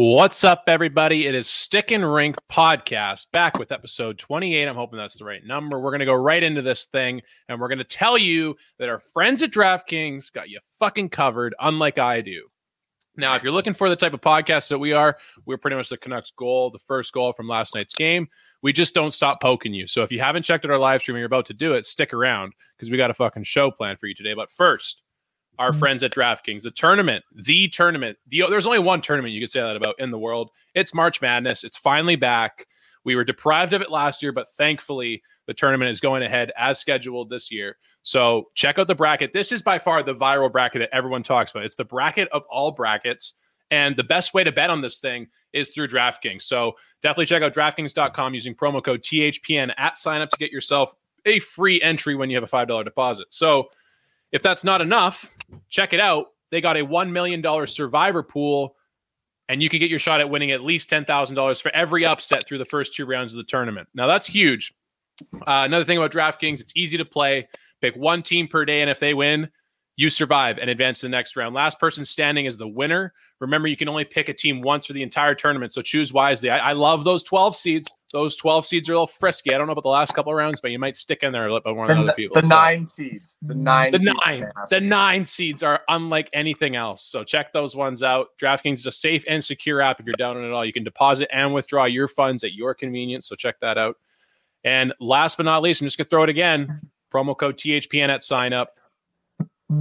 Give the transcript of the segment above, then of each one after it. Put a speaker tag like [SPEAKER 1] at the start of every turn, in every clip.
[SPEAKER 1] What's up, everybody? It is Stick and Rink Podcast back with episode 28. I'm hoping that's the right number. We're going to go right into this thing and we're going to tell you that our friends at DraftKings got you fucking covered, unlike I do. Now, if you're looking for the type of podcast that we are, we're pretty much the Canucks goal, the first goal from last night's game. We just don't stop poking you. So if you haven't checked out our live stream and you're about to do it, stick around because we got a fucking show planned for you today. But first, our
[SPEAKER 2] Mm-hmm.
[SPEAKER 1] friends at DraftKings, the tournament, the tournament. The, there's only one tournament you could say that about in the world. It's March Madness. It's finally back. We were deprived of it last year, but thankfully the tournament is going ahead as scheduled this year. So check out the bracket. This is by far the viral bracket that everyone talks about. It's the bracket of all brackets. And the best way to bet on this thing is through DraftKings. So definitely check out DraftKings.com using promo code THPN at sign up to get yourself a free entry when you have a $5 deposit. So if that's not enough, check it out. They got a $1 million survivor pool, and you can get your shot at winning at least $10,000 for every upset through the first two rounds of the tournament. Now, that's huge. Uh, another thing about DraftKings, it's easy to play. Pick one team per day, and if they win, you survive and advance to the next round. Last person standing is the winner. Remember, you can only pick a team once for the entire tournament, so choose wisely. I, I love those 12 seeds. Those 12 seeds are a little frisky. I don't know about the last couple of rounds, but you might stick in there a little bit more than other people.
[SPEAKER 2] the
[SPEAKER 1] So-
[SPEAKER 2] nine seeds. The nine.
[SPEAKER 1] the
[SPEAKER 2] seeds
[SPEAKER 1] nine, the nine seeds are unlike anything else. So check those ones out. DraftKings is a safe and secure app. If you're down on it all, you can deposit and withdraw your funds at your convenience. So check that out. And last but not least, I'm just gonna throw it again. Promo code THPN at sign up.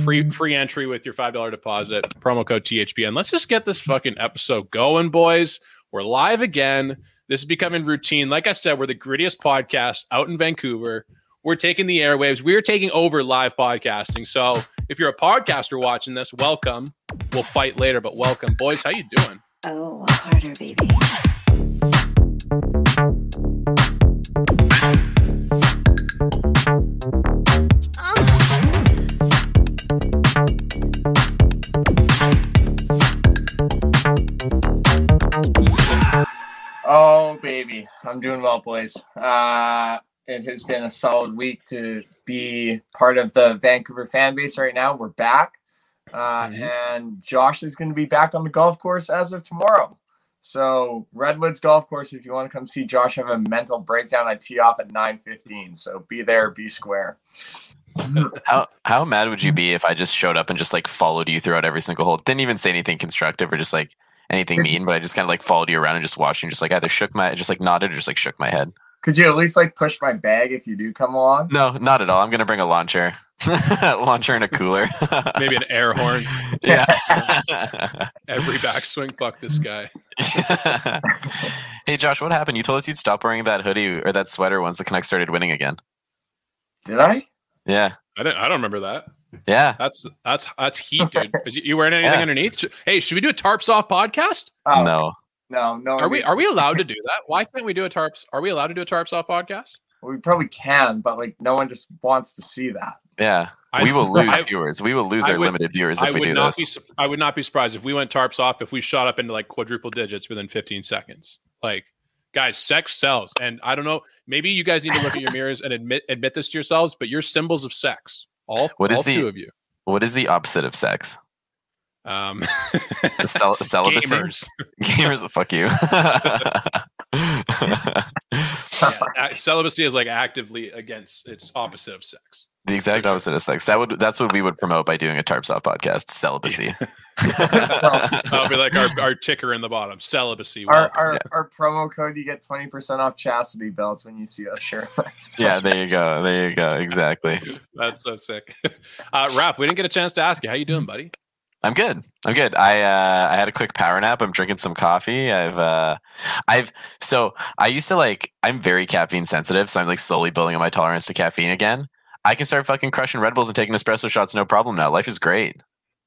[SPEAKER 1] Free mm. free entry with your five dollar deposit. Promo code THPN. Let's just get this fucking episode going, boys. We're live again. This is becoming routine. Like I said, we're the grittiest podcast out in Vancouver. We're taking the airwaves. We're taking over live podcasting. So if you're a podcaster watching this, welcome. We'll fight later, but welcome, boys. How you doing?
[SPEAKER 3] Oh, harder, baby.
[SPEAKER 2] Oh baby, I'm doing well, boys. Uh, it has been a solid week to be part of the Vancouver fan base. Right now, we're back, uh,
[SPEAKER 1] Mhm.
[SPEAKER 2] and Josh is going to be back on the golf course as of tomorrow. So Redwoods Golf Course, if you want to come see Josh have a mental breakdown, I tee off at 9:15. So be there, be square.
[SPEAKER 4] How how mad would you be if I just showed up and just like followed you throughout every single hole? Didn't even say anything constructive or just like anything mean, but I just kind of like followed you around and just watched you and just like either shook my just like nodded or just like shook my head.
[SPEAKER 2] Could you at least like push my bag if you do come along?
[SPEAKER 4] No, not at all. I'm gonna bring a lawn chair. lawn chair and a cooler.
[SPEAKER 1] Maybe an air horn.
[SPEAKER 4] yeah.
[SPEAKER 1] Every backswing. Fuck this guy.
[SPEAKER 4] hey Josh, what happened? You told us you'd stop wearing that hoodie or that sweater once the Canucks started winning again.
[SPEAKER 2] Did I?
[SPEAKER 4] Yeah.
[SPEAKER 1] I don't. I don't remember that.
[SPEAKER 4] Yeah.
[SPEAKER 1] That's that's that's heat, dude. Is you, you wearing anything
[SPEAKER 4] Yeah.
[SPEAKER 1] underneath? Hey, should we do a tarps off podcast?
[SPEAKER 2] Oh,
[SPEAKER 4] No.
[SPEAKER 2] no, no.
[SPEAKER 1] Are we are we allowed to do that? Why can't we do a tarps? Are we allowed to do a tarps off podcast?
[SPEAKER 2] We probably can, but like no one just wants to see that.
[SPEAKER 4] Yeah.
[SPEAKER 1] I-
[SPEAKER 4] we will lose
[SPEAKER 1] I-
[SPEAKER 4] viewers. We will lose
[SPEAKER 1] I
[SPEAKER 4] our
[SPEAKER 1] would-
[SPEAKER 4] limited viewers
[SPEAKER 1] I
[SPEAKER 4] if we
[SPEAKER 1] would
[SPEAKER 4] do
[SPEAKER 1] not
[SPEAKER 4] this.
[SPEAKER 1] be. I would not be surprised if we went tarps off if we shot up into like quadruple digits within 15 seconds. Like, guys, sex sells, and I don't know. Maybe you guys need to look at your mirrors and admit admit this to yourselves. But you're symbols of sex. All
[SPEAKER 4] What is
[SPEAKER 1] all
[SPEAKER 4] the-
[SPEAKER 1] two of you.
[SPEAKER 4] What is the opposite of sex?
[SPEAKER 1] Um,
[SPEAKER 4] cel- celibacy?
[SPEAKER 1] gamers.
[SPEAKER 4] Gamers, fuck you.
[SPEAKER 1] Uh, Celibacy is like actively against. It's opposite of sex.
[SPEAKER 4] The exact opposite of sex. That would that's what we would promote by doing a tarps off podcast. Celibacy.
[SPEAKER 1] That'll be like our, our ticker in the bottom. Celibacy.
[SPEAKER 2] Our
[SPEAKER 1] welcome.
[SPEAKER 2] our, our promo code, you get twenty percent off chastity belts when you see us shirtless.
[SPEAKER 4] yeah, there you go. There you go. Exactly.
[SPEAKER 1] That's so sick. Uh, Raph, we didn't get a chance to ask you. How you doing, buddy?
[SPEAKER 4] I'm good. I'm good. I uh, I had a quick power nap. I'm drinking some coffee. I've uh, I've so I used to like I'm very caffeine sensitive, so I'm like slowly building up my tolerance to caffeine again. I can start fucking crushing Red Bulls and taking espresso shots no problem now. Life is great.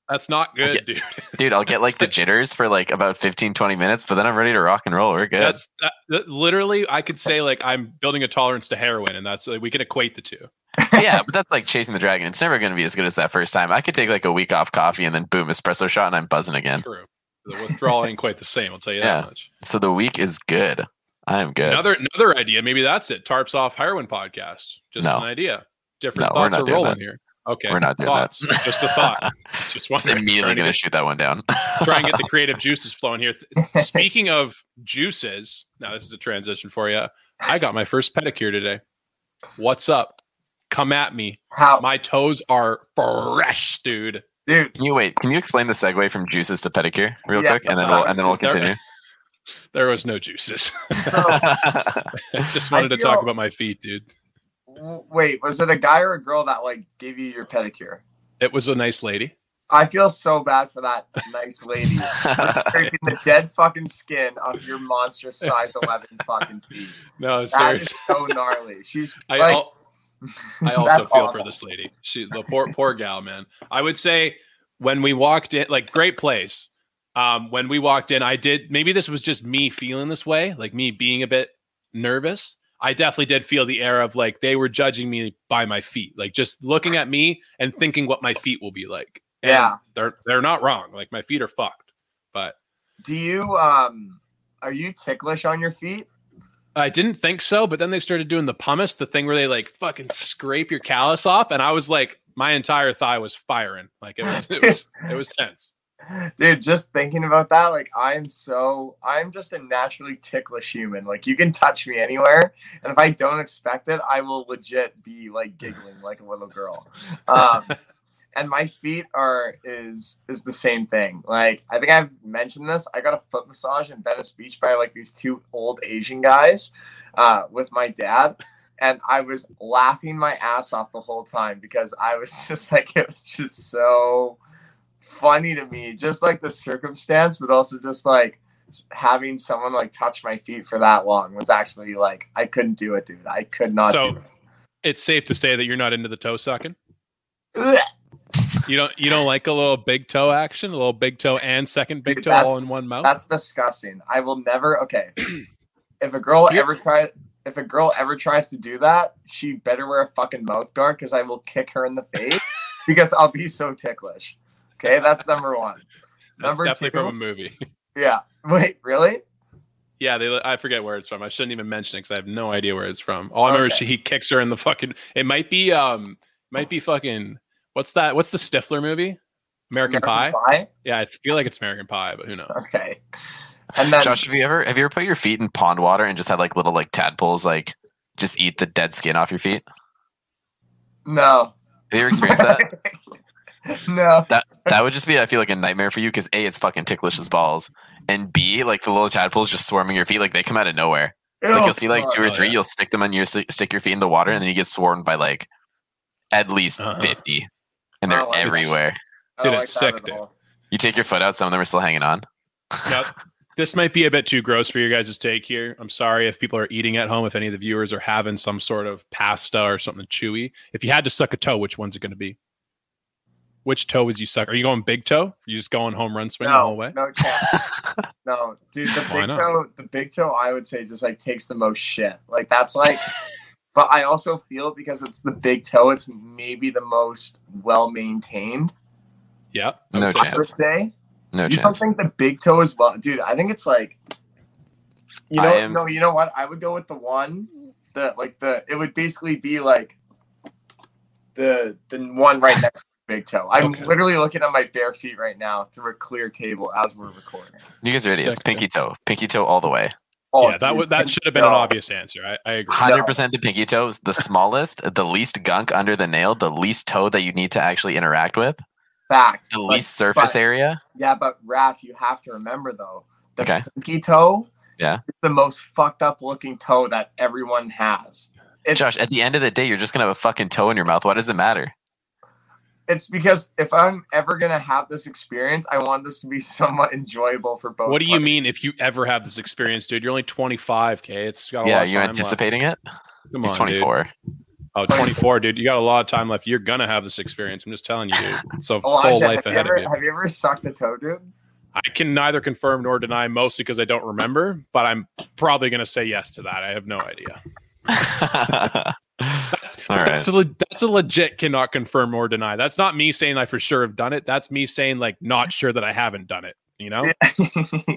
[SPEAKER 1] That's not good,
[SPEAKER 4] Okay.
[SPEAKER 1] dude.
[SPEAKER 4] Dude, I'll get like the jitters for like about 15 20 minutes, but then I'm ready to rock and roll. We're good.
[SPEAKER 1] That's that, that- literally. I could say like I'm building a tolerance to heroin, and that's like, we can equate the two.
[SPEAKER 4] yeah, but that's like chasing the dragon. It's never going to be as good as that first time. I could take like a week off coffee and then boom, espresso shot, and I'm buzzing again.
[SPEAKER 1] True. The withdrawal ain't quite the same. I'll tell you
[SPEAKER 4] Yeah.
[SPEAKER 1] that much.
[SPEAKER 4] So the week is good. I am good.
[SPEAKER 1] Another another idea. Maybe that's it. Tarps off heroin podcast. Just
[SPEAKER 4] No.
[SPEAKER 1] an idea. Different
[SPEAKER 4] No, we're
[SPEAKER 1] thoughts
[SPEAKER 4] not
[SPEAKER 1] are rolling
[SPEAKER 4] that.
[SPEAKER 1] here. Okay,
[SPEAKER 4] We're not doing
[SPEAKER 1] thoughts.
[SPEAKER 4] that.
[SPEAKER 1] Just a thought. Just
[SPEAKER 4] Just
[SPEAKER 1] wondering.
[SPEAKER 4] immediately gonna shoot that one down.
[SPEAKER 1] try and get the creative juices flowing here. Speaking of juices, now this is a transition for you. I got my first pedicure today. What's up? Come at me.
[SPEAKER 2] How,
[SPEAKER 1] My toes are fresh, dude.
[SPEAKER 2] dude?
[SPEAKER 4] Can you wait? Can you explain the segue from juices to pedicure real
[SPEAKER 2] Yeah,
[SPEAKER 4] quick, and then we'll and then we'll continue.
[SPEAKER 1] There was no juices.
[SPEAKER 2] So,
[SPEAKER 1] I just wanted
[SPEAKER 2] I
[SPEAKER 1] to talk about my feet, dude.
[SPEAKER 2] W- wait, was it a guy or a girl that like gave you your pedicure?
[SPEAKER 1] It was a nice lady.
[SPEAKER 2] I feel so bad for that nice lady scraping the dead fucking skin off your monstrous size 11 fucking feet.
[SPEAKER 1] No,
[SPEAKER 2] That
[SPEAKER 1] seriously.
[SPEAKER 2] is so gnarly. She's
[SPEAKER 1] I,
[SPEAKER 2] like,
[SPEAKER 1] al- I also feel
[SPEAKER 2] awful.
[SPEAKER 1] for this lady. She the poor poor gal, man. I would say when we walked in, like great place. Um, when we walked in, I did maybe this was just me feeling this way, like me being a bit nervous. I definitely did feel the air of like they were judging me by my feet, like just looking at me and thinking what my feet will be like. And
[SPEAKER 2] Yeah.
[SPEAKER 1] they're they're not wrong. Like my feet are fucked, but
[SPEAKER 2] do you um are you ticklish on your feet?
[SPEAKER 1] I didn't think so, but then they started doing the pumice, the thing where they like fucking scrape your callus off, and I was like, my entire thigh was firing. Like it was, it was, it was tense.
[SPEAKER 2] Dude, just thinking about that, like I'm so I'm just a naturally ticklish human. Like you can touch me anywhere, and if I don't expect it, I will legit be like giggling like a little girl. Um, and my feet are is is the same thing. Like I think I've mentioned this. I got a foot massage in Venice Beach by like these two old Asian guys uh, with my dad. And I was laughing my ass off the whole time because I was just like, it was just so funny to me, just like the circumstance, but also just like having someone like touch my feet for that long was actually like I couldn't do it, dude. I could not
[SPEAKER 1] So-
[SPEAKER 2] do it.
[SPEAKER 1] It's safe to say that you're not into the toe sucking. You don't, you don't like a little big toe action, a little big toe and second big
[SPEAKER 2] Dude,
[SPEAKER 1] toe all in one mouth.
[SPEAKER 2] That's disgusting. I will never. Okay, if a girl ever tries. if a girl ever tries to do that, she better wear a fucking mouth guard because I will kick her in the face because I'll be so ticklish. Okay, that's number one.
[SPEAKER 1] That's
[SPEAKER 2] number
[SPEAKER 1] definitely
[SPEAKER 2] two-
[SPEAKER 1] from a movie.
[SPEAKER 2] Yeah. Wait, really?
[SPEAKER 1] Yeah, they. I forget where it's from. I shouldn't even mention it because I have no idea where it's from. All I remember is she he kicks her in the fucking. It might be um, might be fucking. What's that? What's the Stifler movie? American, Pie.
[SPEAKER 2] Pie?
[SPEAKER 1] Yeah, I feel like it's American Pie, but who knows?
[SPEAKER 2] Okay. And then
[SPEAKER 4] Josh, have you ever have you ever put your feet in pond water and just had like little like tadpoles like just eat the dead skin off your feet?
[SPEAKER 2] no,
[SPEAKER 4] Have you ever experienced that?
[SPEAKER 2] no.
[SPEAKER 4] that that would just be I feel like a nightmare for you because a it's fucking ticklish as balls, and b like the little tadpoles just swarming your feet like they come out of nowhere. Like you'll see like two or
[SPEAKER 1] Oh,
[SPEAKER 4] three,
[SPEAKER 1] yeah.
[SPEAKER 4] you'll stick them on your stick your feet in the water, and then you get swarmed by like at least
[SPEAKER 1] Uh-huh.
[SPEAKER 4] fifty, and they're
[SPEAKER 2] it's-
[SPEAKER 4] everywhere.
[SPEAKER 2] I
[SPEAKER 1] Dude,
[SPEAKER 2] like
[SPEAKER 1] it's
[SPEAKER 2] that
[SPEAKER 1] sick, dude.
[SPEAKER 4] You take your foot out, some of them are still hanging on.
[SPEAKER 1] Now, this might be a bit too gross for your guys' take here. I'm sorry if people are eating at home. If any of the viewers are having some sort of pasta or something chewy, if you had to suck a toe, which one's it going to be? Which toe is you suck? Are you going big toe? Are you just going home run swing the whole
[SPEAKER 2] No,
[SPEAKER 1] way?
[SPEAKER 2] no chance. no, dude. The
[SPEAKER 1] Why
[SPEAKER 2] big
[SPEAKER 1] not?
[SPEAKER 2] toe, the big toe, I would say just like takes the most shit. Like that's like, but I also feel because it's the big toe, it's maybe the most well maintained.
[SPEAKER 1] Yeah. I
[SPEAKER 4] No
[SPEAKER 1] would say
[SPEAKER 2] I
[SPEAKER 1] so.
[SPEAKER 2] would
[SPEAKER 4] chance.
[SPEAKER 2] say.
[SPEAKER 4] No
[SPEAKER 2] you don't think the big toe is well, dude? I think it's like, you know,
[SPEAKER 4] am-
[SPEAKER 2] no, you know what? I would go with the one that like the it would basically be like the the one right next to the big toe. I'm
[SPEAKER 1] Okay.
[SPEAKER 2] literally looking at my bare feet right now through a clear table as we're recording.
[SPEAKER 4] You guys are idiots.
[SPEAKER 1] Sick,
[SPEAKER 4] Pinky toe, pinky toe all the way.
[SPEAKER 2] Oh,
[SPEAKER 1] yeah, that
[SPEAKER 2] dude,
[SPEAKER 1] would that should have been an obvious answer. I, I agree.
[SPEAKER 4] Hundred percent the pinky toe is the smallest, the least gunk under the nail, the least toe that you need to actually interact with,
[SPEAKER 2] fact.
[SPEAKER 4] the
[SPEAKER 2] But-
[SPEAKER 4] least surface
[SPEAKER 2] but-
[SPEAKER 4] area.
[SPEAKER 2] Yeah, but Raph, you have to remember though, the
[SPEAKER 4] Okay.
[SPEAKER 2] pinky toe
[SPEAKER 4] Yeah.
[SPEAKER 2] is the most fucked up looking toe that everyone has. It's,
[SPEAKER 4] Josh, at the end of the day, you're just gonna have a fucking toe in your mouth. Why does it matter?
[SPEAKER 2] It's because if I'm ever gonna have this experience, I want this to be somewhat enjoyable for both.
[SPEAKER 1] What do you
[SPEAKER 2] parties.
[SPEAKER 1] mean if you ever have this experience, dude? You're only 25, k. It's got a
[SPEAKER 4] yeah,
[SPEAKER 1] lot
[SPEAKER 4] are you
[SPEAKER 1] time
[SPEAKER 4] anticipating it?
[SPEAKER 1] Come
[SPEAKER 4] He's
[SPEAKER 1] on, dude.
[SPEAKER 4] 24.
[SPEAKER 1] Oh, 24, dude. You got a lot of time left. You're gonna have this experience. I'm just telling you, dude. It's a
[SPEAKER 2] Elijah, oh,
[SPEAKER 1] full life
[SPEAKER 2] have you
[SPEAKER 1] ahead
[SPEAKER 2] ever,
[SPEAKER 1] of you.
[SPEAKER 2] Have you ever sucked a toe, dude?
[SPEAKER 1] I can neither confirm nor deny, mostly because I don't remember. But I'm probably gonna say yes to that. I have no idea. That's,
[SPEAKER 4] All right.
[SPEAKER 1] that's a le- that's a legit cannot confirm or deny. That's not me saying I for sure have done it. That's me saying like not sure that I haven't done it. You know.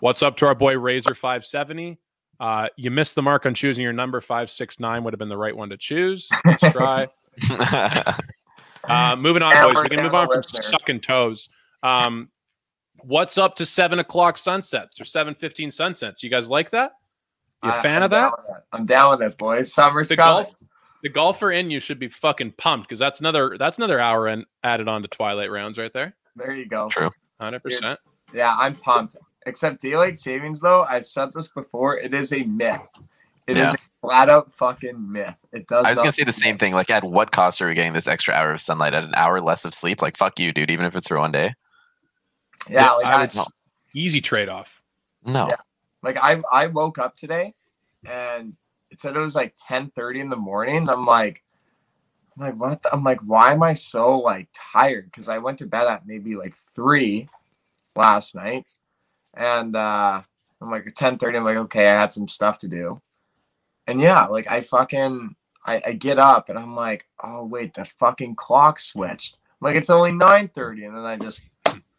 [SPEAKER 1] What's up to our boy Razor 570? Uh, you missed the mark on choosing your number 569 would have been the right one to choose. Nice try. Uh, moving on, boys. We can move on from
[SPEAKER 2] listener.
[SPEAKER 1] sucking toes. Um, what's up to seven o'clock sunsets or seven fifteen sunsets? You guys like that? You a fan
[SPEAKER 2] I'm
[SPEAKER 1] of that?
[SPEAKER 2] down with it. I'm down with it, boys. Summer's
[SPEAKER 1] The
[SPEAKER 2] coming.
[SPEAKER 1] golf, the golfer in you should be fucking pumped because that's another that's another hour in, added on to twilight rounds right there.
[SPEAKER 2] There you go.
[SPEAKER 4] True.
[SPEAKER 1] Hundred percent.
[SPEAKER 2] Yeah, I'm pumped. Except daylight savings, though, I've said this before. It is a myth. It is
[SPEAKER 4] Yeah.
[SPEAKER 2] a flat out fucking myth. It does.
[SPEAKER 4] I was gonna say the same thing. Like, at what cost are we getting this extra hour of sunlight at an hour less of sleep? Like, fuck you, dude. Even if it's for one day.
[SPEAKER 2] Yeah, like
[SPEAKER 1] I
[SPEAKER 2] I,
[SPEAKER 1] would- Easy trade off.
[SPEAKER 4] No.
[SPEAKER 2] Yeah. like I I woke up today, and it said it was like 10:30 in the morning. I'm like, I'm like, what? The? I'm like, why am I so like tired? Because I went to bed at maybe like three last night, and uh I'm like 10:30. I'm like, okay, I had some stuff to do, and yeah, like I fucking I, I get up and I'm like, oh wait, the fucking clock switched. I'm like it's only 9:30, and then I just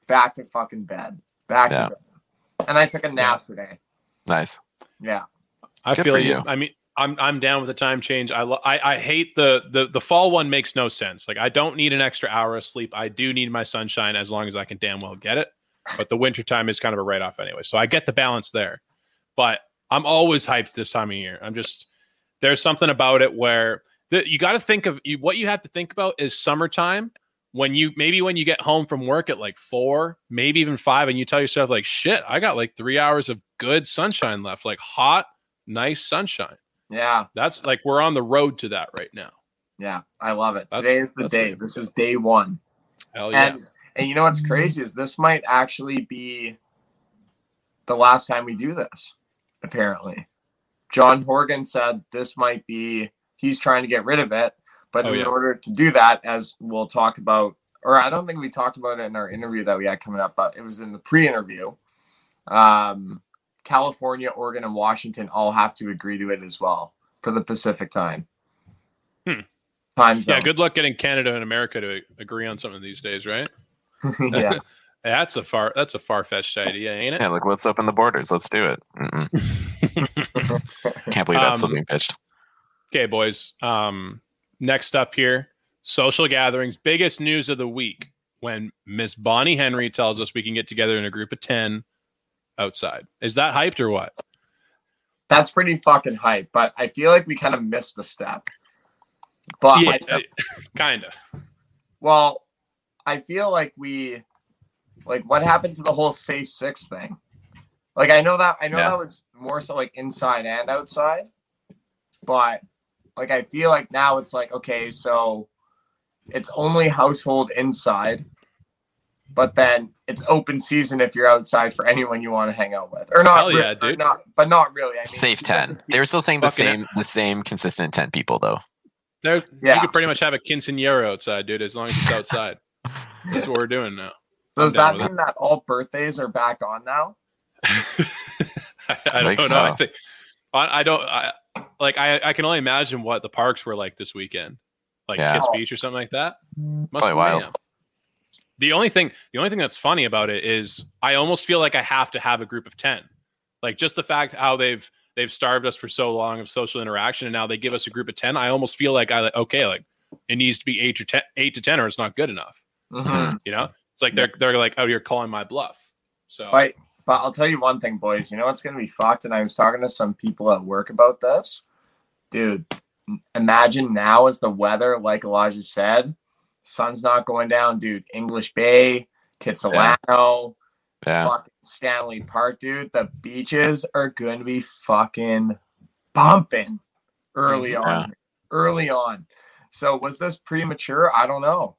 [SPEAKER 2] back to fucking bed, back
[SPEAKER 4] Yeah.
[SPEAKER 2] to bed, and I took a nap today.
[SPEAKER 4] Nice.
[SPEAKER 2] Yeah.
[SPEAKER 1] I
[SPEAKER 4] Good
[SPEAKER 1] feel
[SPEAKER 4] for
[SPEAKER 1] you.
[SPEAKER 4] you.
[SPEAKER 1] I mean, I'm I'm down with the time change. I, I I hate the the the fall one makes no sense. Like I don't need an extra hour of sleep. I do need my sunshine as long as I can damn well get it. But the winter time is kind of a write off anyway. So I get the balance there. But I'm always hyped this time of year. I'm just there's something about it where the, you got to think of you, what you have to think about is summertime when you maybe when you get home from work at like four, maybe even five, and you tell yourself like, shit, I got like three hours of good sunshine left, like hot, nice sunshine.
[SPEAKER 2] Yeah.
[SPEAKER 1] That's like we're on the road to that right now.
[SPEAKER 2] Yeah. I love it.
[SPEAKER 1] That's-
[SPEAKER 2] Today is the day. This is day one.
[SPEAKER 1] Hell yeah.
[SPEAKER 2] And and you know what's crazy is this might actually be the last time we do this, apparently. John Horgan said this might be he's trying to get rid of it, but
[SPEAKER 1] Oh,
[SPEAKER 2] in
[SPEAKER 1] yeah.
[SPEAKER 2] order to do that, as we'll talk about, or I don't think we talked about it in our interview that we had coming up, but it was in the pre-interview. Um, California, Oregon, and Washington all have to agree to it as well for the Pacific time.
[SPEAKER 1] Hmm.
[SPEAKER 2] Time
[SPEAKER 1] yeah, good luck getting Canada and America to agree on something these days, right?
[SPEAKER 2] yeah.
[SPEAKER 1] That's a far that's a far fetched idea, ain't it?
[SPEAKER 4] Yeah, like let's open the borders. Let's do it. Can't believe that's still
[SPEAKER 1] Um,
[SPEAKER 4] being pitched.
[SPEAKER 1] Okay, boys. Um, next up here, social gatherings. Biggest news of the week when Miss Bonnie Henry tells us we can get together in a group of ten outside. Is that hyped or what?
[SPEAKER 2] That's pretty fucking hype, but I feel like we kind of missed the step. But
[SPEAKER 1] yeah, kind of.
[SPEAKER 2] well, I feel like we like what happened to the whole safe six thing. Like I know that I know
[SPEAKER 4] Yeah.
[SPEAKER 2] that was more so like inside and outside, but like I feel like now it's like okay, so it's only household inside, but then it's open season if you're outside for anyone you want to hang out with, or not.
[SPEAKER 1] Hell yeah,
[SPEAKER 2] re- or
[SPEAKER 1] dude.
[SPEAKER 2] Not, but not really. I mean,
[SPEAKER 4] Safe ten. They were still saying the
[SPEAKER 1] Fucking
[SPEAKER 4] same, the same consistent ten people though.
[SPEAKER 1] There,
[SPEAKER 2] Yeah.
[SPEAKER 1] you could pretty much have a quinceanera outside, dude, as long as it's outside. That's what we're doing now.
[SPEAKER 2] So
[SPEAKER 1] I'm
[SPEAKER 2] does that
[SPEAKER 1] with
[SPEAKER 2] mean that all birthdays are back on now?
[SPEAKER 1] I, I don't know. I think I, I don't. I, like I, I can only imagine what the parks were like this weekend, like
[SPEAKER 4] Yeah.
[SPEAKER 1] Kits Beach or something like that. Must
[SPEAKER 4] Probably
[SPEAKER 1] be
[SPEAKER 4] wild.
[SPEAKER 1] mayhem. The only thing, the only thing that's funny about it is I almost feel like I have to have a group of ten. Like just the fact how they've they've starved us for so long of social interaction, and now they give us a group of ten. I almost feel like I like okay, like it needs to be eight to ten, eight to ten, or it's not good enough.
[SPEAKER 2] Mhm.
[SPEAKER 1] You know, it's like they're they're like, oh, you're calling my bluff. So
[SPEAKER 2] Right. But I'll tell you one thing, boys. You know what's going to be fucked? And I was talking to some people at work about this. Dude, imagine now as the weather, like Elijah said, sun's not going down, dude. English Bay, Kitsilano,
[SPEAKER 4] Yeah.
[SPEAKER 2] fucking Stanley Park, dude. The beaches are going to be fucking bumping early
[SPEAKER 1] Mhm.
[SPEAKER 2] on. Early on. So was this premature? I don't know.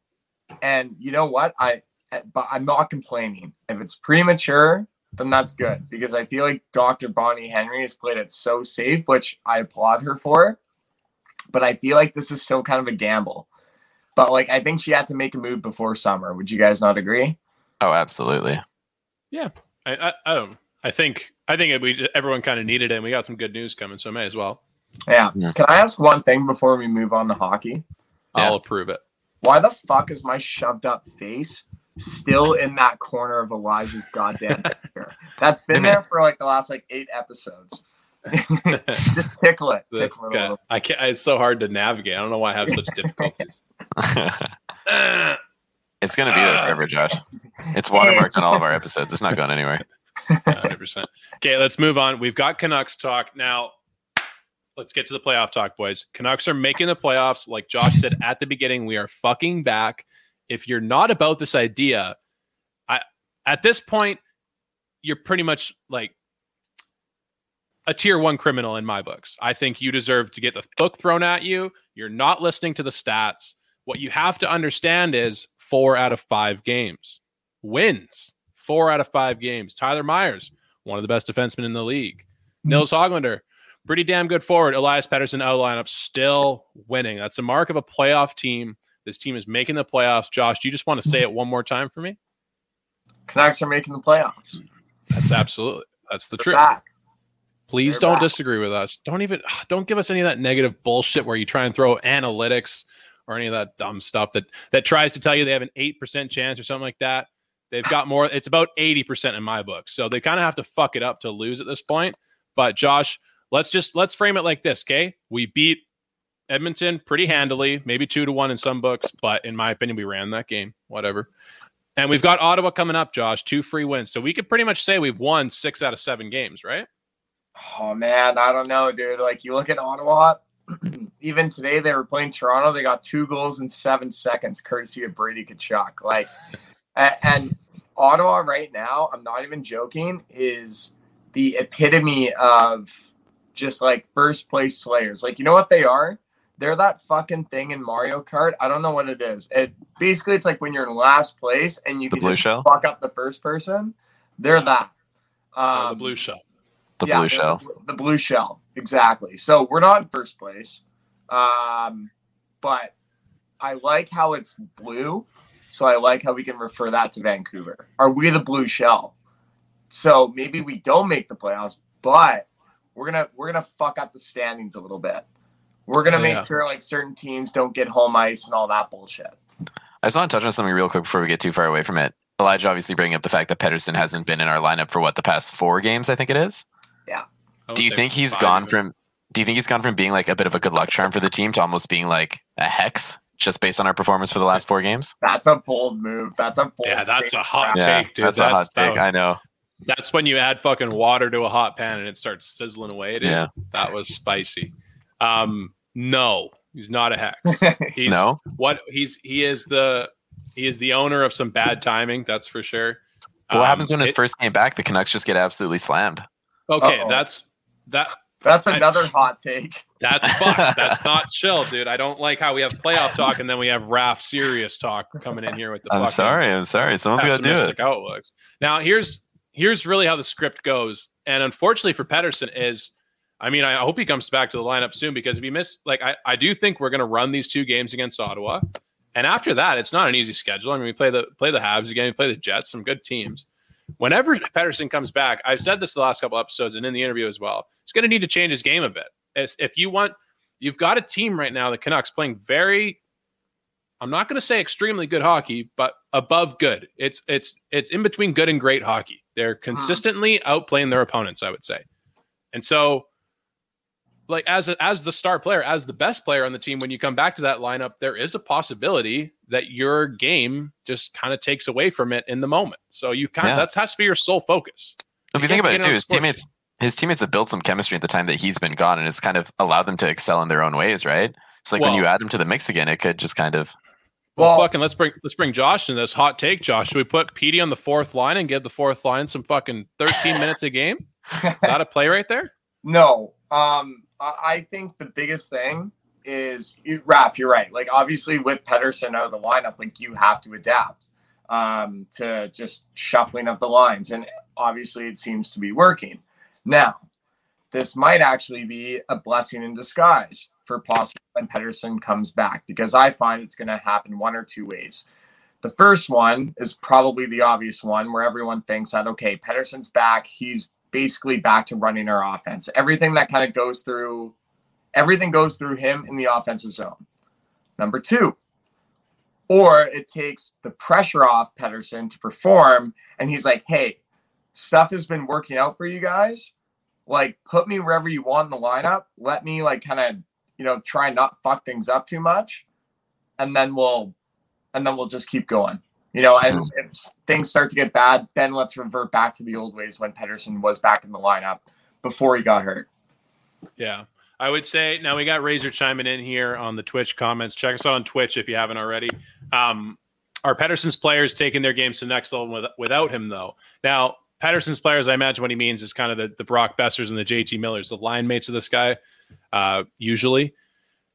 [SPEAKER 2] And you know what? I but I'm not complaining. If it's premature, then that's good because I feel like Dr. Bonnie Henry has played it so safe, which I applaud her for. But I feel like this is still kind of a gamble. But like I think she had to make a move before summer. Would you guys not agree?
[SPEAKER 4] Oh, absolutely.
[SPEAKER 1] I, I, I don't. I think I think we everyone kind of needed it, and we got some good news coming, so may as well.
[SPEAKER 2] Yeah.
[SPEAKER 4] Yeah.
[SPEAKER 2] Can I ask one thing before we move on to hockey?
[SPEAKER 4] Yeah.
[SPEAKER 1] I'll approve it.
[SPEAKER 2] Why the fuck is my shoved up face still in that corner of Elijah's goddamn picture? That's been there for like the last like eight episodes. Just tickle it. Tickle it a
[SPEAKER 1] good. I can't. It's so hard to navigate. I don't know why I have such difficulties. Uh,
[SPEAKER 4] it's gonna be there forever, Josh. It's watermarked on all of our episodes. It's not going anywhere.
[SPEAKER 1] Hundred percent. Okay, let's move on. We've got Canucks talk now. Let's get to the playoff talk, boys. Canucks are making the playoffs. Like Josh said at the beginning, we are fucking back. If you're not about this idea, I at this point, you're pretty much like a tier one criminal in my books. I think you deserve to get the book thrown at you. You're not listening to the stats. What you have to understand is four out of five games wins. Four out of five games. Tyler Myers, one of the best defensemen in the league. Mm-hmm. Nils Hoglander, pretty damn good forward. Elias Pettersson out of lineup, still winning. That's a mark of a playoff team. This team is making the playoffs. Josh, do you just want to say it one more time for me?
[SPEAKER 2] Canucks are making the playoffs.
[SPEAKER 1] That's absolutely that's the
[SPEAKER 2] They're
[SPEAKER 1] truth.
[SPEAKER 2] back.
[SPEAKER 1] Please
[SPEAKER 2] They're
[SPEAKER 1] don't
[SPEAKER 2] back.
[SPEAKER 1] disagree with us. Don't even don't give us any of that negative bullshit where you try and throw analytics or any of that dumb stuff that that tries to tell you they have an eight percent chance or something like that. They've got more. It's about eighty percent in my book. So they kind of have to fuck it up to lose at this point. But Josh, let's just let's frame it like this. Okay, we beat Edmonton pretty handily, maybe two to one in some books, but in my opinion, we ran that game. Whatever. And we've got Ottawa coming up, Josh. Two free wins, so we could pretty much say we've won six out of seven games, right?
[SPEAKER 2] Oh man, I don't know, dude. Like you look at Ottawa, even today they were playing Toronto. They got two goals in seven seconds, courtesy of Brady Tkachuk. Like, a- and Ottawa right now, I'm not even joking, is the epitome of just like first place slayers. Like, you know what they are? They're that fucking thing in Mario Kart. I don't know what it is. It basically it's like when you're in last place and you
[SPEAKER 4] The
[SPEAKER 2] can
[SPEAKER 4] blue
[SPEAKER 2] just
[SPEAKER 4] shell?
[SPEAKER 2] fuck up the first person. They're that.
[SPEAKER 1] Uh, the
[SPEAKER 2] Um,
[SPEAKER 1] blue shell.
[SPEAKER 4] The
[SPEAKER 2] yeah,
[SPEAKER 4] blue shell.
[SPEAKER 2] The blue shell, exactly. So we're not in first place, um, but I like how it's blue. So I like how we can refer that to Vancouver. Are we the blue shell? So maybe we don't make the playoffs, but we're gonna we're gonna fuck up the standings a little bit. We're gonna make
[SPEAKER 1] Yeah.
[SPEAKER 2] sure like certain teams don't get home ice and all that bullshit.
[SPEAKER 4] I just want to touch on something real quick before we get too far away from it. Elijah obviously bringing up the fact that Pettersson hasn't been in our lineup for what the past four games, I think it is.
[SPEAKER 1] I would
[SPEAKER 4] Do you think he's
[SPEAKER 1] five
[SPEAKER 4] gone
[SPEAKER 1] even.
[SPEAKER 4] from? Do you think he's gone from being like a bit of a good luck charm for the team to almost being like a hex, just based on our performance for the last four games?
[SPEAKER 2] That's a bold move. That's a bold.
[SPEAKER 1] Yeah, that's a
[SPEAKER 2] statement.
[SPEAKER 1] hot
[SPEAKER 4] Yeah,
[SPEAKER 1] take, dude.
[SPEAKER 4] that's, a hot
[SPEAKER 1] that
[SPEAKER 4] take. I know.
[SPEAKER 1] That's when you add fucking water to a hot pan and it starts sizzling away. Dude.
[SPEAKER 4] Yeah.
[SPEAKER 1] That was spicy. Um, no, he's not a hex. He's
[SPEAKER 4] no.
[SPEAKER 1] what he's he is the he is the owner of some bad timing, that's for sure.
[SPEAKER 4] But what
[SPEAKER 1] Um,
[SPEAKER 4] happens when his
[SPEAKER 1] it-
[SPEAKER 4] first game back, the Canucks just get absolutely slammed?
[SPEAKER 1] Okay,
[SPEAKER 2] Uh-oh.
[SPEAKER 1] that's that
[SPEAKER 2] That's
[SPEAKER 1] I-
[SPEAKER 2] another hot take.
[SPEAKER 1] that's fucked. that's not chill, dude. I don't like how we have playoff talk and then we have Raph serious talk coming in here with the
[SPEAKER 4] I'm sorry. I'm sorry. Someone's got to do it.
[SPEAKER 1] pessimistic outlooks. Now, here's here's really how the script goes, and unfortunately for Pettersson is, I mean, I hope he comes back to the lineup soon because if he miss, like, I I do think we're going to run these two games against Ottawa, and after that, it's not an easy schedule. I mean, we play the play the Habs again, we play the Jets, some good teams. Whenever Pettersson comes back, I've said this the last couple episodes and in the interview as well. He's going to need to change his game a bit. As if you want, you've got a team right now, the Canucks, playing very I'm not going to say extremely good hockey, but above good. It's it's it's in between good and great hockey. They're consistently outplaying their opponents, I would say. And so like as a, as the star player, as the best player on the team when you come back to that lineup, there is a possibility that your game just kind of takes away from it in the moment. So you kind
[SPEAKER 4] Yeah.
[SPEAKER 1] of that has to be your sole focus.
[SPEAKER 4] If you
[SPEAKER 1] You
[SPEAKER 4] think about it too, his
[SPEAKER 1] sports.
[SPEAKER 4] teammates his teammates have built some chemistry at the time that he's been gone, and it's kind of allowed them to excel in their own ways, right? It's like when you add them to the mix again, it could just kind of
[SPEAKER 1] Well,
[SPEAKER 2] Well-
[SPEAKER 1] fucking let's bring let's bring Josh in this hot take. Josh, should we put Petey on the fourth line and give the fourth line some fucking 13 minutes a game? Is that a play right there?
[SPEAKER 2] No, um, I think the biggest thing is you, Raph. You're right. Like obviously with Pettersson out of the lineup, like you have to adapt um, to just shuffling of the lines, and obviously it seems to be working. Now, this might actually be a blessing in disguise for possible when Pettersson comes back, because I find it's going to happen one or two ways. The first one is probably the obvious one where everyone thinks that, okay, Pettersson's back. He's basically back to running our offense. Everything that kind of goes through, everything goes through him in the offensive zone. Number two, or it takes the pressure off Pettersson to perform. And he's like, hey, stuff has been working out for you guys. like put me wherever you want in the lineup. Let me like kind of you know try not fuck things up too much, and then we'll and then we'll just keep going. You know, and
[SPEAKER 4] Mhm.
[SPEAKER 2] if things start to get bad, then let's revert back to the old ways when Pettersson was back in the lineup before he got hurt.
[SPEAKER 1] Yeah. I would say now we got Razor chiming in here on the Twitch comments. Check us out on Twitch if you haven't already. Um, are Pettersson's players taking their games to the next level with, without him, though? Now, Pettersson's players, I imagine what he means is kind of the, the Brock Boesers and the JT Millers, the line mates of this guy, uh, usually.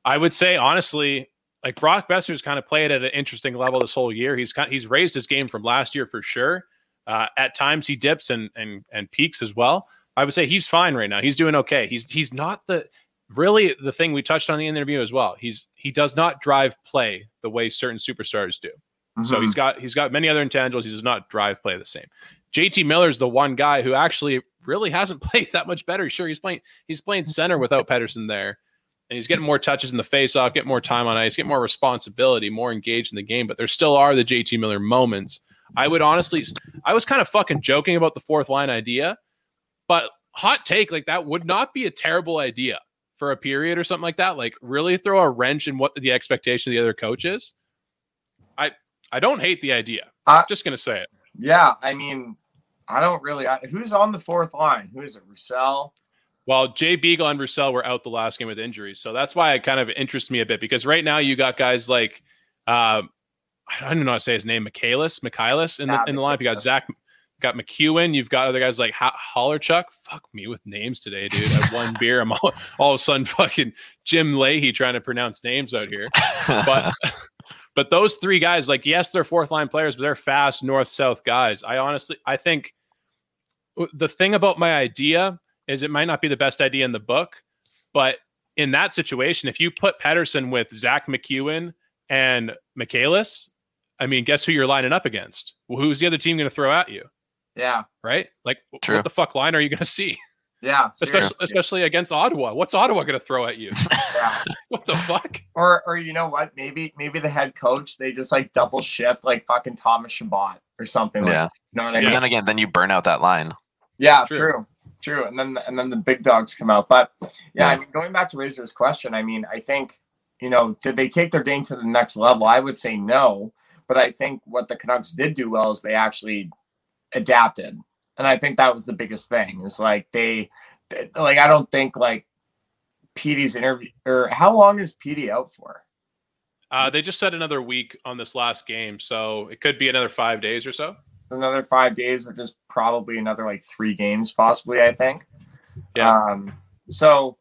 [SPEAKER 1] I would say, honestly, like Brock Boeser's kind of played at an interesting level this whole year. He's kind he's raised his game from last year for sure. Uh, at times he dips and and and peaks as well. I would say he's fine right now. He's doing okay. He's he's not the really the thing we touched on in the interview as well. He's he does not drive play the way certain superstars do. So
[SPEAKER 2] Mhm.
[SPEAKER 1] he's got he's got many other intangibles. He does not drive play the same. JT Miller's the one guy who actually really hasn't played that much better. Sure, he's playing he's playing center without Pettersson there, and he's getting more touches in the face-off, getting more time on ice, getting more responsibility, more engaged in the game. But there still are the JT Miller moments. I would honestly, I was kind of fucking joking about the fourth line idea, but hot take like that would not be a terrible idea for a period or something like that. Like really throw a wrench in what the expectation of the other coach is. I I don't hate the idea. I'm just gonna say it.
[SPEAKER 2] Yeah, I mean, I don't really. I, who's on the fourth line? Who is it? Roussel.
[SPEAKER 1] Well, Jay Beagle and Roussel were out the last game with injuries, so that's why it kind of interests me a bit because right now you got guys like uh, I don't know how to say his name, Michaelis, Michaelis in the in the lineup. You got. Zach, got MacEwen. You've got other guys like ha- Hollerchuck. Fuck me with names today, dude. I one beer. I'm all, all of a sudden fucking Jim Lahey trying to pronounce names out here. But but those three guys, like yes, they're fourth line players, but they're fast north south guys. I honestly, I think the thing about my idea is it might not be the best idea in the book, but in that situation, if you put Pettersson with Zack MacEwen and Michaelis, I mean, guess who you're lining up against? Well, who's the other team going to throw at you?
[SPEAKER 2] Yeah,
[SPEAKER 1] Right? Like,
[SPEAKER 4] True.
[SPEAKER 1] what the fuck line are you going to see?
[SPEAKER 2] yeah,
[SPEAKER 1] Especially,
[SPEAKER 2] seriously.
[SPEAKER 1] especially against Ottawa. What's Ottawa going to throw at you?
[SPEAKER 2] yeah.
[SPEAKER 1] what the fuck?
[SPEAKER 2] Or, or you know what? Maybe, maybe the head coach they just like double shift like fucking Thomas Chabot or something. Like,
[SPEAKER 4] yeah.
[SPEAKER 2] you know what I
[SPEAKER 4] But
[SPEAKER 2] mean?
[SPEAKER 4] then again, then you burn out that line.
[SPEAKER 2] Yeah,
[SPEAKER 1] True.
[SPEAKER 2] true. True, And then and then the big dogs come out. But yeah, I mean, going back to Razor's question, I mean, I think you know, did they take their game to the next level? I would say no. But I think what the Canucks did do well is they actually adapted, and I think that was the biggest thing. Is like they, they- like I don't think like Petey's interview or how long is Petey out for?
[SPEAKER 1] Uh, they just said another week on this last game, so it could be another five days or so.
[SPEAKER 2] Another five days, which is probably another like three games, possibly. I think.
[SPEAKER 1] Yeah.
[SPEAKER 2] Um, so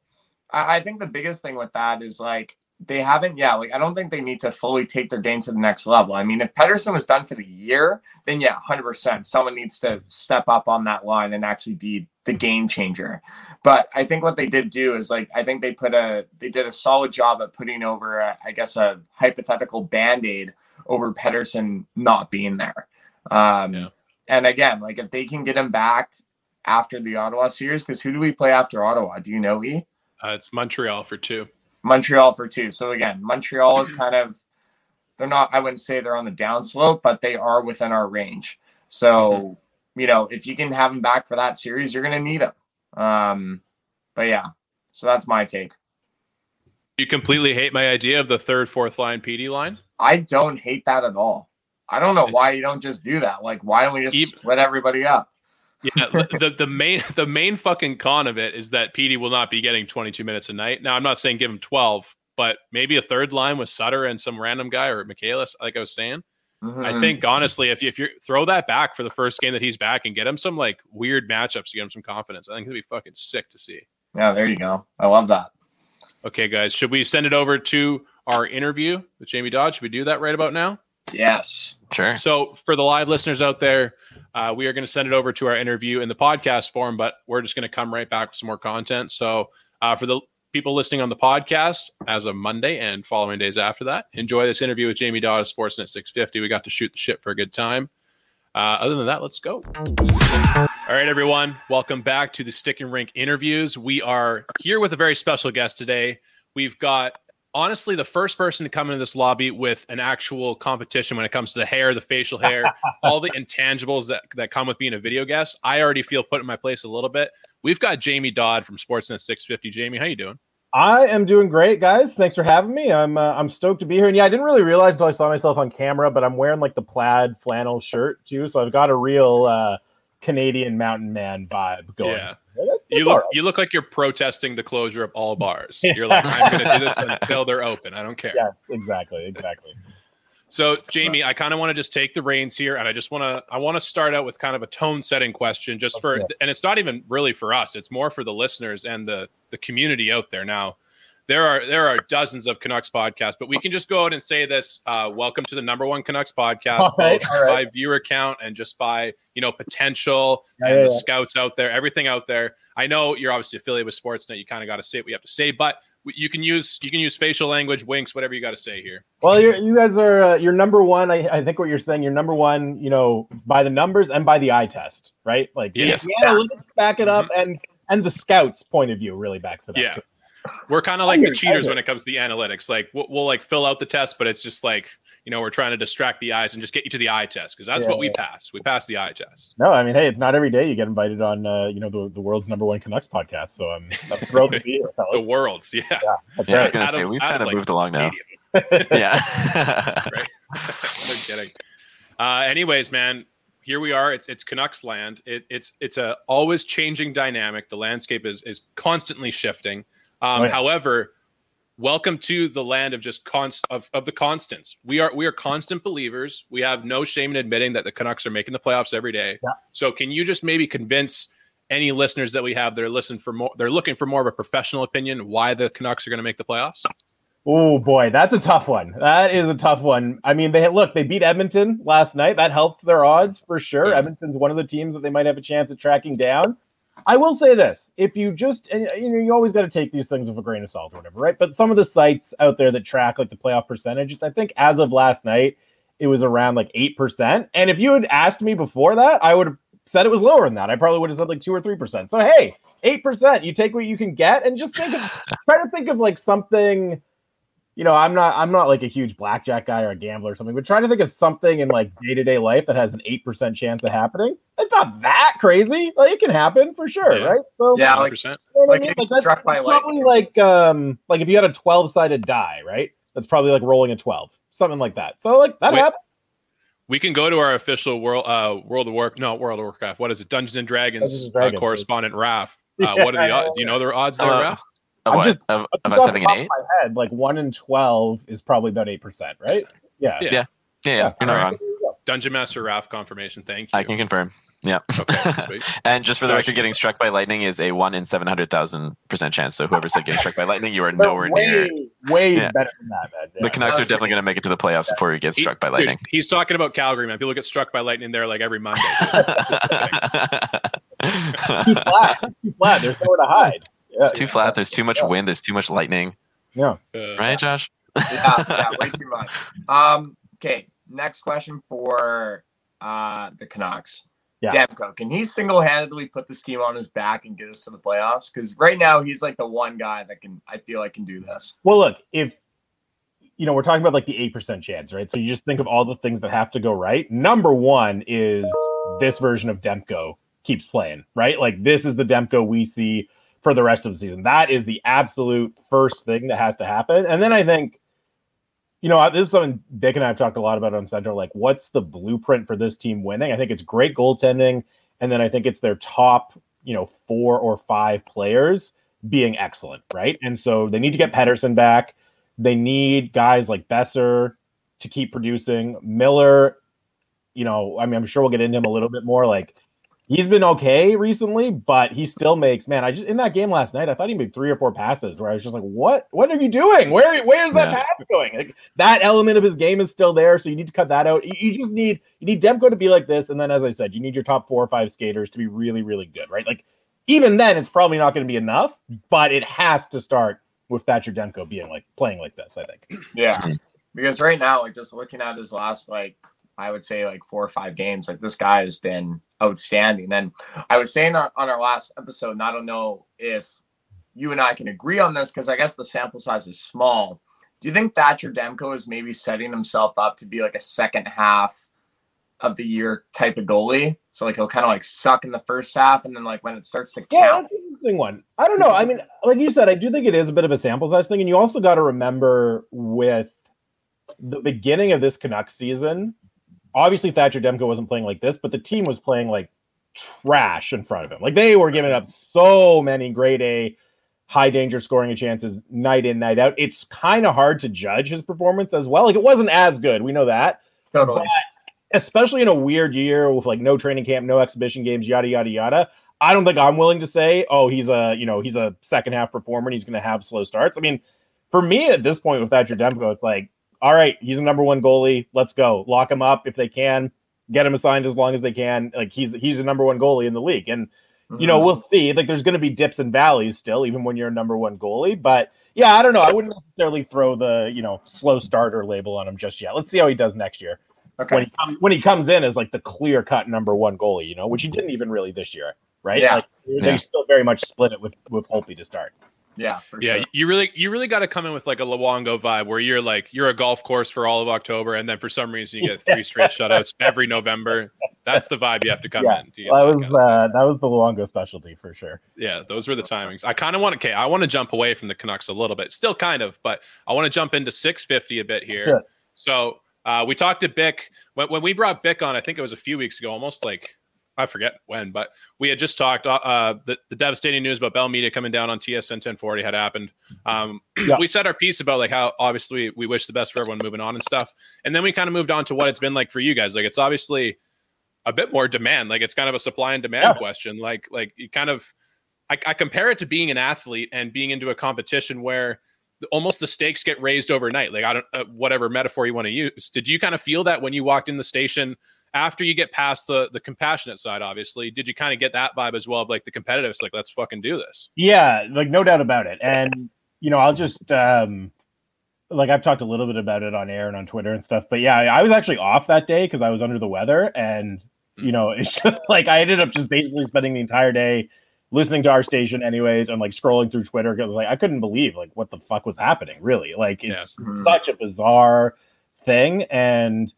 [SPEAKER 2] I, I think the biggest thing with that is like they haven't, yeah, like I don't think they need to fully take their game to the next level. I mean, if Pettersson was done for the year, then yeah, hundred percent, someone needs to step up on that line and actually be the game changer. But I think what they did do is like I think they put a they did a solid job at putting over, a, I guess, a hypothetical band aid over Pettersson not being there. Um,
[SPEAKER 1] Yeah.
[SPEAKER 2] And again, like if they can get him back after the Ottawa series, because who do we play after Ottawa? Do you know, E?
[SPEAKER 1] Uh, it's Montreal for two.
[SPEAKER 2] Montreal for two. So again, Montreal is kind of they're not. I wouldn't say they're on the downslope, but they are within our range. So you know, if you can have him back for that series, you're going to need him. Um, but yeah, so that's my take.
[SPEAKER 1] You completely hate my idea of the third, fourth line PD line.
[SPEAKER 2] I don't hate that at all. I don't know why you don't just do that. Like, why don't we just
[SPEAKER 1] Even-
[SPEAKER 2] split everybody up?
[SPEAKER 1] Yeah, the, the main the main fucking con of it is that PD will not be getting 22 minutes a night. Now, I'm not saying give him 12, but maybe a third line with Sutter and some random guy or Michaelis, like I was saying. I
[SPEAKER 2] Mhm.
[SPEAKER 1] think honestly, if you, if you throw that back for the first game that he's back and get him some like weird matchups to get him some confidence, I think it'd be fucking sick to see.
[SPEAKER 2] Yeah, there you go. I love that.
[SPEAKER 1] Okay, guys, should we send it over to our interview with Jamie Dodd? Should we do that right about now?
[SPEAKER 2] Yes.
[SPEAKER 4] Sure.
[SPEAKER 1] So, for the live listeners out there, uh, we are going to send it over to our interview in the podcast form, but we're just going to come right back with some more content. So, uh, for the people listening on the podcast as of Monday and following days after that, enjoy this interview with Jamie Dodd of Sportsnet 650. We got to shoot the shit for a good time. Uh, other than that, let's go. All right, everyone. Welcome back to the Stick and Rink interviews. We are here with a very special guest today. We've got honestly the first person to come into this lobby with an actual competition when it comes to the hair, the facial hair, all the intangibles that, that come with being a video guest. I already feel put in my place a little bit. We've got Jamie Dodd from Sportsnet 650. Jamie, how you doing?
[SPEAKER 5] I am doing great, guys. Thanks for having me. I'm uh, I'm stoked to be here. And yeah, I didn't really realize until I saw myself on camera, but I'm wearing like the plaid flannel shirt too, so I've got a real uh, Canadian mountain man vibe going.
[SPEAKER 1] Yeah. You look you look like you're protesting the closure of all bars. You're like, I'm gonna do this until they're open. I don't care.
[SPEAKER 5] Yes, exactly, exactly.
[SPEAKER 1] So, Jamie, I kind of want to just take the reins here, and I just want to I want to start out with kind of a tone setting question, just for, and it's not even really for us; it's more for the listeners and the the community out there. Now, there are there are dozens of Canucks podcasts, but we can just go out and say this: uh, Welcome to the number one Canucks podcast, all right, both all right. by viewer count and just by you know potential yeah, and yeah, the yeah. scouts out there, everything out there. I know you're obviously affiliated with Sportsnet; you kind of got to say what you have to say, but you can use you can use facial language, winks, whatever you got to say here.
[SPEAKER 5] Well, you're, you guys are uh, you're number one. I, I think what you're saying, you're number one. You know, by the numbers and by the eye test, right? Like yes. yeah, back it up, mm-hmm. and and the scouts' point of view really backs it up.
[SPEAKER 1] Yeah, we're kind of like the cheaters when it comes to the analytics. Like we'll, we'll, like fill out the test, but it's just like you know we're trying to distract the eyes and just get you to the eye test because that's yeah, what we yeah. pass. We pass the eye test.
[SPEAKER 5] No, I mean, hey, it's not every day you get invited on uh, you know the, the world's number one Canucks podcast. So I'm, I'm thrilled to be here.
[SPEAKER 1] Fellas. The world's, yeah. Yeah,
[SPEAKER 4] yeah I was gonna say we've kind of, like, moved along now. yeah.
[SPEAKER 1] right. no kidding. Uh, anyways, man, here we are. It's it's Canucks land. It, it's it's a always changing dynamic. The landscape is is constantly shifting. Um, oh, yeah. However, welcome to the land of just const of, of the constants. We are we are constant believers. We have no shame in admitting that the Canucks are making the playoffs every day. Yeah. So can you just maybe convince any listeners that we have that are listening for more they're looking for more of a professional opinion why the Canucks are going to make the playoffs?
[SPEAKER 5] Oh boy, that's a tough one. That is a tough one. I mean, they look, they beat Edmonton last night. That helped their odds for sure. Yeah. Edmonton's one of the teams that they might have a chance of tracking down. I will say this: if you just, you know, you always got to take these things with a grain of salt or whatever, right? But some of the sites out there that track like the playoff percentages, I think as of last night, it was around like eight percent. And if you had asked me before that, I would have said it was lower than that. I probably would have said like two or three percent. So hey, eight percent. You take what you can get, and just think of try to think of like something you know, I'm not I'm not like a huge blackjack guy or a gambler or something, but trying to think of something in like day to day life that has an eight percent chance of happening. It's not that crazy. Like it can happen for sure,
[SPEAKER 2] yeah.
[SPEAKER 5] right?
[SPEAKER 2] So yeah, like, you know like, I mean? like struck by
[SPEAKER 5] probably like um like if you had a twelve sided die, right? That's probably like rolling a twelve, something like that. So like that happens.
[SPEAKER 1] We can go to our official world uh World of Warcraft, no World of Warcraft. What is it? Dungeons and Dragons, Dungeons and Dragons uh, correspondent Raph. Uh, yeah, what are the odds? Do you know the odds there, uh, Raph?
[SPEAKER 4] Of what? Just, of, of us having an eight?
[SPEAKER 5] My head, like one in twelve is probably about eight percent, right?
[SPEAKER 4] Yeah. Yeah. Yeah. yeah, yeah. You're not wrong.
[SPEAKER 1] Dungeon Master Raph confirmation. Thank you.
[SPEAKER 4] I can confirm. Yeah. Okay, and just for the record, getting struck by lightning is a one in seven hundred thousand percent chance. So whoever said getting struck by lightning, you are nowhere
[SPEAKER 5] way,
[SPEAKER 4] near.
[SPEAKER 5] Way yeah. better than that, man.
[SPEAKER 4] Yeah. The Canucks are definitely going to make it to the playoffs before he gets struck by lightning. Dude,
[SPEAKER 1] he's talking about Calgary, man. People get struck by lightning there like every Monday.
[SPEAKER 5] too flat. Too flat. There's nowhere to hide.
[SPEAKER 4] Yeah, it's too yeah, flat. There's too much yeah. wind. There's too much lightning.
[SPEAKER 5] Yeah.
[SPEAKER 4] Uh, right, Josh?
[SPEAKER 2] yeah, yeah, way too much. Um, okay, next question for uh, the Canucks. Yeah. Demko, can he single handedly put this team on his back and get us to the playoffs? Because right now he's like the one guy that can, I feel like, can do this.
[SPEAKER 5] Well, look, if you know, we're talking about like the eight percent chance, right? So you just think of all the things that have to go right. Number one is this version of Demko keeps playing, right? Like this is the Demko we see for the rest of the season. That is the absolute first thing that has to happen. And then I think, you know, this is something Dick and I have talked a lot about on Central. Like, what's the blueprint for this team winning? I think it's great goaltending. And then I think it's their top, you know, four or five players being excellent, right? And so they need to get Pettersson back. They need guys like Boeser to keep producing. Miller, you know, I mean, I'm sure we'll get into him a little bit more. Like, he's been okay recently, but he still makes man. I just in that game last night, I thought he made three or four passes where I was just like, "What? What are you doing? Where? Where's that yeah. pass going?" Like, that element of his game is still there, so you need to cut that out. You, you, just need you need Demko to be like this, and then as I said, you need your top four or five skaters to be really, really good, right? Like even then, it's probably not going to be enough, but it has to start with Thatcher Demko being like playing like this. I think.
[SPEAKER 2] Yeah, because right now, like just looking at his last like I would say like four or five games. Like this guy has been outstanding. And I was saying on, our last episode, and I don't know if you and I can agree on this because I guess the sample size is small. Do you think Thatcher Demko is maybe setting himself up to be like a second half of the year type of goalie? So like he'll kind of like suck in the first half, and then like when it starts to
[SPEAKER 5] Yeah,
[SPEAKER 2] count,
[SPEAKER 5] that's an interesting one. I don't know. I mean, like you said, I do think it is a bit of a sample size thing, and you also got to remember with the beginning of this Canucks season. Obviously, Thatcher Demko wasn't playing like this, but the team was playing like trash in front of him. Like they were giving up so many grade A, high danger scoring chances night in, night out. It's kind of hard to judge his performance as well. Like it wasn't as good. We know that
[SPEAKER 2] totally.
[SPEAKER 5] especially in a weird year with like no training camp, no exhibition games, yada yada yada. I don't think I'm willing to say, oh, he's a you know he's a second half performer and he's going to have slow starts. I mean, for me at this point with Thatcher Demko, it's like, all right, he's a number one goalie. Let's go, lock him up if they can, get him assigned as long as they can. Like he's he's a number one goalie in the league, and you know
[SPEAKER 2] Mhm.
[SPEAKER 5] we'll see. Like there's going to be dips and valleys still, even when you're a number one goalie. But yeah, I don't know. I wouldn't necessarily throw the you know slow starter label on him just yet. Let's see how he does next year when he comes when he comes in as like the clear cut number one goalie, you know, which he didn't even really this year, right?
[SPEAKER 2] Yeah.
[SPEAKER 5] Like, they still very much split it with with Holtby to start.
[SPEAKER 2] Yeah, for
[SPEAKER 1] Yeah,
[SPEAKER 2] sure.
[SPEAKER 1] you really you really got to come in with like a Luongo vibe where you're like you're a golf course for all of October, and then for some reason you get three straight shutouts every November. That's the vibe you have to come
[SPEAKER 5] Yeah,
[SPEAKER 1] in. To
[SPEAKER 5] That
[SPEAKER 1] that
[SPEAKER 5] was
[SPEAKER 1] kind
[SPEAKER 5] uh, that was the Luongo specialty for sure.
[SPEAKER 1] yeah, those were the timings. I kind of want to. Okay, I want to jump away from the Canucks a little bit, still kind of, but I want to jump into 650 a bit here.
[SPEAKER 5] Sure.
[SPEAKER 1] So uh, we talked to Bick when, when we brought Bick on. I think it was a few weeks ago, almost like I forget when, but we had just talked. Uh, uh, the, the devastating news about Bell Media coming down on TSN 1040 had happened. Um,
[SPEAKER 5] Yeah.
[SPEAKER 1] we said our piece about like how obviously we wish the best for everyone moving on and stuff, and then we kind of moved on to what it's been like for you guys. Like it's obviously a bit more demand. Like it's kind of a supply and demand
[SPEAKER 5] Yeah.
[SPEAKER 1] question. Like like you kind of I, I compare it to being an athlete and being into a competition where almost the stakes get raised overnight. Like I don't uh, whatever metaphor you want to use. Did you kind of feel that when you walked in the station after you get past the the compassionate side? Obviously, did you kind of get that vibe as well of like the competitive? It's like let's fucking do this.
[SPEAKER 5] Yeah, like no doubt about it. And you know, I'll just um like I've talked a little bit about it on air and on Twitter and stuff. But yeah, I was actually off that day because I was under the weather, and you know, it's just like I ended up just basically spending the entire day listening to our station anyways and like scrolling through Twitter because like I couldn't believe like what the fuck was happening. Really, like it's
[SPEAKER 2] Mhm.
[SPEAKER 5] such a bizarre thing and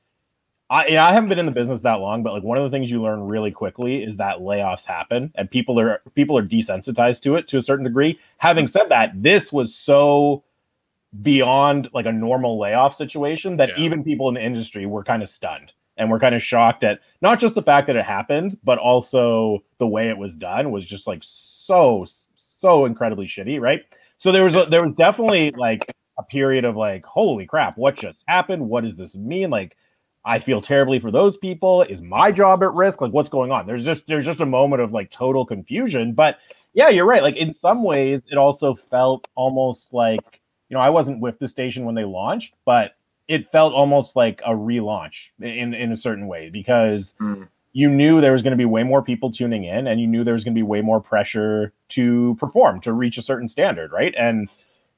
[SPEAKER 5] I, you know, I haven't been in the business that long, but like one of the things you learn really quickly is that layoffs happen, and people are people are desensitized to it to a certain degree. Having said that, this was so beyond like a normal layoff situation that
[SPEAKER 1] Yeah.
[SPEAKER 5] even people in the industry were kind of stunned and were kind of shocked at not just the fact that it happened, but also the way it was done was just like so so incredibly shitty, right? So there was a, there was definitely like a period of like, holy crap, what just happened? What does this mean? Like, I feel terribly for those people. Is my job at risk? Like, what's going on? There's just there's just a moment of like total confusion. But yeah, you're right. Like in some ways, it also felt almost like you know I wasn't with the station when they launched, but it felt almost like a relaunch in in a certain way because
[SPEAKER 2] Mm.
[SPEAKER 5] you knew there was going to be way more people tuning in and you knew there was going to be way more pressure to perform to reach a certain standard right and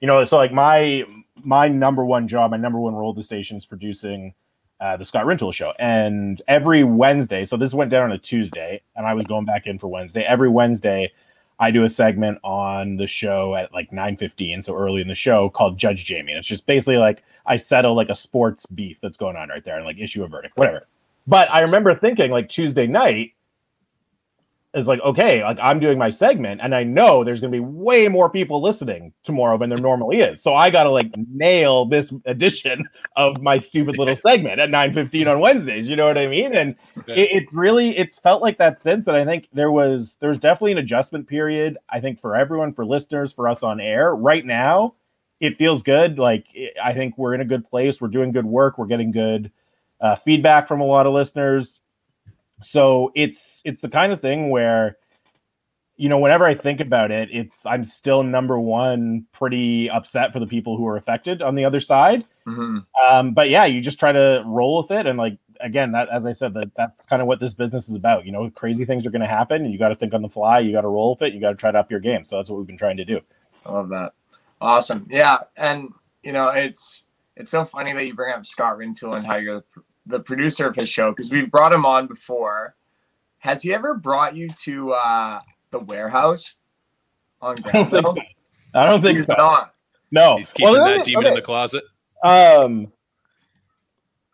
[SPEAKER 5] you know so like my my number one job my number one role at the station is producing uh, the scott rintoul show. And every wednesday so this went down on a tuesday and i was going back in for wednesday. Every wednesday i do a segment on the show at like 9.15 so early in the show called judge jamie. And it's just basically like i settle like a sports beef that's going on right there and like issue a verdict whatever. But I remember thinking like Tuesday night is like, okay, like I'm doing my segment and I know there's gonna be way more people listening tomorrow than there normally is. So I gotta like nail this edition of my stupid little segment at 9:15 on Wednesdays. You know what I mean? And it, it's really it's felt like that since and i think there was there's definitely an adjustment period i think for everyone for listeners for us on air right now it feels good like it, i think we're in a good place we're doing good work we're getting good uh, feedback from a lot of listeners so it's it's the kind of thing where you know whenever i think about it it's i'm still number one pretty upset for the people who are affected on the other side
[SPEAKER 2] Mhm.
[SPEAKER 5] um, but yeah, you just try to roll with it, and like again, that as I said, that that's kind of what this business is about. You know, crazy things are going to happen, and you got to think on the fly. You got to roll with it. You got to try to up your game. So that's what we've been trying to do.
[SPEAKER 2] I love that. Awesome. Yeah, and you know it's it's so funny that you bring up Scott Rintoul and how you're the, the producer of his show because we've brought him on before. Has he ever brought you to uh, the warehouse on
[SPEAKER 5] I don't think so. I don't think
[SPEAKER 2] He's
[SPEAKER 5] so.
[SPEAKER 2] not.
[SPEAKER 5] No,
[SPEAKER 1] He's keeping
[SPEAKER 5] Well,
[SPEAKER 1] that
[SPEAKER 5] okay,
[SPEAKER 1] demon in the closet.
[SPEAKER 5] Um,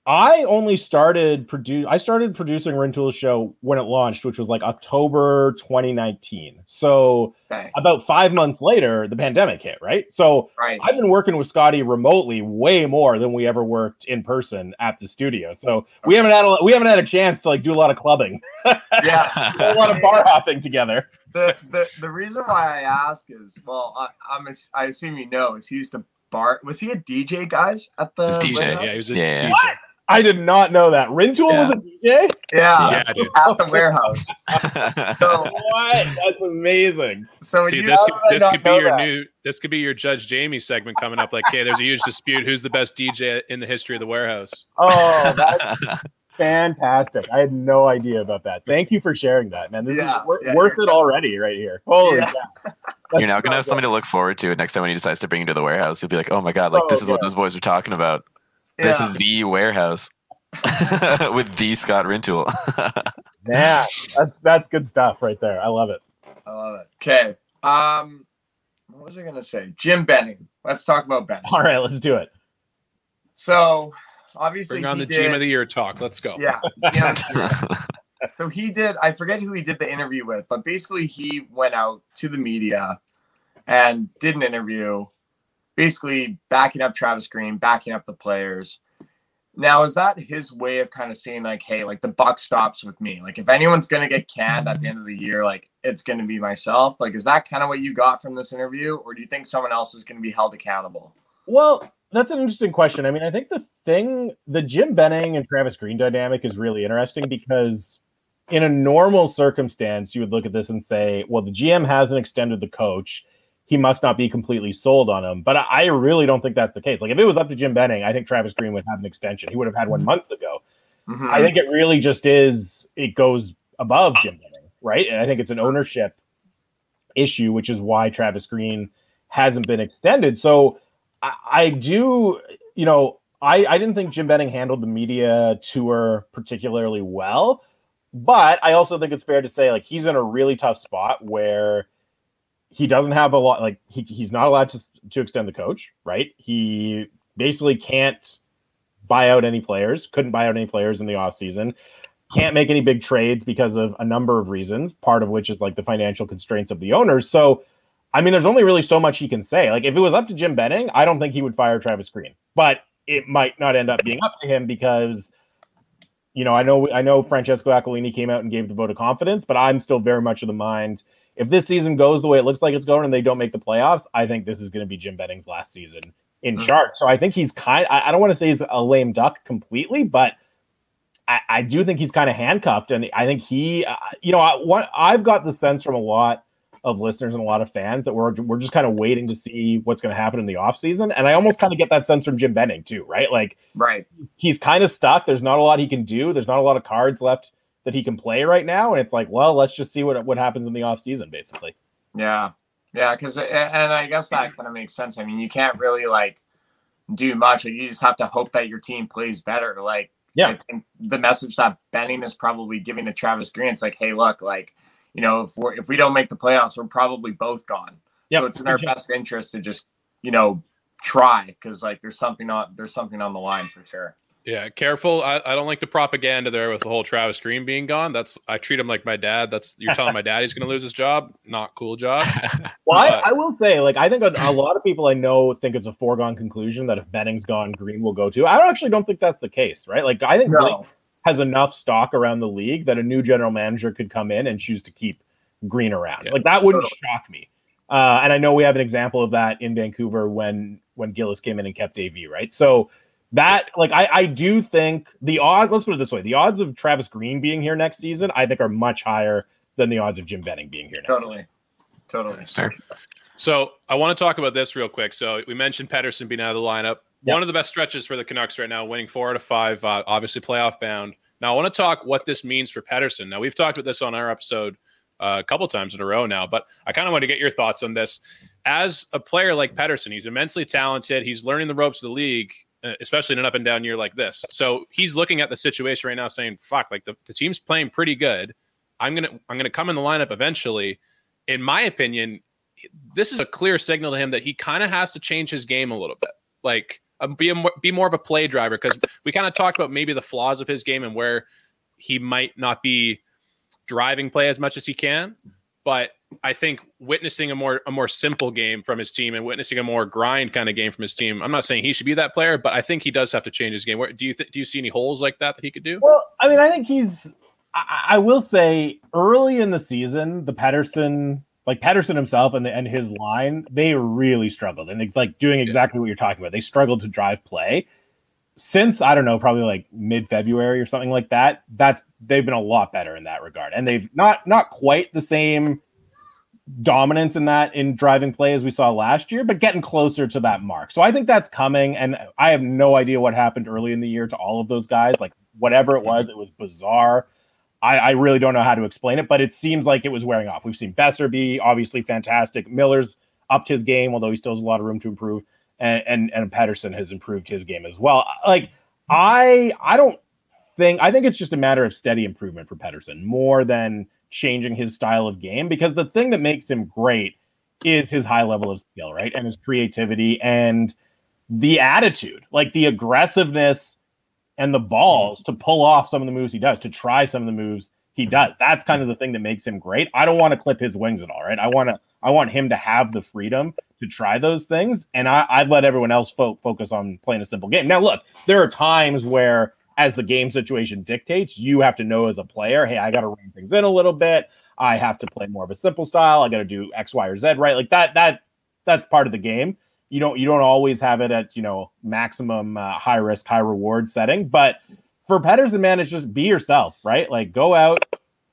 [SPEAKER 5] I only started produce. I started producing Rintoul's show when it launched, which was like October 2019. So
[SPEAKER 2] Okay.
[SPEAKER 5] about five months later, the pandemic hit. Right. So
[SPEAKER 2] Right.
[SPEAKER 5] I've been working with Scotty remotely way more than we ever worked in person at the studio. So we haven't had a, we haven't had a chance to like do a lot of clubbing,
[SPEAKER 2] Yeah.
[SPEAKER 5] a lot of bar hopping together.
[SPEAKER 2] the, the the reason why I ask is well, I, I'm ass- I assume you know is he used to bar. Was he a DJ, guys? At the
[SPEAKER 4] DJ.
[SPEAKER 1] Yeah, he was a
[SPEAKER 4] Yeah.
[SPEAKER 1] DJ.
[SPEAKER 5] I did not know that Rintoul was a DJ.
[SPEAKER 2] yeah,
[SPEAKER 1] Yeah, dude.
[SPEAKER 2] at the warehouse. So
[SPEAKER 5] What? That's amazing.
[SPEAKER 2] so
[SPEAKER 1] See, this could, this could be your
[SPEAKER 5] that?
[SPEAKER 1] new this could be your Judge Jamie segment coming up. Like, hey, there's a huge dispute. Who's the best DJ in the history of the warehouse?
[SPEAKER 5] Oh, that's fantastic. I had no idea about that. Thank you for sharing that, man. This
[SPEAKER 2] Yeah,
[SPEAKER 5] is wor-
[SPEAKER 2] yeah,
[SPEAKER 5] worth
[SPEAKER 2] you're
[SPEAKER 5] it already right here. Holy
[SPEAKER 2] Yeah.
[SPEAKER 5] cow.
[SPEAKER 4] You're now gonna have
[SPEAKER 5] so
[SPEAKER 4] something to look forward to next time when he decides to bring you to the warehouse. He'll be like, "Oh my god, like this oh, is what
[SPEAKER 5] Oh,
[SPEAKER 4] those boys were talking about. This is the warehouse with the Scott Rintoul."
[SPEAKER 5] good. Man, that's that's good stuff right there. I love it.
[SPEAKER 2] I love it. Okay. Um, what was I gonna say? Jim Benning. Let's talk about Benning.
[SPEAKER 5] All right, let's do it.
[SPEAKER 2] So obviously,
[SPEAKER 1] Bring on
[SPEAKER 2] he
[SPEAKER 1] the
[SPEAKER 2] did,
[SPEAKER 1] GM of the Year talk. Let's go.
[SPEAKER 2] Yeah. yeah. so he did. I forget who he did the interview with, but basically he went out to the media and did an interview, basically backing up Travis Green, backing up the players. Now, is that his way of kind of saying like, hey, like the buck stops with me? Like, if anyone's gonna get canned at the end of the year, like it's gonna be myself. Like, is that kind of what you got from this interview, or do you think someone else is gonna be held accountable?
[SPEAKER 5] Well, that's an interesting question. I mean, I think the thing, the Jim Benning and Travis Green dynamic is really interesting because in a normal circumstance, you would look at this and say, well, the GM hasn't extended the coach. He must not be completely sold on him. But I I really don't think that's the case. Like, if it was up to Jim Benning, I think Travis Green would have an extension. He would have had one months ago.
[SPEAKER 2] Mhm.
[SPEAKER 5] I think it really just is, it goes above Jim Benning, right? And I think it's an ownership issue, which is why Travis Green hasn't been extended. So I, I do, you know, I, I didn't think Jim Benning handled the media tour particularly well, but I also think it's fair to say like he's in a really tough spot where he doesn't have a lot like he, he's not allowed to to extend the coach, right? He basically can't buy out any players, couldn't buy out any players in the offseason, can't make any big trades because of a number of reasons, part of which is like the financial constraints of the owners. So I mean, there's only really so much he can say. Like, if it was up to Jim Benning, I don't think he would fire Travis Green, but it might not end up being up to him because, you know, I know I know Francesco Aquilini came out and gave the vote of confidence, but I'm still very much of the mind if this season goes the way it looks like it's going and they don't make the playoffs, I think this is going to be Jim Benning's last season in
[SPEAKER 2] Mhm.
[SPEAKER 5] charge. So I think he's kind. I, I don't want to say he's a lame duck completely, but I, I do think he's kind of handcuffed, and I think he, uh, you know, I, what I've got the sense from a lot of listeners and a lot of fans that we're we're just kind of waiting to see what's going to happen in the offseason. and I almost kind of get that sense from Jim Benning too, right? Like
[SPEAKER 2] Right.
[SPEAKER 5] he's kind of stuck. There's not a lot he can do. There's not a lot of cards left that he can play right now, and it's like, well, let's just see what what happens in the offseason, basically.
[SPEAKER 2] Yeah, yeah, because and I guess that kind of makes sense. I mean, you can't really like do much. You just have to hope that your team plays better. Like,
[SPEAKER 5] Yeah.
[SPEAKER 2] The message that Benning is probably giving to Travis Green, it's like, hey, look, like, you know, if we're if we don't make the playoffs, we're probably both gone.
[SPEAKER 5] Yep.
[SPEAKER 2] So it's in our best interest to just, you know, try because like there's something on there's something on the line for sure.
[SPEAKER 1] Yeah, careful. I, I don't like the propaganda there with the whole Travis Green being gone. That's I treat him like my dad. That's you're telling my dad he's going to lose his job. Not cool job.
[SPEAKER 5] Well, I,
[SPEAKER 1] But-
[SPEAKER 5] I will say, like, I think a, a lot of people I know think it's a foregone conclusion that if Benning's gone, Green will go too. I actually don't think that's the case, right? Like, I think Blake
[SPEAKER 2] No,
[SPEAKER 5] has enough stock around the league that a new general manager could come in and choose to keep Green around.
[SPEAKER 1] Yeah,
[SPEAKER 5] like that wouldn't
[SPEAKER 2] totally.
[SPEAKER 5] shock me. Uh, and I know we have an example of that in Vancouver when when Gillis came in and kept AV, right? So that like I, I do think the odds let's put it this way the odds of Travis Green being here next season I think are much higher than the odds of Jim Benning being here next season.
[SPEAKER 2] totally, totally.
[SPEAKER 4] Fair.
[SPEAKER 1] So I want to talk about this real quick. So we mentioned Pettersson being out of the lineup.
[SPEAKER 5] Yep.
[SPEAKER 1] One of the best stretches for the Canucks right now, winning four out of five, uh, obviously playoff bound. Now I want to talk what this means for Pettersson. Now we've talked about this on our episode uh, a couple times in a row now, but I kind of want to get your thoughts on this. As a player like Pettersson, he's immensely talented. He's learning the ropes of the league, especially in an up and down year like this. So he's looking at the situation right now, saying, "Fuck, like the, the team's playing pretty good. I'm gonna I'm gonna come in the lineup eventually." In my opinion, this is a clear signal to him that he kind of has to change his game a little bit. Like um, be a, be more of a play driver because we kind of talked about maybe the flaws of his game and where he might not be driving play as much as he can. But I think witnessing a more a more simple game from his team and witnessing a more grind kind of game from his team. I'm not saying he should be that player, but I think he does have to change his game. Where, do you th- do you see any holes like that that he could do?
[SPEAKER 5] Well, I mean, I think he's. I, I will say early in the season, the Pettersson, like Pettersson himself and the, and his line, they really struggled, and it's like doing exactly what you're talking about. They struggled to drive play. Since I don't know, probably like mid February or something like that. That's they've been a lot better in that regard, and they've not not quite the same dominance in that in driving play as we saw last year, but getting closer to that mark. So I think that's coming, and I have no idea what happened early in the year to all of those guys. Like whatever it was, it was bizarre. I, I really don't know how to explain it, but it seems like it was wearing off. We've seen Boeser be obviously fantastic. Miller's upped his game, although he still has a lot of room to improve, and and, and Pettersson has improved his game as well. Like I I don't think I think it's just a matter of steady improvement for Pettersson more than changing his style of game because the thing that makes him great is his high level of skill, right? And his creativity and the attitude, like the aggressiveness and the balls to pull off some of the moves he does, to try some of the moves he does. That's kind of the thing that makes him great. I don't want to clip his wings at all, right? I want to I want him to have the freedom to try those things, and I, I'd let everyone else fo- focus on playing a simple game. Now, look, there are times where as the game situation dictates, you have to know as a player, hey, I got to rein things in a little bit. I have to play more of a simple style. I got to do X, Y, or Z, right? Like that. That that's part of the game. You don't you don't always have it at you know maximum uh, high risk, high reward setting. But for Pettersson, man, it's just be yourself, right? Like go out,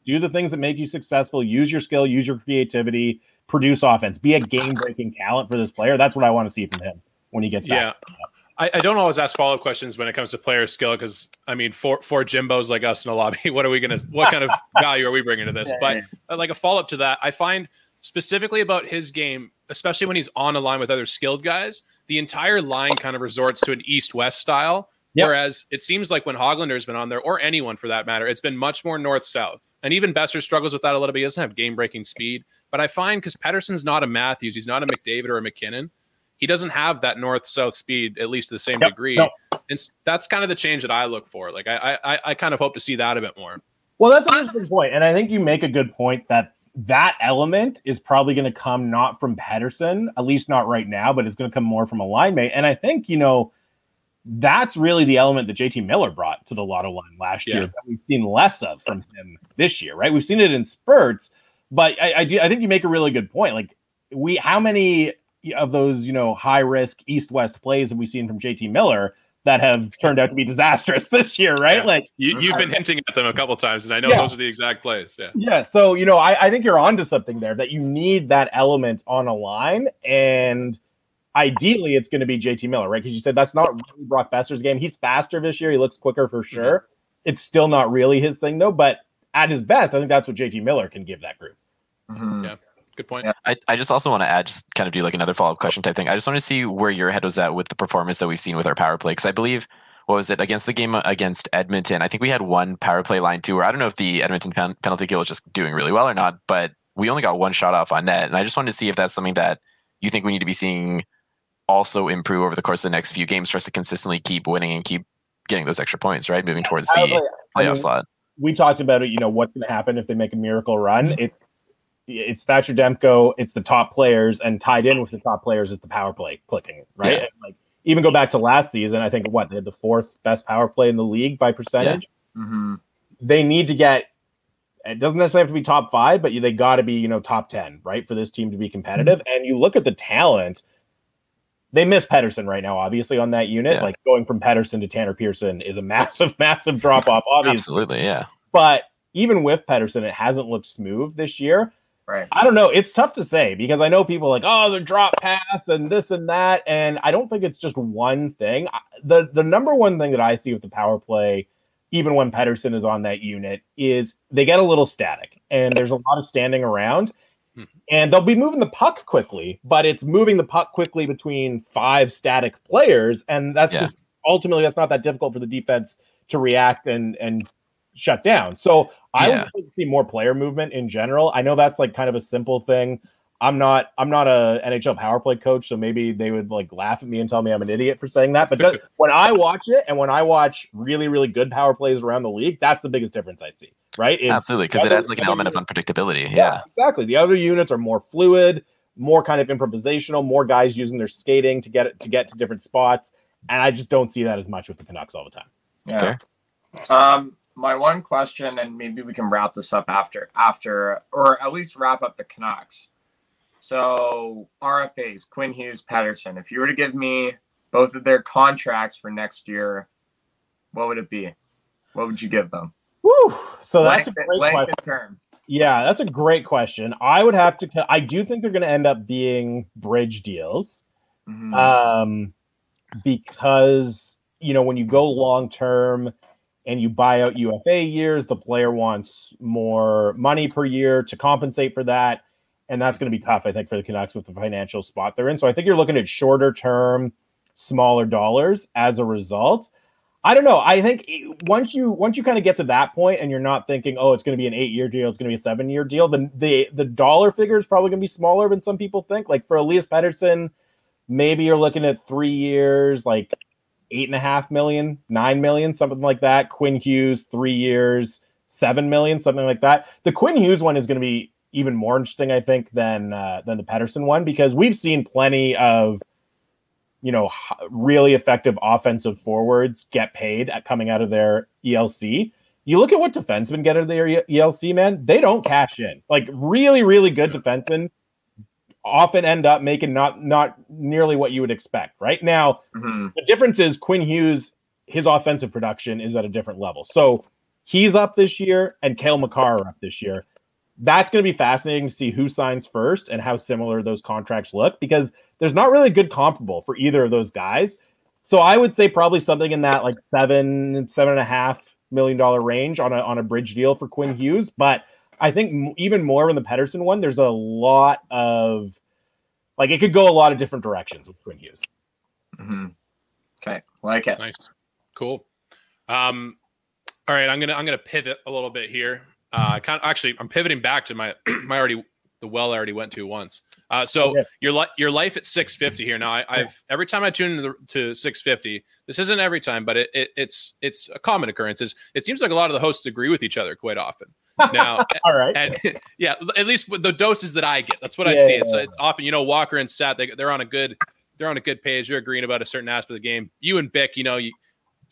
[SPEAKER 5] do the things that make you successful. Use your skill, use your creativity, produce offense. Be a game breaking talent for this player. That's what I want to see from him when he gets back.
[SPEAKER 1] Yeah. I, I don't always ask follow up questions when it comes to player skill because I mean, for for Jimbos like us in the lobby, what are we gonna? What kind of value are we bringing to this? But uh, like a follow up to that, I find specifically about his game, especially when he's on a line with other skilled guys, the entire line kind of resorts to an east west style.
[SPEAKER 5] Yep.
[SPEAKER 1] Whereas it seems like when Hoglander's been on there, or anyone for that matter, it's been much more north south. And even Boeser struggles with that a little bit. He doesn't have game breaking speed. But I find because Pettersson's not a Matthews, he's not a McDavid or a MacKinnon he doesn't have that north south speed at least to the same
[SPEAKER 5] Yep,
[SPEAKER 1] degree
[SPEAKER 5] no.
[SPEAKER 1] and that's kind of the change that i look for like i i, I kind of hope to see that a bit more
[SPEAKER 5] Well, that's an interesting point, and I think you make a good point that that element is probably going to come not from Pettersson, at least not right now, but it's going to come more from a line mate. And I think you know that's really the element that JT Miller brought to the Lotto line last
[SPEAKER 1] Yeah.
[SPEAKER 5] year that we've seen less of from him this year, right? We've seen it in spurts, but I I, do, I think you make a really good point. Like we, how many of those you know high risk east west plays have we've seen from JT Miller? That have turned out to be disastrous this year, right?
[SPEAKER 1] Yeah.
[SPEAKER 5] Like,
[SPEAKER 1] you, you've been hinting at them a couple times and i know
[SPEAKER 5] Yeah.
[SPEAKER 1] those are the exact plays yeah
[SPEAKER 5] Yeah, so you know, I, I think you're onto something there that you need that element on a line, and ideally it's going to be JT Miller, right? Because you said that's not really Brock Boeser's game. He's faster this year. He looks quicker for sure. It's still not really his thing though, but at his best, I think that's what JT Miller can give that group.
[SPEAKER 2] Mhm.
[SPEAKER 1] Yeah. Good point
[SPEAKER 2] Yeah.
[SPEAKER 4] I, I just also want to add, just kind of do like another follow up question type thing. I just want to see where your head was at with the performance that we've seen with our power play. Because I believe, what was it, against the game uh, against Edmonton? I think we had one power play line too, where I don't know if the Edmonton pen- penalty kill was just doing really well or not, but we only got one shot off on net. And I just wanted to see if that's something that you think we need to be seeing also improve over the course of the next few games for us to consistently keep winning and keep getting those extra points, right? Moving towards the
[SPEAKER 5] I
[SPEAKER 4] playoff
[SPEAKER 5] mean,
[SPEAKER 4] slot.
[SPEAKER 5] we talked about it. You know what's going to happen if they make a miracle run. Mm-hmm. It's it's Thatcher Demko, it's the top players, and tied in with the top players is the power play clicking, right?
[SPEAKER 4] Yeah.
[SPEAKER 5] Like even go back to last season, I think what they had the fourth best power play in the league by percentage.
[SPEAKER 2] Mhm.
[SPEAKER 5] They need to get. It doesn't necessarily have to be top five, but they got to be you know top ten, right, for this team to be competitive. And you look at the talent. They miss Pettersson right now, obviously, on that unit.
[SPEAKER 4] Yeah.
[SPEAKER 5] Like going from Pettersson to Tanner Pearson is a massive, massive drop off, obviously.
[SPEAKER 4] Absolutely, yeah.
[SPEAKER 5] But even with Pettersson, it hasn't looked smooth this year.
[SPEAKER 2] Right.
[SPEAKER 5] I don't know. It's tough to say because I know people like, oh, the drop pass and this and that, and I don't think it's just one thing. The The number one thing that I see with the power play, even when Pettersson is on that unit, is they get a little static, and there's a lot of standing around,
[SPEAKER 1] Mhm.
[SPEAKER 5] and they'll be moving the puck quickly, but it's moving the puck quickly between five static players, and that's
[SPEAKER 4] Yeah.
[SPEAKER 5] just ultimately that's not that difficult for the defense to react and and shut down. So I
[SPEAKER 4] Yeah.
[SPEAKER 5] would like to see more player movement in general. I know that's like kind of a simple thing. I'm not I'm not a NHL power play coach, so maybe they would like laugh at me and tell me I'm an idiot for saying that. But does, when I watch it and when I watch really really good power plays around the league, that's the biggest difference I see. Right? It's-
[SPEAKER 4] Absolutely, because it
[SPEAKER 5] other-
[SPEAKER 4] adds like an element of unpredictability.
[SPEAKER 5] yeah,
[SPEAKER 4] Yeah.
[SPEAKER 5] exactly. The other units are more fluid, more kind of improvisational, more guys using their skating to get it to get to different spots, and I just don't see that as much with the Canucks all the time.
[SPEAKER 2] Yeah.
[SPEAKER 4] Fair.
[SPEAKER 2] Um, my one question, and maybe we can wrap this up after, after, or at least wrap up the Canucks. So RFAs, Quinn Hughes, Pettersson. If you were to give me both of their contracts for next year, what would it be? What would you give them?
[SPEAKER 5] Woo! So that's a great
[SPEAKER 2] length
[SPEAKER 5] question.
[SPEAKER 2] term.
[SPEAKER 5] Yeah, that's a great question. I would have to. I do think they're going to end up being bridge deals,
[SPEAKER 2] Mhm.
[SPEAKER 5] um, because you know when you go long term and you buy out UFA years, the player wants more money per year to compensate for that, and that's going to be tough. I think for the Canucks with the financial spot they're in. So I think you're looking at shorter term, smaller dollars as a result. I don't know. I think eh, once you once you kind of get to that point and you're not thinking, oh, it's going to be an eight year deal, it's going to be a seven year deal, then the the dollar figure is probably going to be smaller than some people think. Like for Elias Pettersson, maybe you're looking at three years, like eight and a half million, nine million, something like that. Quinn Hughes, three years, seven million, something like that. The Quinn Hughes one is going to be even more interesting, I think, than uh, than the Pettersson one because we've seen plenty of you know really effective offensive forwards get paid at coming out of their ELC. You look at what defensemen get out of their ELC, man. They don't cash in. Like really, really good defensemen often end up making not not nearly what you would expect. Right now,
[SPEAKER 2] Mhm.
[SPEAKER 5] the difference is Quinn Hughes, his offensive production is at a different level. So he's up this year, and Cale Makar are up this year. That's going to be fascinating to see who signs first and how similar those contracts look because there's not really a good comparable for either of those guys. So I would say probably something in that like seven, seven and a half million dollar range on a on a bridge deal for Quinn Hughes. But I think even more in the Pettersson one, there's a lot of like it could go a lot of different directions with Quinn Hughes.
[SPEAKER 2] Mhm. Okay, like it.
[SPEAKER 1] Nice, cool. Um, all right, I'm gonna I'm gonna pivot a little bit here. Uh, kind of actually, I'm pivoting back to my my already the well I already went to once. Uh, so
[SPEAKER 5] Okay.
[SPEAKER 1] your li- your life at 650 here now. I, I've every time I tune into the, to 650. This isn't every time, but it, it it's it's a common occurrence. Is it seems like a lot of the hosts agree with each other quite often. Now,
[SPEAKER 5] All right.
[SPEAKER 1] and yeah, at least with the doses that I get, that's what I see.
[SPEAKER 5] yeah,
[SPEAKER 1] It's,
[SPEAKER 5] yeah.
[SPEAKER 1] it's often, you know, Walker and Sat, they, they're on a good, they're on a good page. You're agreeing about a certain aspect of the game. You and Bick, you know, you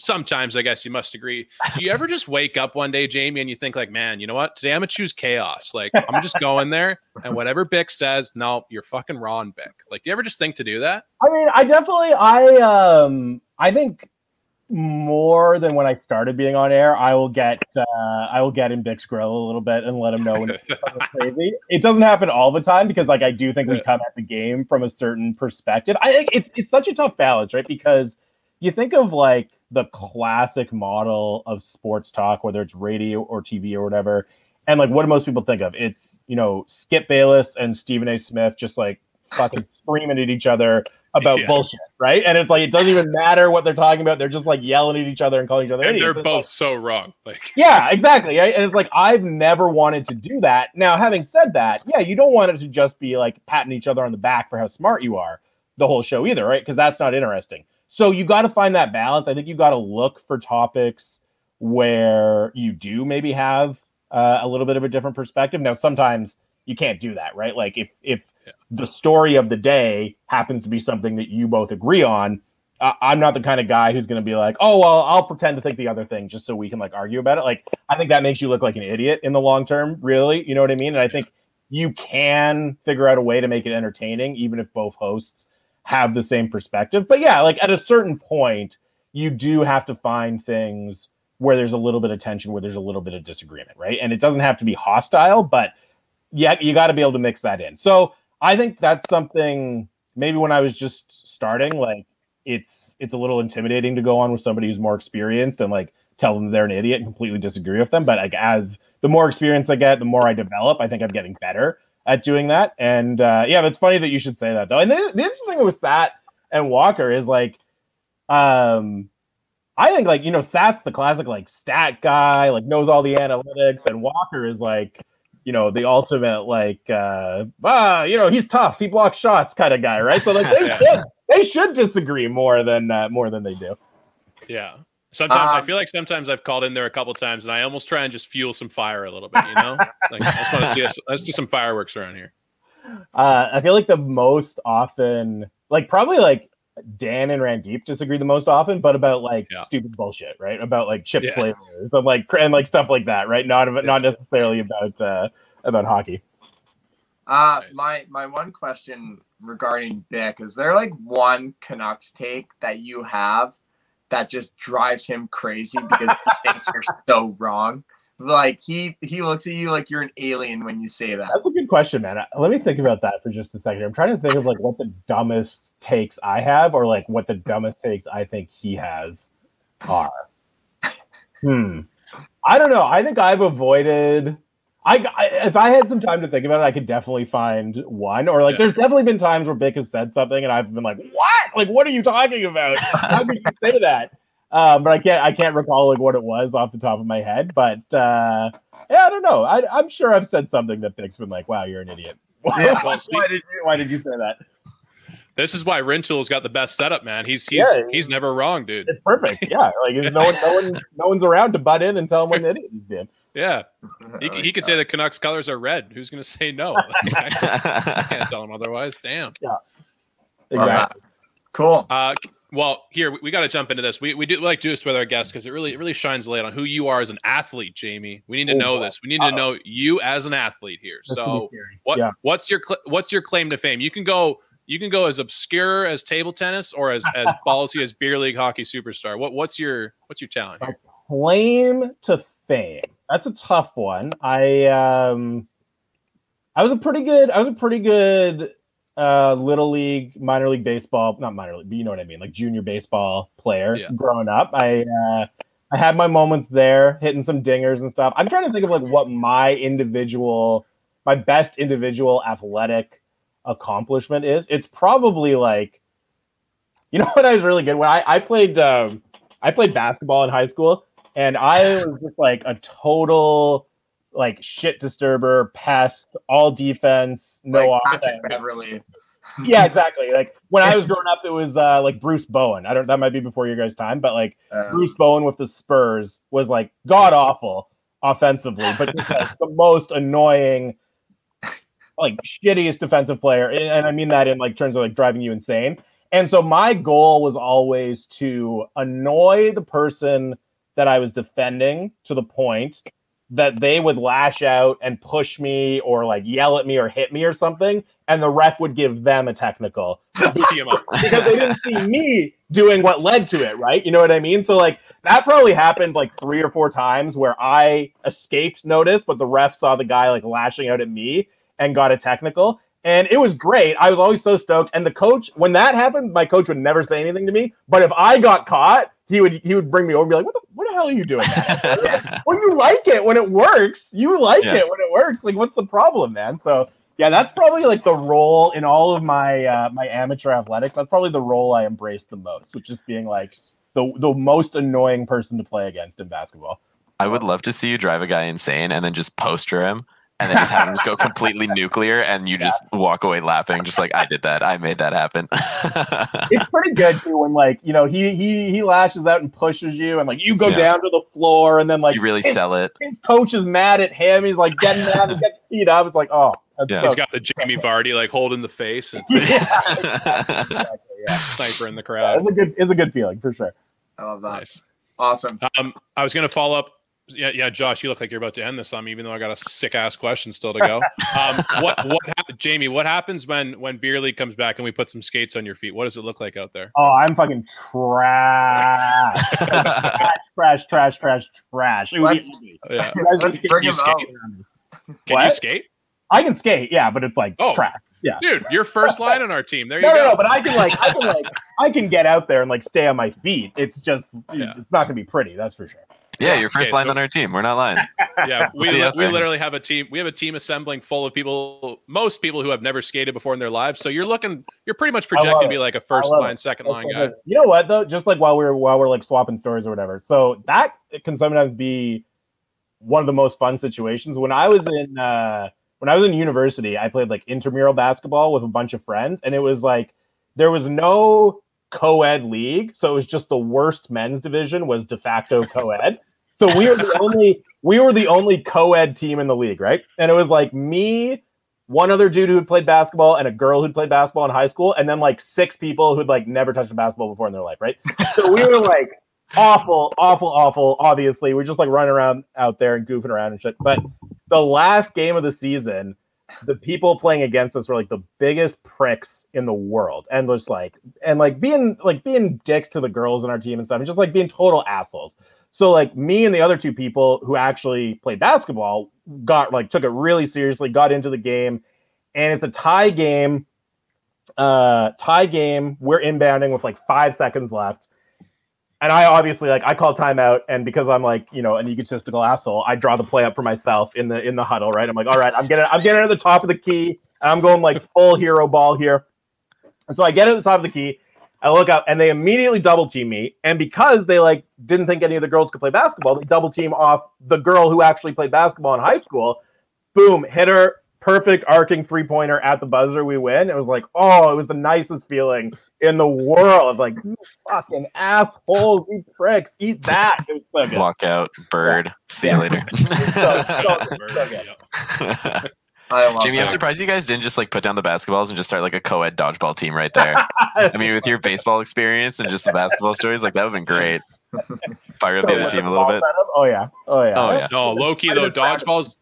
[SPEAKER 1] sometimes I guess you must agree. Do you ever just wake up one day, Jamie, and you think like, man, you know what? Today I'm gonna choose chaos. Like I'm just going there, and whatever Bick says, no, you're fucking wrong, Bick. Like, do you ever just think to do that?
[SPEAKER 5] I mean, I definitely, I, um, I think more than when I started being on air, I will get, uh, I will get in Bick's grill a little bit and let him know when it's crazy. It doesn't happen all the time because, like, I do think we come at the game from a certain perspective. I think it's it's such a tough balance, right? Because you think of like the classic model of sports talk, whether it's radio or TV or whatever, and like what do most people think of? It's you know Skip Bayless and Stephen A. Smith just like fucking screaming at each other about
[SPEAKER 1] Yeah.
[SPEAKER 5] bullshit, right? And it's like it doesn't even matter what they're talking about; they're just like yelling at each other and calling each other
[SPEAKER 1] And
[SPEAKER 5] idiots.
[SPEAKER 1] they're
[SPEAKER 5] It's
[SPEAKER 1] both
[SPEAKER 5] like-
[SPEAKER 1] so wrong. Like,
[SPEAKER 5] yeah, exactly. right? And it's like I've never wanted to do that. Now, having said that, yeah, you don't want it to just be like patting each other on the back for how smart you are the whole show either, right? Because that's not interesting. So you got to find that balance. I think you got to look for topics where you do maybe have uh, a little bit of a different perspective. Now, sometimes you can't do that, right? Like if if The story of the day happens to be something that you both agree on, I'm not the kind of guy who's going to be like, oh well, I'll pretend to think the other thing just so we can like argue about it. Like, I think that makes you look like an idiot in the long term. Really, you know what I mean? And I think you can figure out a way to make it entertaining, even if both hosts have the same perspective. But yeah, like at a certain point, you do have to find things where there's a little bit of tension, where there's a little bit of disagreement, right? And it doesn't have to be hostile, but yeah, you got to be able to mix that in. So I think that's something maybe when I was just starting, like it's it's a little intimidating to go on with somebody who's more experienced and like tell them they're an idiot and completely disagree with them. But like as the more experience I get, the more I develop, I think I'm getting better at doing that. And uh, yeah, it's funny that you should say that though. And the, the interesting thing with Sat and Walker is like, um, I think like you know Sat's the classic like stat guy, like knows all the analytics, and Walker is like you know, the ultimate like uh ah, you know, he's tough, he blocks shots kind of guy, right? So like they
[SPEAKER 1] Yeah.
[SPEAKER 5] should they should disagree more than uh, more than they do.
[SPEAKER 1] Yeah. Sometimes I
[SPEAKER 2] Um,
[SPEAKER 1] feel like sometimes I've called in there a couple times and I almost try and just fuel some fire a little bit, you know? like I just want to see us, let's see some fireworks around here.
[SPEAKER 5] Uh I feel like the most often like probably like Dan and Randeep disagree the most often, but about like
[SPEAKER 1] Yeah.
[SPEAKER 5] stupid bullshit, right? About like chip
[SPEAKER 1] Yeah.
[SPEAKER 5] flavors and like and like stuff like that, right? Not about, not necessarily about uh about hockey.
[SPEAKER 2] Uh, my my one question regarding Bick is there like one Canucks take that you have that just drives him crazy because he thinks you're so wrong? Like he he looks at you like you're an alien when you say that.
[SPEAKER 5] That's a good question, man. Uh, Let me think about that for just a second. I'm trying to think of like what the dumbest takes I have, or like what the dumbest takes I think he has are. Hmm. I don't know. I think I've avoided. I, I if I had some time to think about it, I could definitely find one. Or like,
[SPEAKER 1] Yeah.
[SPEAKER 5] there's definitely been times where Bick has said something, and I've been like, "What? Like, what are you talking about? How could you say that?" Um, but I can't. I can't recall like what it was off the top of my head. But uh, yeah, I don't know. I, I'm sure I've said something that Nick's been like, "Wow, you're an idiot."
[SPEAKER 2] Yeah.
[SPEAKER 1] Well,
[SPEAKER 5] why did you? Why did you say that?
[SPEAKER 1] this is why Rintoul's got the best setup, man. He's he's
[SPEAKER 5] Yeah.
[SPEAKER 1] he's never wrong, dude.
[SPEAKER 5] It's perfect. Yeah, like there's no one, no one, no one's around to butt in and tell him what an idiot he's being.
[SPEAKER 1] Yeah. He, he could say the Canucks colors are red. Who's going to say no? I can't tell him otherwise. Damn. Yeah.
[SPEAKER 5] Exactly.
[SPEAKER 2] Cool.
[SPEAKER 1] Uh, well, here we, we got to jump into this. We, we do like do this with our guests because it really it really shines light on who you are as an athlete, Jamie. We need to
[SPEAKER 5] Oh,
[SPEAKER 1] know this. We need to
[SPEAKER 5] Uh-oh.
[SPEAKER 1] know you as an athlete here. So what
[SPEAKER 5] Yeah.
[SPEAKER 1] what's your cl- what's your claim to fame? You can go you can go as obscure as table tennis or as as ballsy as beer league hockey superstar. What what's your what's your talent here?
[SPEAKER 5] claim to fame. That's a tough one. I um I was a pretty good I was a pretty good uh little league, minor league baseball, not minor league, but you know what I mean, like junior baseball player
[SPEAKER 1] Yeah.
[SPEAKER 5] growing up. I uh I had my moments there, hitting some dingers and stuff. I'm trying to think of like what my individual my best individual athletic accomplishment is. It's probably like you know what I was really good when I, I played um I played basketball in high school and I was just like a total like shit disturber, pest, all defense, no
[SPEAKER 2] like. Patrick Beverley.
[SPEAKER 5] Yeah, exactly. Like when I was growing up, it was uh, like Bruce Bowen. I don't. That might be before your guys' time, but like
[SPEAKER 2] Uh,
[SPEAKER 5] Bruce Bowen with the Spurs was like god awful offensively, but just like the most annoying, like shittiest defensive player. And, and I mean that in like terms of like driving you insane. And so my goal was always to annoy the person that I was defending to the point that they would lash out and push me or like yell at me or hit me or something, and the ref would give them a technical
[SPEAKER 1] Tee him up.
[SPEAKER 5] because they didn't see me doing what led to it, right? You know what I mean? So like that probably happened like three or four times where I escaped notice, but the ref saw the guy like lashing out at me and got a technical. And it was great. I was always so stoked. And the coach, when that happened, my coach would never say anything to me. But if I got caught, he would he would bring me over and be like, "What the what the hell are you doing?" man?" well, you like it when it works. You like
[SPEAKER 4] Yeah.
[SPEAKER 5] it when it works. Like, what's the problem, man? So yeah, that's probably like the role in all of my uh, my amateur athletics. That's probably the role I embrace the most, which is being like the the most annoying person to play against in basketball.
[SPEAKER 4] I would love to see you drive a guy insane and then just poster him and then just have him just go completely nuclear and you just walk away laughing, just like I did that. I made that happen.
[SPEAKER 5] It's pretty good too when like you know he he he lashes out and pushes you, and like you go
[SPEAKER 4] Yeah.
[SPEAKER 5] down to the floor, and then like
[SPEAKER 4] you really
[SPEAKER 5] his,
[SPEAKER 4] sell it.
[SPEAKER 5] his coach is mad at him. He's like getting mad, he gets beat up. It's like oh,
[SPEAKER 4] Yeah.
[SPEAKER 5] so
[SPEAKER 1] He's got the Jamie Vardy like holding the face and
[SPEAKER 5] yeah, exactly, yeah.
[SPEAKER 1] sniper in the
[SPEAKER 5] Yeah,
[SPEAKER 1] crowd.
[SPEAKER 5] It's a good it's a good feeling for sure.
[SPEAKER 2] I love that.
[SPEAKER 1] Nice.
[SPEAKER 2] Awesome.
[SPEAKER 1] Um, I was going to follow up. Yeah, yeah, Josh, you look like you're about to end this on me, even though I got a sick ass question still to go. Um, what, what, hap- Jamie? What happens when when beer league comes back and we put some skates on your feet? What does it look like out there?
[SPEAKER 5] Oh, I'm fucking trash, trash, trash, trash, trash, trash. It would be
[SPEAKER 2] Let's-
[SPEAKER 1] Yeah,
[SPEAKER 2] Let's
[SPEAKER 5] can
[SPEAKER 2] bring
[SPEAKER 1] you
[SPEAKER 2] him
[SPEAKER 1] skate?
[SPEAKER 2] out.
[SPEAKER 1] can you skate,
[SPEAKER 5] I can skate, yeah, but it's like
[SPEAKER 1] Oh.
[SPEAKER 5] trash. Yeah.
[SPEAKER 1] dude? You're first line on our team. There you
[SPEAKER 5] No,
[SPEAKER 1] go.
[SPEAKER 5] no, no, but I can like, I can like, I can get out there and like stay on my feet. It's just,
[SPEAKER 1] Yeah.
[SPEAKER 5] it's not gonna be pretty. That's for sure.
[SPEAKER 4] Yeah, you're first
[SPEAKER 1] Okay,
[SPEAKER 4] line
[SPEAKER 1] so-
[SPEAKER 4] on our team. We're not lying.
[SPEAKER 1] yeah,
[SPEAKER 4] We'll
[SPEAKER 1] we, li- we literally have a team. We have a team assembling full of people, most people who have never skated before in their lives. So you're looking, you're pretty much
[SPEAKER 5] I
[SPEAKER 1] projected to be like a first line,
[SPEAKER 5] it.
[SPEAKER 1] second
[SPEAKER 5] That's
[SPEAKER 1] line guy.
[SPEAKER 5] good. You know what though? Just like while we're while we're like swapping stories or whatever. So that can sometimes be one of the most fun situations. When I was in uh, when I was in university, I played like intramural basketball with a bunch of friends, and it was like there was no co-ed league, so it was just the worst men's division was de facto co-ed. So we were the only we were the only co-ed team in the league, right? And it was like me, one other dude who had played basketball, and a girl who'd played basketball in high school, and then like six people who'd like never touched a basketball before in their life, right? So we were like awful, awful, awful. Obviously, we're just like running around out there and goofing around and shit. But the last game of the season, the people playing against us were like the biggest pricks in the world, and just like and like being like being dicks to the girls in our team and stuff, and just like being total assholes. So like me and the other two people who actually played basketball got like took it really seriously, got into the game, and it's a tie game. Uh, tie game. We're inbounding with like five seconds left and I obviously like I call timeout, and because I'm like you know an egotistical asshole, I draw the play up for myself in the in the huddle. Right, I'm like, all right, I'm getting I'm getting at the top of the key, and I'm going like full hero ball here. And so I get at the top of the key, I look up, and they immediately double team me. And because they like didn't think any of the girls could play basketball, they double team off the girl who actually played basketball in high school. Boom, hit her, perfect arcing three pointer at the buzzer. We win. It was like, oh, it was the nicest feeling in the world. Like, you fucking assholes, you pricks, eat that. It was so.
[SPEAKER 4] Walk out, bird. See you later.
[SPEAKER 5] So- so- so good.
[SPEAKER 2] I love
[SPEAKER 4] Jimmy, I'm surprised you guys didn't just like put down the basketballs and just start like a co-ed dodgeball team right there. I mean, with your baseball experience and just the basketball stories, like that would have been great. Fire up the other team a little bit.
[SPEAKER 5] Oh yeah. Oh yeah.
[SPEAKER 4] Oh yeah.
[SPEAKER 1] No, low key though,
[SPEAKER 5] just found-
[SPEAKER 1] dodgeball's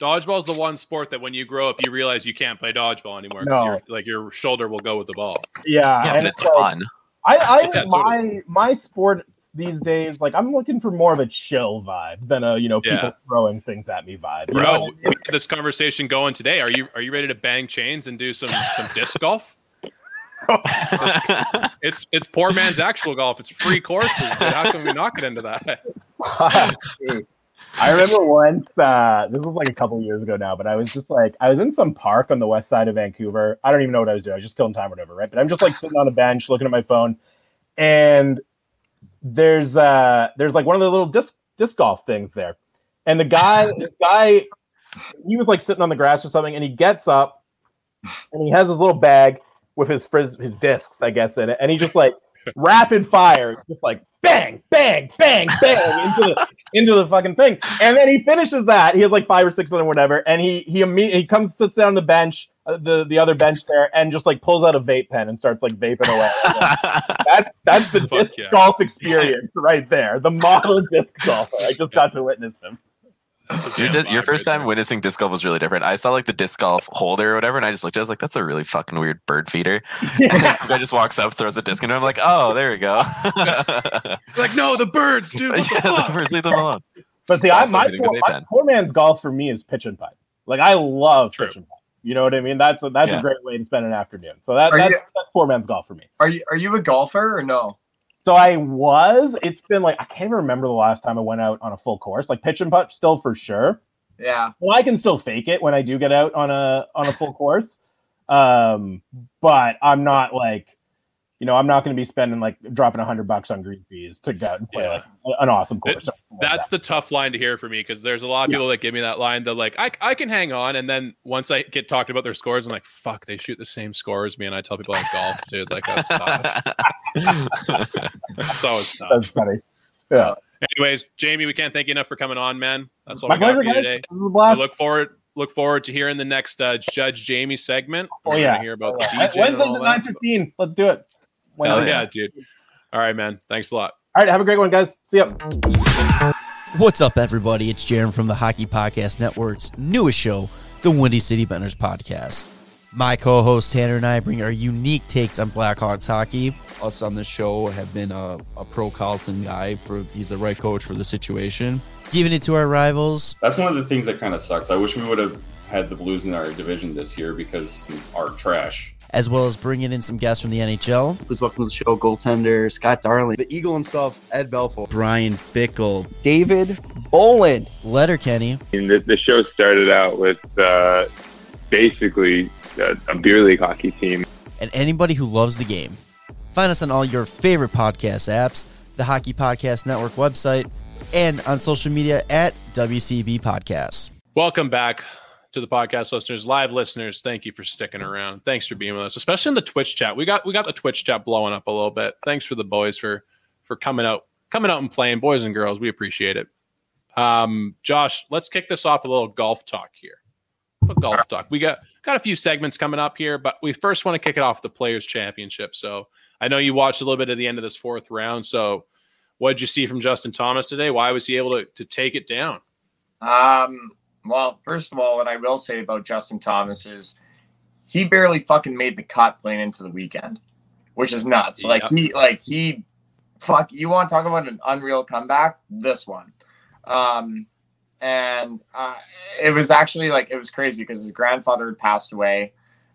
[SPEAKER 1] dodgeball's the one sport that when you grow up, you realize you can't play dodgeball anymore. 'cause
[SPEAKER 5] No.
[SPEAKER 1] your- like your shoulder will go with the ball.
[SPEAKER 5] Yeah.
[SPEAKER 4] Yeah,
[SPEAKER 5] and
[SPEAKER 4] but it's
[SPEAKER 5] like-
[SPEAKER 4] fun.
[SPEAKER 5] I, I
[SPEAKER 1] Yeah,
[SPEAKER 5] my my sport these days, like I'm looking for more of a chill vibe than a you know people
[SPEAKER 1] Yeah.
[SPEAKER 5] throwing things at me vibe.
[SPEAKER 1] Bro,
[SPEAKER 5] I mean?
[SPEAKER 1] this conversation going today. Are you are you ready to bang chains and do some some disc golf? It's it's poor man's actual golf. It's free courses. Dude. How can we not get into that?
[SPEAKER 5] I remember once, uh, this was like a couple years ago now, but I was just like, I was in some park on the west side of Vancouver. I don't even know what I was doing. I was just killing time or whatever, right? But I'm just like sitting on a bench looking at my phone, and there's uh there's like one of the little disc disc golf things there. And the guy, this guy, he was like sitting on the grass or something, and he gets up and he has his little bag with his frizz, his discs, I guess, in it, and he just like rapid fire, just like bang, bang, bang, bang into the into the fucking thing. And then he finishes that. He has like five or six of them, whatever. And he he immediately he comes sits down on the bench, Uh, the the other bench there, and just like pulls out a vape pen and starts like vaping away. that's that's the
[SPEAKER 1] Fuck
[SPEAKER 5] disc
[SPEAKER 1] yeah.
[SPEAKER 5] golf experience right there. The model disc golfer. I just got to witness him.
[SPEAKER 4] Your, di- your first time witnessing disc golf was really different. I saw like the disc golf holder or whatever, and I just looked at it, I was like, that's a really fucking weird bird feeder. And then guy just walks up, throws a disc into him, I'm like, oh, there we go.
[SPEAKER 1] Like, no, the birds, dude. What
[SPEAKER 4] yeah, the
[SPEAKER 1] fuck?
[SPEAKER 4] birds leave them alone.
[SPEAKER 5] But see, I,
[SPEAKER 4] Also
[SPEAKER 5] my,
[SPEAKER 4] hitting the
[SPEAKER 5] poor, my poor man's golf for me is pitch and putt. Like I love
[SPEAKER 1] True.
[SPEAKER 5] pitch and putt. You know what I mean? That's a, that's
[SPEAKER 4] Yeah.
[SPEAKER 5] a great way to spend an afternoon. So that, that's,
[SPEAKER 2] you-
[SPEAKER 5] that's poor man's golf for me.
[SPEAKER 2] Are you are you a golfer or no?
[SPEAKER 5] So I was. It's been like I can't even remember the last time I went out on a full course. Like pitch and putt, still for sure.
[SPEAKER 2] Yeah.
[SPEAKER 5] Well, I can still fake it when I do get out on a on a full course. Um, but I'm not like, you know, I'm not going to be spending like dropping a hundred bucks on green fees to go and play
[SPEAKER 1] Yeah.
[SPEAKER 5] like an awesome course.
[SPEAKER 1] It-
[SPEAKER 5] or like
[SPEAKER 1] That's
[SPEAKER 5] that.
[SPEAKER 1] the tough line to hear for me because there's a lot of
[SPEAKER 5] Yeah.
[SPEAKER 1] people that give me that line that like I, I can hang on and then once I get talked about their scores I'm like fuck they shoot the same score as me and I tell people I golf dude like that's tough that's always tough
[SPEAKER 5] that's funny. Yeah,
[SPEAKER 1] anyways Jamie we can't thank you enough for coming on man that's all
[SPEAKER 5] my
[SPEAKER 1] we got
[SPEAKER 5] pleasure,
[SPEAKER 1] for you
[SPEAKER 5] guys.
[SPEAKER 1] today
[SPEAKER 5] This is a
[SPEAKER 1] I
[SPEAKER 5] blast.
[SPEAKER 1] look forward look forward to hearing the next uh, Judge Jamie segment
[SPEAKER 5] Oh
[SPEAKER 1] We're
[SPEAKER 5] yeah,
[SPEAKER 1] gonna hear about the
[SPEAKER 5] Oh, yeah.
[SPEAKER 1] DJ
[SPEAKER 5] Wednesday
[SPEAKER 1] all
[SPEAKER 5] the
[SPEAKER 1] that,
[SPEAKER 5] nine
[SPEAKER 1] so-
[SPEAKER 5] fifteen. Let's do it.
[SPEAKER 1] Hell yeah dude all right man thanks a lot
[SPEAKER 5] All right, have a great one, guys. See ya.
[SPEAKER 6] What's up, everybody? It's Jaron from the Hockey Podcast Network's newest show, the Windy City Benders Podcast. My co host Tanner and I bring our unique takes on Blackhawks hockey.
[SPEAKER 7] us on this show have been a, a pro Colliton guy for he's the right coach for the situation.
[SPEAKER 6] Giving it to our rivals,
[SPEAKER 8] That's one of the things that kind of sucks. I wish we would have had the Blues in our division this year because our trash.
[SPEAKER 6] As well as bringing in some guests from the NHL.
[SPEAKER 9] Please welcome to the show, goaltender Scott Darling, the Eagle himself, Ed Belfour.
[SPEAKER 6] Brian Bickell,
[SPEAKER 10] David Bolland.
[SPEAKER 6] Letterkenny,
[SPEAKER 11] And the, the show started out with uh, basically a, a beer league hockey team.
[SPEAKER 6] and anybody who loves the game. Find us on all your favorite podcast apps, the Hockey Podcast Network website, and on social media at WCB Podcasts.
[SPEAKER 1] Welcome back to the podcast listeners, live listeners. Thank you for sticking around. Thanks for being with us, especially in the Twitch chat. We got we got the Twitch chat blowing up a little bit. Thanks for the boys for for coming out coming out and playing, boys and girls. We appreciate it. Um, Josh, let's kick this off with a little golf talk here. A golf talk. We got got a few segments coming up here, but we first want to kick it off the Players Championship. So I know you watched a little bit of the end of this fourth round. So what did you see from Justin Thomas today? Why was he able to, to take it down?
[SPEAKER 2] Um, well, first of all, what I will say about Justin Thomas is he barely fucking made the cut playing into the weekend, which is nuts. Like he, like he, fuck. You want to talk about an unreal comeback? This one, um, and uh, it was actually like it was crazy because his grandfather had passed away.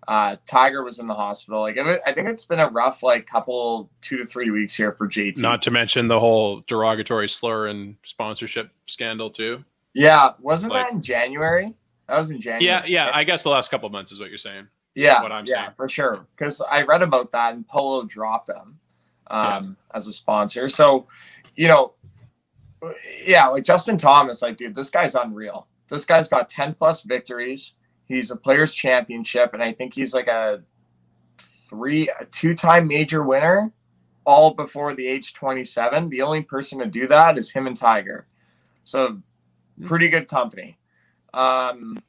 [SPEAKER 2] Uh, Tiger was in the hospital. Like was, I think it's been a rough like couple two to three weeks here for JT.
[SPEAKER 1] Not to mention the whole derogatory slur and sponsorship scandal too.
[SPEAKER 2] Yeah, wasn't
[SPEAKER 1] like-
[SPEAKER 2] that in January? That was in January.
[SPEAKER 1] Yeah, yeah. I guess the last couple of months is what you're saying.
[SPEAKER 2] Yeah,
[SPEAKER 1] what I'm
[SPEAKER 2] yeah,
[SPEAKER 1] saying.
[SPEAKER 2] for sure. Because I read about that, and Polo dropped them um, as a sponsor. So, you know, yeah, like Justin Thomas, like, dude, this guy's unreal. This guy's got ten plus victories. He's a Players Championship, and I think he's like a three, a two-time major winner, all before the age twenty-seven. The only person to do that is him and Tiger. So, pretty good company. Um,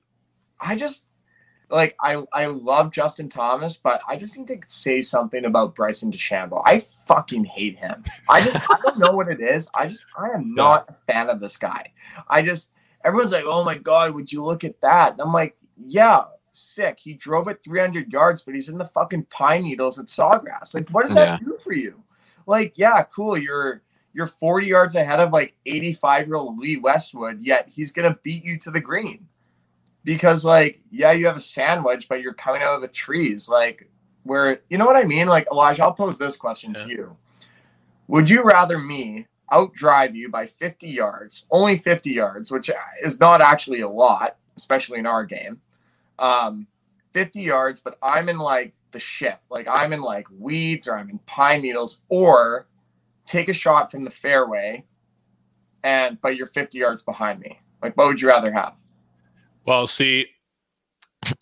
[SPEAKER 2] I just like I I love Justin Thomas, but I just need to say something about Bryson DeChambeau. I fucking hate him. I just I don't know what it is. I just I am not a fan of this guy. I just everyone's like, oh my god, would you look at that? And I'm like, yeah, sick. He drove it 300 yards, but he's in the fucking pine needles at Sawgrass. Like, what does that do for you? Like, yeah, cool. You're you're 40 yards ahead of like 85 year old Lee Westwood, yet he's gonna beat you to the green. Because like yeah you have a sandwich but you're coming out of the trees. Like where you know what i mean? Like elijah i'll pose this question to you. Would you rather me outdrive you by 50 yards only 50 yards which is not actually a lot especially in our game um 50 yards but i'm in like the shit. Like i'm in like weeds or i'm in pine needles or take a shot from the fairway and but you're 50 yards behind me like what would you rather have
[SPEAKER 1] Well, see,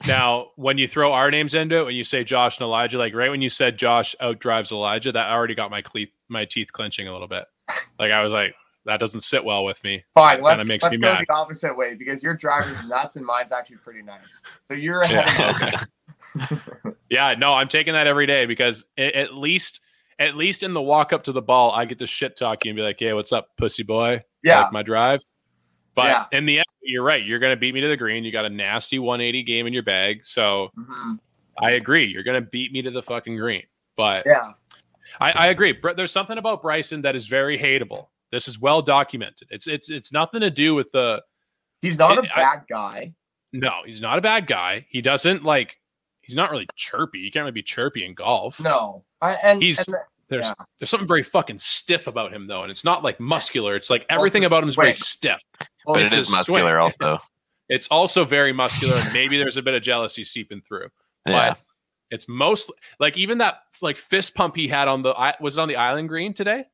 [SPEAKER 1] now when you throw our names into it, when you say Josh and Elijah, like right when you said Josh outdrives Elijah, that already got my cle- my teeth clenching a little bit. Like I was like, that doesn't sit well with me.
[SPEAKER 2] Fine, let's,
[SPEAKER 1] makes
[SPEAKER 2] let's
[SPEAKER 1] me
[SPEAKER 2] go
[SPEAKER 1] mad.
[SPEAKER 2] the opposite way because your driver's nuts and mine's actually pretty nice. So you're ahead
[SPEAKER 1] Yeah.
[SPEAKER 2] of.
[SPEAKER 1] Yeah, no, I'm taking that every day because a- at least at least in the walk up to the ball, I get to shit talk you and be like, "Hey, what's up, pussy boy?
[SPEAKER 2] Yeah.
[SPEAKER 1] like my drive." But
[SPEAKER 2] Yeah.
[SPEAKER 1] in the end, you're right. You're going to beat me to the green. You got a nasty 180 game in your bag, so
[SPEAKER 2] Mhm.
[SPEAKER 1] I agree. You're going to beat me to the fucking green. But
[SPEAKER 2] Yeah.
[SPEAKER 1] I, I agree. There's something about Bryson that is very hateable. This is well documented. It's it's it's nothing to do with the.
[SPEAKER 2] He's not a
[SPEAKER 1] It- I-
[SPEAKER 2] bad guy.
[SPEAKER 1] No, he's not a bad guy. He doesn't like. He's not really chirpy. You can't really be chirpy in golf.
[SPEAKER 2] No. I, and
[SPEAKER 1] He's
[SPEAKER 2] and-
[SPEAKER 1] there's
[SPEAKER 2] yeah.
[SPEAKER 1] there's something very fucking stiff about him though, and it's not like muscular. It's like everything about him is very stiff.
[SPEAKER 2] Well,
[SPEAKER 4] but
[SPEAKER 1] it's
[SPEAKER 4] it is
[SPEAKER 1] his swing.
[SPEAKER 4] muscular also.
[SPEAKER 1] It's also very muscular, and maybe there's a bit of jealousy seeping through.
[SPEAKER 4] Yeah.
[SPEAKER 1] But it's mostly like even that like fist pump he had on the was it on the island green today,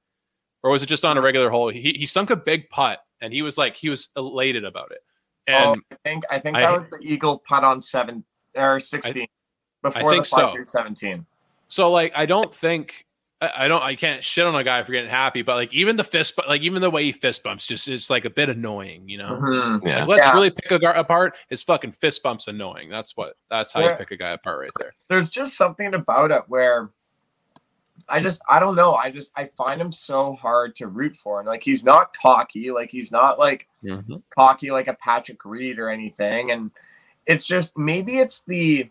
[SPEAKER 1] or was it just on a regular hole? He he sunk a big putt, and he was like he was elated about it. Oh, and
[SPEAKER 2] oh, I think I think
[SPEAKER 1] I-
[SPEAKER 2] that was the Eagle putt on seven or sixteen before
[SPEAKER 1] think
[SPEAKER 2] the
[SPEAKER 1] so.
[SPEAKER 2] five seventeen.
[SPEAKER 1] So like I don't think I I don't I can't shit on a guy for getting happy, but like even the fist bu- like even the way he fist bumps just it's like a bit annoying, you know.
[SPEAKER 2] Mhm.
[SPEAKER 4] Yeah.
[SPEAKER 1] Like, let's
[SPEAKER 2] Yeah.
[SPEAKER 1] really pick a guy apart. His fucking fist bumps annoying. That's what that's how you pick a guy apart right there.
[SPEAKER 2] There's just something about it where I just I don't know. I just I find him so hard to root for. And like he's not cocky, like he's not like cocky like a Patrick Reed or anything. And it's just maybe it's the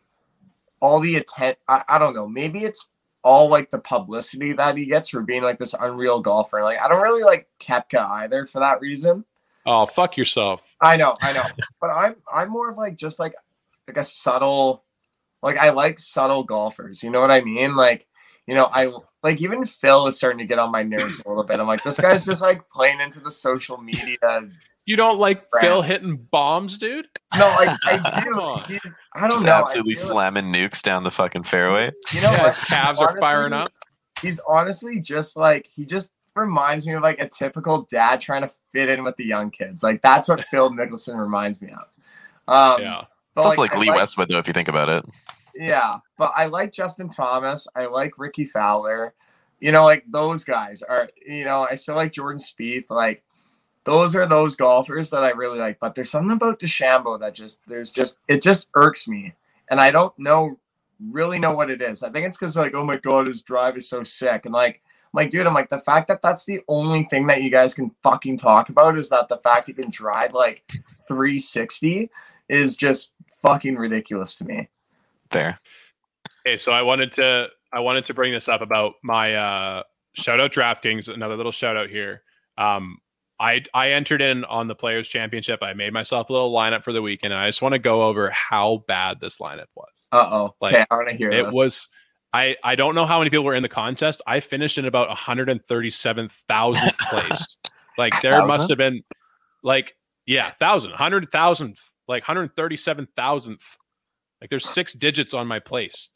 [SPEAKER 2] all the attent. I, I don't know. Maybe it's all like the publicity that he gets for being like this unreal golfer. Like I don't really like Koepka either for that reason.
[SPEAKER 1] Oh fuck yourself.
[SPEAKER 2] I know, I know. but I'm I'm more of like just like like a subtle like I like subtle golfers. You know what I mean? Like, you know, I like even Phil is starting to get on my nerves a little bit. I'm like, this guy's just like playing into the social media.
[SPEAKER 1] You don't like
[SPEAKER 2] Brand.
[SPEAKER 1] Phil hitting bombs, dude?
[SPEAKER 2] No, like I
[SPEAKER 1] Come
[SPEAKER 2] do.
[SPEAKER 1] on.
[SPEAKER 2] He's I don't
[SPEAKER 4] Just
[SPEAKER 2] know. I
[SPEAKER 4] absolutely
[SPEAKER 2] feel like-
[SPEAKER 4] slamming nukes down the fucking fairway.
[SPEAKER 2] You know
[SPEAKER 1] Yeah,
[SPEAKER 2] what?
[SPEAKER 1] his calves are firing up.
[SPEAKER 2] He's honestly just like he just reminds me of like a typical dad trying to fit in with the young kids. Like that's what Phil Mickelson reminds me of. Um,
[SPEAKER 1] Yeah.
[SPEAKER 2] but,
[SPEAKER 4] It's also like
[SPEAKER 2] I
[SPEAKER 4] Lee Westwood, though, if you think about it.
[SPEAKER 2] Yeah, but I like Justin Thomas. I like Rickie Fowler. You know, like those guys are. You know, I still like Jordan Spieth. Like those are those golfers that I really like. But there's something about DeChambeau that just there's just it just irks me, and I don't know really know what it is. I think it's because like oh my god, his drive is so sick, and like I'm like dude, I'm like the fact that that's the only thing that you guys can fucking talk about is that the fact he can drive like 360 is just fucking ridiculous to me.
[SPEAKER 4] Fair.
[SPEAKER 1] Okay, so I wanted to I wanted to bring this up about my uh shout out DraftKings, another little shout out here. Um I I entered in on the players championship. I made myself a little lineup for the weekend and I just want to go over how bad this lineup was.
[SPEAKER 2] Uh oh.
[SPEAKER 1] Like,
[SPEAKER 2] Okay, I want to hear
[SPEAKER 1] It was I I don't know how many people were in the contest. I finished in about 137,000th place. Like there
[SPEAKER 4] Thousand?
[SPEAKER 1] must have been like yeah, thousand, hundred thousand, like 137,000th. Like there's six digits on my place.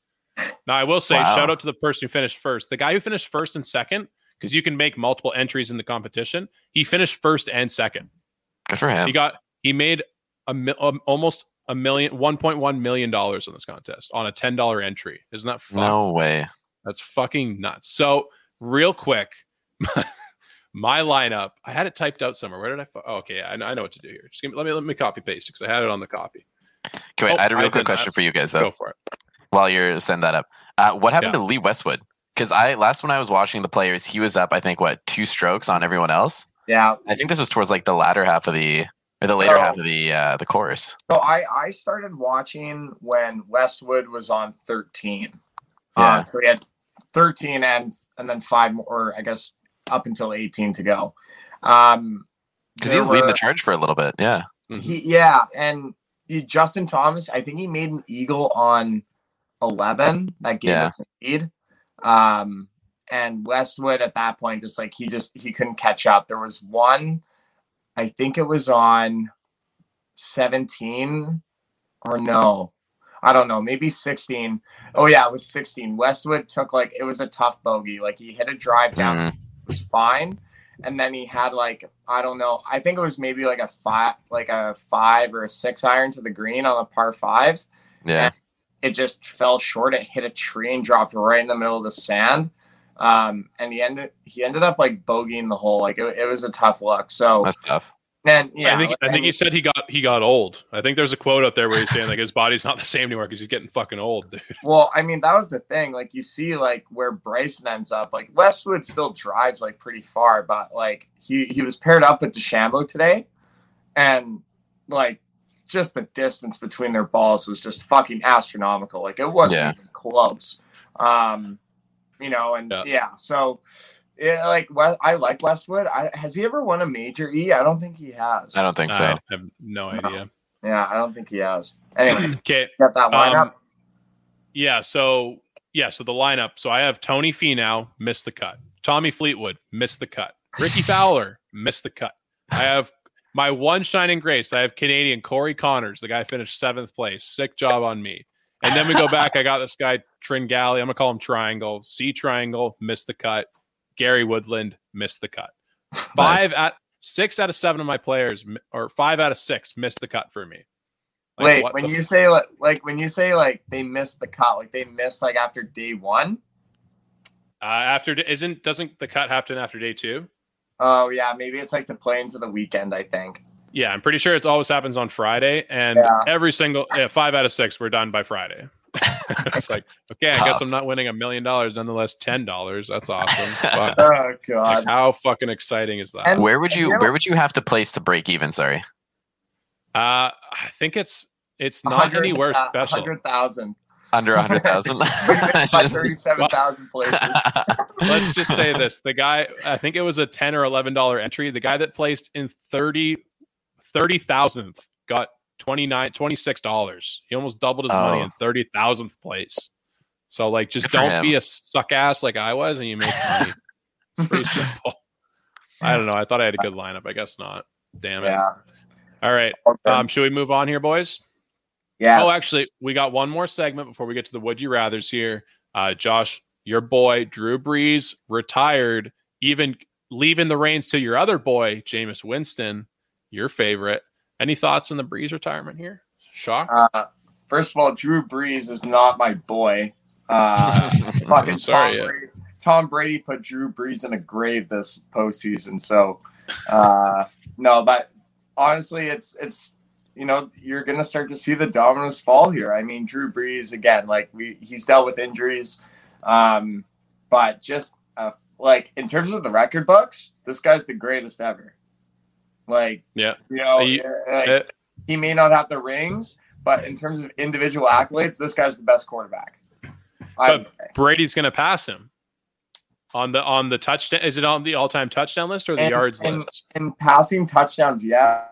[SPEAKER 1] Now I will say
[SPEAKER 4] Wow.
[SPEAKER 1] shout out to the person who finished first. The guy who finished first and second because you can make multiple entries in the competition. He finished first and second.
[SPEAKER 4] Good for him.
[SPEAKER 1] He got he made a mi- um, almost a million, 1.1 million dollars on this contest on a ten dollar entry. Isn't that fun?
[SPEAKER 4] no way.
[SPEAKER 1] That's fucking nuts. So real quick, my lineup. I had it typed out somewhere. Where did I? Oh, okay, I know, I know what to do here. Just give me, let me let me copy paste because I had it on the copy.
[SPEAKER 4] Okay, wait,
[SPEAKER 1] Oh,
[SPEAKER 4] I had a real
[SPEAKER 1] I
[SPEAKER 4] quick question for you guys,
[SPEAKER 1] Go
[SPEAKER 4] though,
[SPEAKER 1] for it.
[SPEAKER 4] while you're setting that up. Uh, what happened
[SPEAKER 1] Yeah.
[SPEAKER 4] to Lee Westwood? Because I last when I was watching the players, he was up, I think, what two strokes on everyone else.
[SPEAKER 2] Yeah.
[SPEAKER 4] I think this was towards like the latter half of the or the later
[SPEAKER 2] Oh.
[SPEAKER 4] half of the uh, the course.
[SPEAKER 2] So I I started watching when Westwood was on 13.
[SPEAKER 4] Yeah.
[SPEAKER 2] Um, so he had 13 and and then five more, I guess up until 18 to go. Um,
[SPEAKER 4] Because he was leading the charge for a little bit. Yeah.
[SPEAKER 2] He yeah, and he, Justin Thomas, I think he made an eagle on 11 that gave
[SPEAKER 4] Yeah.
[SPEAKER 2] us lead. Um, and Westwood at that point, just like he just he couldn't catch up. There was one, I think it was on 17 or no, I don't know, maybe 16. Oh yeah, it was 16. Westwood took like it was a tough bogey. Like he hit a drive down,
[SPEAKER 4] Mhm.
[SPEAKER 2] it was fine. And then he had like I don't know. I think it was maybe like a five, like a five or a six iron to the green on a par five.
[SPEAKER 4] Yeah.
[SPEAKER 2] It just fell short. It hit a tree and dropped right in the middle of the sand. Um, and he ended he ended up like bogeying the hole. Like it, it was a tough look. So
[SPEAKER 4] That's tough.
[SPEAKER 2] and yeah,
[SPEAKER 1] I think I think
[SPEAKER 2] mean-
[SPEAKER 1] he said he got he got old. I think there's a quote out there where he's saying like his body's not the same anymore because he's getting fucking old, dude.
[SPEAKER 2] Well, I mean, that was the thing. Like, you see, like where Bryson ends up. Like Westwood still drives like pretty far, but like he he was paired up with DeChambeau today, and like just the distance between their balls was just fucking astronomical. Like it wasn't
[SPEAKER 4] Yeah.
[SPEAKER 2] even close. Um, you know, and
[SPEAKER 1] Yeah.
[SPEAKER 2] yeah, so. Yeah, like West, I like Westwood. I, has he ever won a major E? I don't think he has.
[SPEAKER 4] I don't think so.
[SPEAKER 1] I have no
[SPEAKER 2] No.
[SPEAKER 1] idea.
[SPEAKER 2] Yeah, I don't think he has. Anyway,
[SPEAKER 1] Okay,
[SPEAKER 2] got that lineup.
[SPEAKER 1] Um, yeah. So yeah. So the lineup. So I have Tony Finau missed the cut. Tommy Fleetwood missed the cut. Rickie Fowler missed the cut. I have my one shining grace. I have Canadian Corey Conners. The guy finished seventh place. Sick job on me. And then we go back. I got this guy Tringale. I'm gonna call him Triangle. C Triangle missed the cut. Gary Woodland missed the cut. Five at six out of seven of my players, or five out of six, missed the cut for me. Like,
[SPEAKER 2] Wait, when you say like, like when you say like they missed the cut, like they missed like after day one.
[SPEAKER 1] Uh, after isn't doesn't the cut happen after day two?
[SPEAKER 2] Oh yeah, maybe it's like to play into the weekend. I think.
[SPEAKER 1] Yeah, I'm pretty sure it always happens on Friday, and
[SPEAKER 2] Yeah.
[SPEAKER 1] every single yeah, five out of six we're done by Friday. it's like okay, I guess I'm not winning a million dollars, nonetheless ten dollars. That's awesome. Fuck.
[SPEAKER 2] Oh
[SPEAKER 1] Like,
[SPEAKER 2] god.
[SPEAKER 1] how fucking exciting is that?
[SPEAKER 2] And-
[SPEAKER 4] Where would you
[SPEAKER 2] you
[SPEAKER 4] where would you have to place to break even? Sorry.
[SPEAKER 1] uh, I think it's it's not anywhere special.
[SPEAKER 2] Hundred thousand.
[SPEAKER 4] Under hundred thousand.
[SPEAKER 2] by thirty-seven thousand places.
[SPEAKER 1] Let's just say this: the guy, I think it was a ten or eleven dollar entry. The guy that placed in 30, 30 thousandth got 29 26 dollars. He almost doubled his money
[SPEAKER 4] Oh.
[SPEAKER 1] in thirty thousandth place. So like, just
[SPEAKER 4] Good
[SPEAKER 1] don't be a suck ass like I was, and you make money. it's pretty simple. I don't know. I thought I had a good lineup. I guess not. Damn it.
[SPEAKER 2] Yeah.
[SPEAKER 1] All right.
[SPEAKER 2] Okay.
[SPEAKER 1] Um, should we move on here, boys?
[SPEAKER 2] Yes.
[SPEAKER 1] Oh, actually, we got one more segment before we get to the Would You Rather's here. Uh, Josh, your boy Drew Brees retired, even leaving the reins to your other boy, Jameis Winston, your favorite. Any thoughts on the Brees retirement here? Shock?
[SPEAKER 2] Uh, first of all, Drew Brees is not my boy. Uh, fucking
[SPEAKER 1] Sorry,
[SPEAKER 2] Tom,
[SPEAKER 1] yeah.
[SPEAKER 2] Brady, Tom Brady put Drew Brees in a grave this postseason. So, uh, no, but honestly, it's it's you know you're gonna start to see the dominoes fall here. I mean, Drew Brees again, like we he's dealt with injuries, um, but just uh, like in terms of the record books, this guy's the greatest ever. Like
[SPEAKER 1] Yeah.
[SPEAKER 2] you know,
[SPEAKER 1] You-
[SPEAKER 2] uh, like,
[SPEAKER 1] uh,
[SPEAKER 2] he may not have the rings, but in terms of individual accolades, this guy's the best quarterback.
[SPEAKER 1] But. Brady's going to pass him on the on the touchdown. Is it on the all time touchdown list or the
[SPEAKER 2] And-
[SPEAKER 1] yards
[SPEAKER 2] and-
[SPEAKER 1] list?
[SPEAKER 2] in passing touchdowns, yeah.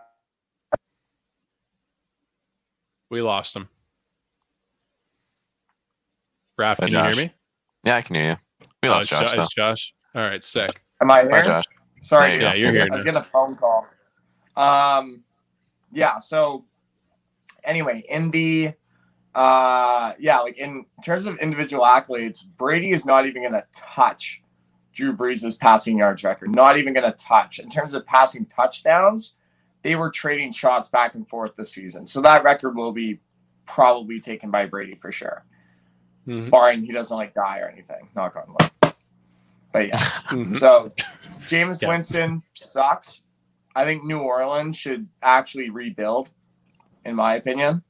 [SPEAKER 1] We lost him. Raph,
[SPEAKER 4] Hi,
[SPEAKER 1] can you hear me?
[SPEAKER 4] Yeah, I can hear you. We
[SPEAKER 1] Oh,
[SPEAKER 4] lost
[SPEAKER 1] it's
[SPEAKER 4] Josh.
[SPEAKER 1] It's Josh. All right, sick.
[SPEAKER 2] Am I
[SPEAKER 4] Hi,
[SPEAKER 2] here?
[SPEAKER 4] Josh.
[SPEAKER 2] Sorry,
[SPEAKER 4] There you
[SPEAKER 1] Yeah, you're here.
[SPEAKER 2] I was getting a phone call. Um, yeah. So, anyway, in the uh, yeah, like in terms of individual accolades, Brady is not even going to touch Drew Brees' passing yards record. Not even going to touch. In terms of passing touchdowns, they were trading shots back and forth this season, so that record will be probably taken by Brady for sure,
[SPEAKER 1] Mhm.
[SPEAKER 2] barring he doesn't like die or anything. Knock on wood. But yeah.
[SPEAKER 1] Mhm.
[SPEAKER 2] So Jameis
[SPEAKER 1] Yeah.
[SPEAKER 2] Winston sucks. I think New Orleans should actually rebuild, in my opinion.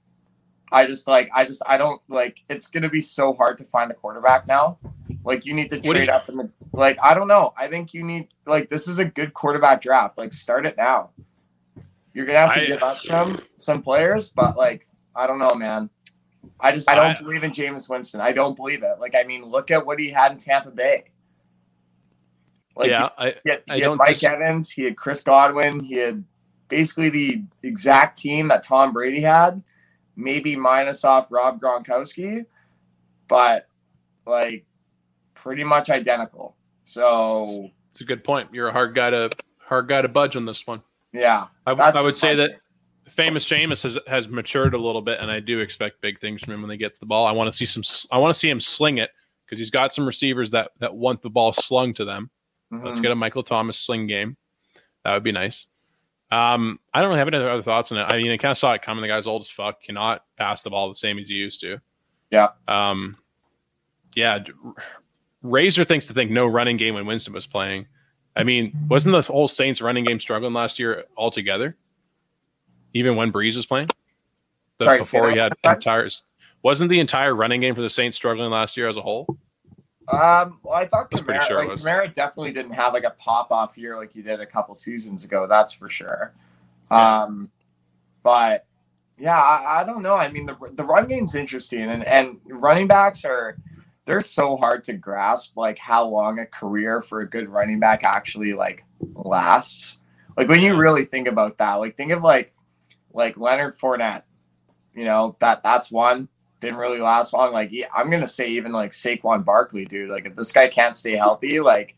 [SPEAKER 2] I just like I just I don't like it's gonna be so hard to find a quarterback now. Like you need to trade
[SPEAKER 1] you-
[SPEAKER 2] up in the like I don't know. I think you need like this is a good quarterback draft. Like start it now. You're gonna have to
[SPEAKER 1] I-
[SPEAKER 2] give up some some players, but like I don't know, man. I just I don't
[SPEAKER 1] I-
[SPEAKER 2] believe in Jameis Winston. I don't believe it. Like I mean, look at what he had in Tampa Bay. Like
[SPEAKER 1] yeah, I,
[SPEAKER 2] he had, he had Mike
[SPEAKER 1] dis-
[SPEAKER 2] Evans, he had Chris Godwin, he had basically the exact team that Tom Brady had, maybe minus off Rob Gronkowski, but like pretty much identical. So
[SPEAKER 1] it's a good point. You're a hard guy to hard guy to budge on this one.
[SPEAKER 2] Yeah,
[SPEAKER 1] I, I would say that famous Jameis has has matured a little bit, and I do expect big things from him when he gets the ball. I want to see some. I want to see him sling it because he's got some receivers that that want the ball slung to them. Let's
[SPEAKER 2] Mhm.
[SPEAKER 1] get a Michael Thomas sling game. That would be nice. Um, I don't really have any other thoughts on it. I mean, I kind of saw it coming. The guy's old as fuck, cannot pass the ball the same as he used to.
[SPEAKER 2] Yeah.
[SPEAKER 1] Um, yeah. Razor thinks to think no running game when Winston was playing. I mean, wasn't the whole Saints running game struggling last year altogether? Even when Brees was playing? The-
[SPEAKER 2] Sorry,
[SPEAKER 1] before he had entire wasn't the entire running game for the Saints struggling last year as a whole?
[SPEAKER 2] Um, well, I thought Kamara,
[SPEAKER 1] sure
[SPEAKER 2] like. Kamara definitely didn't have like a pop off year like he did a couple seasons ago. That's for sure. Um, but yeah, I, I don't know. I mean, the the run game's interesting, and and running backs are they're so hard to grasp like how long a career for a good running back actually like lasts. Like when you really think about that, like think of like like Leonard Fournette. You know that that's one didn't really last long. Like yeah, I'm gonna say even like Saquon Barkley, dude. Like if this guy can't stay healthy, like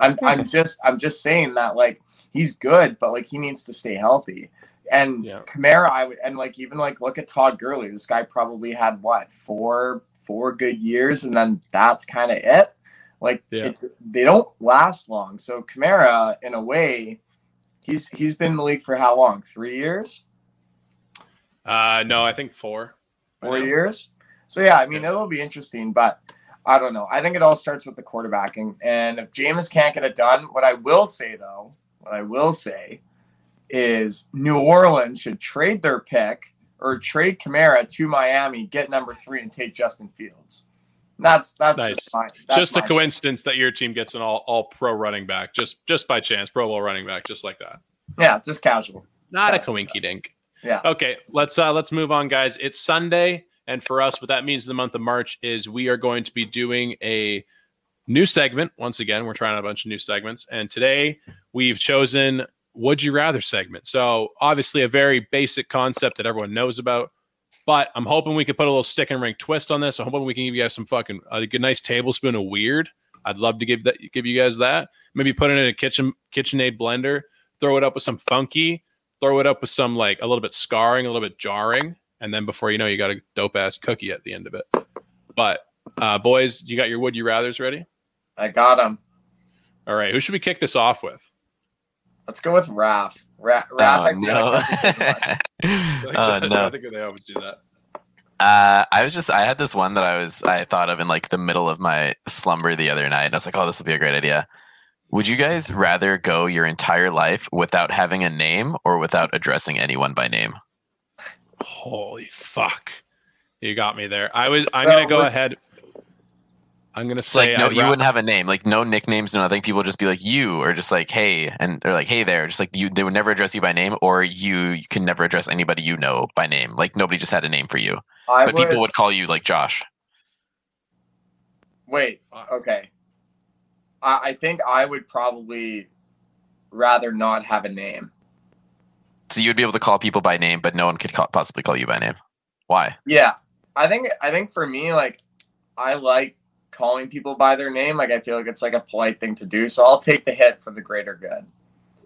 [SPEAKER 2] I'm I'm just I'm just saying that like he's good, but like he needs to stay healthy. And
[SPEAKER 1] Yeah.
[SPEAKER 2] Kamara, I would and like even like look at Todd Gurley. This guy probably had what four four good years, and then that's kind of it. Like
[SPEAKER 1] Yeah.
[SPEAKER 2] it, they don't last long. So Kamara, in a way, he's he's been in the league for how long? Three years,
[SPEAKER 1] Uh, no, I think four.
[SPEAKER 2] four years. So yeah, I mean it'll be interesting, but I don't know. I think it all starts with the quarterbacking, and if Jameis can't get it done, what I will say though, what I will say is New Orleans should trade their pick or trade Kamara to Miami, get number three, and take Justin Fields. That's that's
[SPEAKER 1] Nice.
[SPEAKER 2] just, my, that's
[SPEAKER 1] just a coincidence that your team gets an all all pro running back, just just by chance, Pro Bowl running back, just like that.
[SPEAKER 2] Yeah, just casual.
[SPEAKER 1] Not a
[SPEAKER 2] Just casual.
[SPEAKER 1] coinky dink.
[SPEAKER 2] Yeah.
[SPEAKER 1] Okay, let's uh let's move on, guys. It's Sunday, and for us, what that means in the month of March is we are going to be doing a new segment. Once again, we're trying out a bunch of new segments, and today we've chosen Would You Rather segment. So obviously a very basic concept that everyone knows about. But I'm hoping we could put a little stick and ring twist on this. I'm hoping we can give you guys some fucking a good nice tablespoon of weird. I'd love to give that give you guys that. Maybe put it in a kitchen KitchenAid blender, throw it up with some funky, throw it up with some like a little bit scarring, a little bit jarring, and then before you know, you got a dope ass cookie at the end of it. But uh, boys, you got your would you rather's ready?
[SPEAKER 2] I got them.
[SPEAKER 1] All right, who should we kick this off with?
[SPEAKER 2] Let's go with Raph. Raph, Raph
[SPEAKER 4] Oh
[SPEAKER 2] I feel
[SPEAKER 4] no!
[SPEAKER 2] like that's a good one.
[SPEAKER 4] oh
[SPEAKER 1] I think they always do that.
[SPEAKER 4] Uh, I was just I had this one that I was I thought of in like the middle of my slumber the other night, and I was like, oh, this will be a great idea. Would you guys rather go your entire life without having a name or without addressing anyone by name?
[SPEAKER 1] Holy fuck! You got me there. I was. I'm
[SPEAKER 2] So,
[SPEAKER 1] gonna go
[SPEAKER 2] look-
[SPEAKER 1] ahead. I'm gonna
[SPEAKER 4] It's
[SPEAKER 1] say
[SPEAKER 4] like no,
[SPEAKER 1] I'd
[SPEAKER 4] you
[SPEAKER 1] ra-
[SPEAKER 4] wouldn't have a name, like no nicknames, no nothing. People would just be like you, or just like hey, and they're like hey there, just like you. They would never address you by name, or you, you can never address anybody you know by name. Like nobody just had a name for you,
[SPEAKER 2] I
[SPEAKER 4] but
[SPEAKER 2] would,
[SPEAKER 4] people would call you like Josh.
[SPEAKER 2] wait. Uh, okay. I, I think I would probably rather not have a name.
[SPEAKER 4] So you would be able to call people by name, but no one could call, possibly call you by name. Why?
[SPEAKER 2] Yeah, I think I think for me, like, I like calling people by their name. Like, I feel like it's like a polite thing to do. So I'll take the hit for the greater good.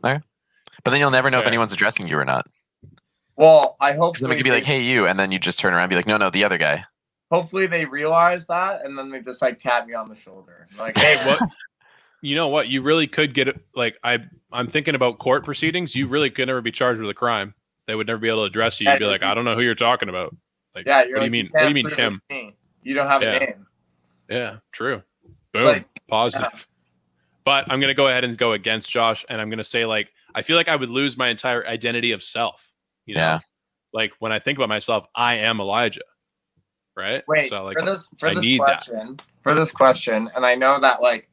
[SPEAKER 4] But then you'll never know if
[SPEAKER 1] Fair.
[SPEAKER 4] anyone's addressing you or not.
[SPEAKER 2] Well, I hope
[SPEAKER 4] Because then we could be like, hey, you, and then you just turn around and be like, no, no, the other guy.
[SPEAKER 2] hopefully they realize that, and then they just like tap me on the shoulder, like, hey,
[SPEAKER 1] what you know what you really could get it like i i'm thinking about court proceedings you really could never be charged with a crime they would never be able to address you you'd be like i don't know who you're talking about like
[SPEAKER 2] yeah,
[SPEAKER 1] what
[SPEAKER 2] you're
[SPEAKER 1] do
[SPEAKER 2] like,
[SPEAKER 1] you mean what do you mean
[SPEAKER 2] prove it
[SPEAKER 1] tim
[SPEAKER 2] to me. You don't have
[SPEAKER 1] Yeah.
[SPEAKER 2] a name.
[SPEAKER 1] Yeah true boom
[SPEAKER 2] Like,
[SPEAKER 1] positive but i'm gonna go ahead and go against josh and i'm gonna say like i feel like i would lose my entire identity of self you know
[SPEAKER 4] Yeah.
[SPEAKER 1] like when i think about myself i am elijah right
[SPEAKER 2] Wait,
[SPEAKER 1] so like
[SPEAKER 2] for this for
[SPEAKER 1] I
[SPEAKER 2] this
[SPEAKER 1] need that.
[SPEAKER 2] question, for this question, and I know that like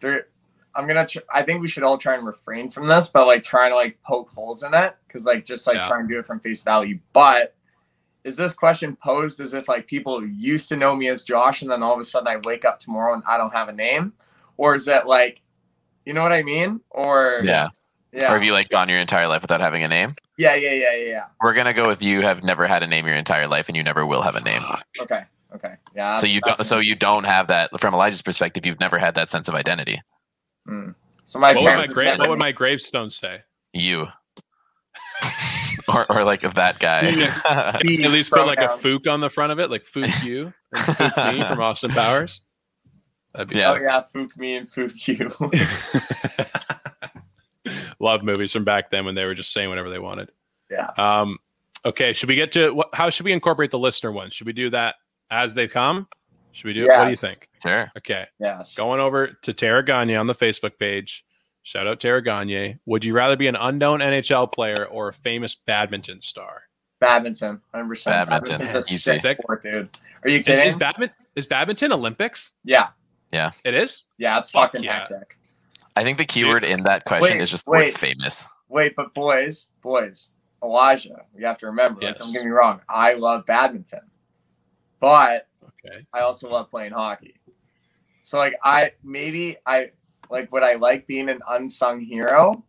[SPEAKER 2] there, I'm gonna. Tr- I think we should all try and refrain from this, but like trying to like poke holes in it, because like just like
[SPEAKER 1] Yeah.
[SPEAKER 2] try and do it from face value. But is this question posed as if like people used to know me as Josh, and then all of a sudden I wake up tomorrow and I don't have a name, or is that like, you know what I mean? Or
[SPEAKER 4] Yeah.
[SPEAKER 2] yeah,
[SPEAKER 4] Or have you like gone your entire life without having a name?
[SPEAKER 2] yeah, yeah, yeah, yeah, yeah.
[SPEAKER 4] We're gonna go with you have never had a name your entire life and you never will have a name.
[SPEAKER 2] Okay, okay, yeah.
[SPEAKER 4] So you don't so you don't have that from Elijah's perspective, you've never had that sense of identity.
[SPEAKER 2] Mm. So my
[SPEAKER 1] what would my, gra- what would my gravestone say
[SPEAKER 4] You. or or like of that guy.
[SPEAKER 1] at least put like a fook on the front of it, like fook you and fook me from Austin Powers. That'd be
[SPEAKER 4] Yeah.
[SPEAKER 2] Oh yeah, fook me and fook you.
[SPEAKER 1] Love movies from back then when they were just saying whatever they wanted.
[SPEAKER 2] Yeah.
[SPEAKER 1] Um, okay, should we get to what? How should we incorporate the listener ones? Should we do that as they come? Should we do? it What do you think?
[SPEAKER 4] Sure.
[SPEAKER 1] Okay,
[SPEAKER 2] yes.
[SPEAKER 1] going over to Tara Gagne on the Facebook page. Shout out Tara Gagne. Would you rather be an unknown NHL player or a famous badminton star?
[SPEAKER 2] Badminton, 100%.
[SPEAKER 4] Badminton,
[SPEAKER 2] Badminton's a
[SPEAKER 4] easy.
[SPEAKER 2] sick sport, dude. Are you
[SPEAKER 1] Is,
[SPEAKER 2] kidding?
[SPEAKER 1] is badminton is badminton Olympics?
[SPEAKER 2] yeah, Yeah.
[SPEAKER 1] It is.
[SPEAKER 2] yeah, it's
[SPEAKER 1] Fuck
[SPEAKER 2] fucking
[SPEAKER 1] yeah.
[SPEAKER 2] hectic.
[SPEAKER 4] I think the keyword in that question
[SPEAKER 2] Wait,
[SPEAKER 4] is just
[SPEAKER 2] wait.
[SPEAKER 4] famous.
[SPEAKER 2] Wait, but boys, boys, Elijah, you have to remember, like,
[SPEAKER 1] Yes.
[SPEAKER 2] don't get me wrong, I love badminton, but
[SPEAKER 1] Okay.
[SPEAKER 2] I also love playing hockey. So, like, I maybe I like would I like being an unsung hero?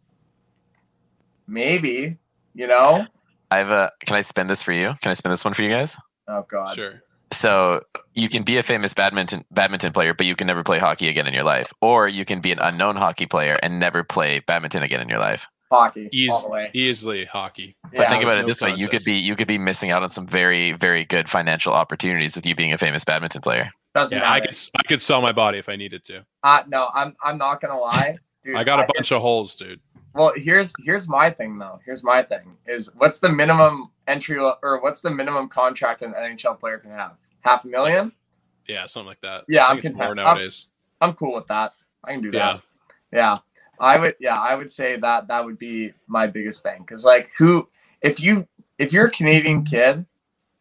[SPEAKER 2] Maybe, you know.
[SPEAKER 4] I have a can I spin this for you? Can I spin this one for you guys?
[SPEAKER 2] Oh God.
[SPEAKER 1] Sure.
[SPEAKER 4] So you can be a famous badminton badminton player, but you can never play hockey again in your life. Or you can be an unknown hockey player and never play badminton again in your life.
[SPEAKER 2] Hockey,
[SPEAKER 1] Eas-
[SPEAKER 2] all the way.
[SPEAKER 1] easily hockey.
[SPEAKER 4] But
[SPEAKER 2] Yeah,
[SPEAKER 4] think about it
[SPEAKER 1] no
[SPEAKER 4] this way: you could be you could be missing out on some very very good financial opportunities with you being a famous badminton player.
[SPEAKER 2] Doesn't
[SPEAKER 1] Yeah, I could I could sell my body if I needed to.
[SPEAKER 2] Uh, no, I'm I'm not gonna lie, dude.
[SPEAKER 1] I got a bunch of holes, dude.
[SPEAKER 2] Well, here's here's my thing though. Here's my thing is what's the minimum entry or what's the minimum contract an NHL player can have? Half a million?
[SPEAKER 1] Yeah, something like that.
[SPEAKER 2] Yeah,
[SPEAKER 1] I
[SPEAKER 2] I'm
[SPEAKER 1] it's more
[SPEAKER 2] content. I'm-
[SPEAKER 1] nowadays.
[SPEAKER 2] I'm cool with that. I can do that. Yeah. Yeah. I would yeah, I would say that that would be my biggest thing cuz like who if you if you're a Canadian kid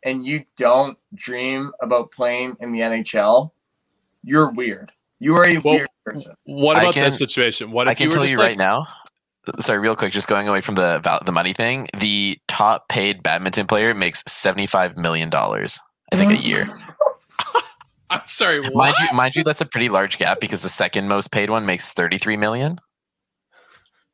[SPEAKER 2] and you don't dream about playing in the NHL, you're weird. You are a
[SPEAKER 1] Well,
[SPEAKER 2] weird person.
[SPEAKER 1] What about
[SPEAKER 4] can-
[SPEAKER 1] this situation? What if
[SPEAKER 4] I can
[SPEAKER 1] you
[SPEAKER 4] tell
[SPEAKER 1] just
[SPEAKER 4] you
[SPEAKER 1] like,
[SPEAKER 4] right now. Sorry, real quick, just going away from the val- the money thing. The top paid badminton player makes seventy five million dollars. I think a year.
[SPEAKER 1] I'm sorry, what?
[SPEAKER 4] Mind you, mind you, that's a pretty large gap because the second most paid one makes thirty three million.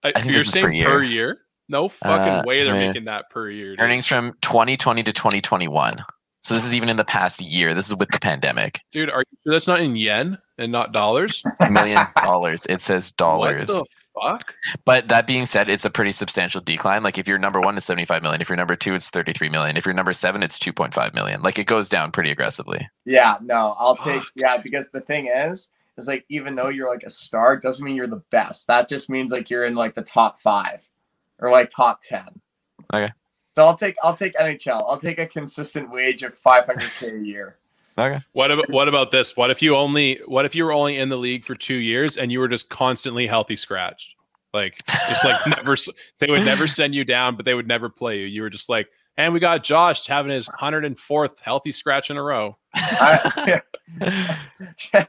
[SPEAKER 1] I,
[SPEAKER 4] think
[SPEAKER 1] you're
[SPEAKER 4] this is
[SPEAKER 1] saying
[SPEAKER 4] per year.
[SPEAKER 1] per year? No fucking
[SPEAKER 4] Uh,
[SPEAKER 1] way they're
[SPEAKER 4] so-
[SPEAKER 1] making that per year. dude.
[SPEAKER 4] Earnings from twenty twenty to twenty twenty one. So this is even in the past year. This is with the pandemic.
[SPEAKER 1] dude. Are you sure that's not in yen and not dollars?
[SPEAKER 4] Million dollars. It says dollars.
[SPEAKER 1] What the fuck?
[SPEAKER 4] But that being said, it's a pretty substantial decline. Like if you're number one, it's 75 million. If you're number two, it's 33 million. If you're number seven, it's 2.5 million. Like it goes down pretty aggressively.
[SPEAKER 2] Yeah, no, I'll take yeah because the thing is is like even though you're like a star, doesn't mean you're the best. That just means like you're in like the top five or like top ten.
[SPEAKER 4] Okay.
[SPEAKER 2] So I'll take I'll take NHL. I'll take a consistent wage of 500k a year.
[SPEAKER 4] Okay.
[SPEAKER 1] What about what about this? What if you only what if you were only in the league for two years and you were just constantly healthy scratched? Like it's like never they would never send you down, but they would never play you. You were just like, and we got Josh having his 104th healthy scratch in a row.
[SPEAKER 2] I,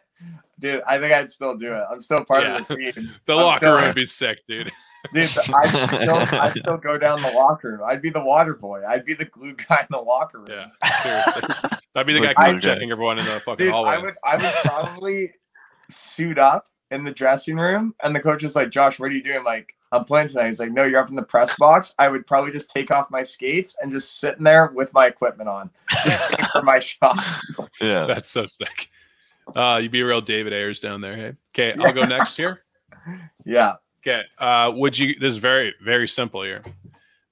[SPEAKER 2] dude, I think I'd still do it. I'm still part
[SPEAKER 1] Yeah.
[SPEAKER 2] of the team.
[SPEAKER 1] The
[SPEAKER 2] I'm
[SPEAKER 1] locker room would be sick, dude.
[SPEAKER 2] Dude, I'd still, I'd still go down the locker room. I'd be the water boy. I'd be the glue guy in the locker room.
[SPEAKER 1] Yeah, seriously. That'd be the guy
[SPEAKER 4] Like,
[SPEAKER 1] coach checking everyone in the fucking
[SPEAKER 2] Dude,
[SPEAKER 1] hallway.
[SPEAKER 2] I would I would probably suit up in the dressing room and the coach is like, Josh, what are you doing? Like, I'm playing tonight. He's like, No, you're up in the press box. I would probably just take off my skates and just sitting there with my equipment on for my shot.
[SPEAKER 4] Yeah.
[SPEAKER 1] That's so sick. Uh, you'd be a real David Ayres down there. Hey, okay, I'll go next here.
[SPEAKER 2] Yeah.
[SPEAKER 1] Okay. Uh, would you? This is very very simple here,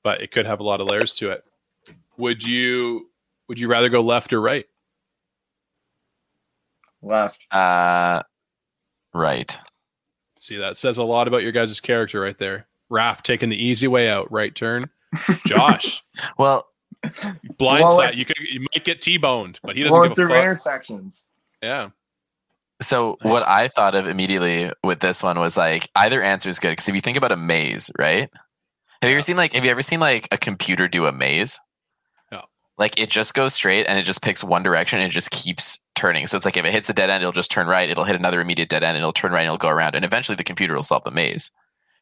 [SPEAKER 1] but it could have a lot of layers to it. Would you? Would you rather go left or right?
[SPEAKER 2] Left.
[SPEAKER 4] Uh, right.
[SPEAKER 1] See, that says a lot about your guys' character right there. Raph taking the easy way out, right turn. Josh,
[SPEAKER 4] Well,
[SPEAKER 1] blindside. You could, you might get t-boned, but he doesn't give a
[SPEAKER 2] through
[SPEAKER 1] fuck.
[SPEAKER 2] intersections.
[SPEAKER 1] Yeah.
[SPEAKER 4] So what I thought of immediately with this one was like either answer is good because if you think about a maze, right? Have you ever seen like have you ever seen like a computer do a maze?
[SPEAKER 1] No.
[SPEAKER 4] Like it just goes straight and it just picks one direction and it just keeps turning. So it's like if it hits a dead end, it'll just turn right. It'll hit another immediate dead end and it'll turn right and it'll go around. And eventually the computer will solve the maze.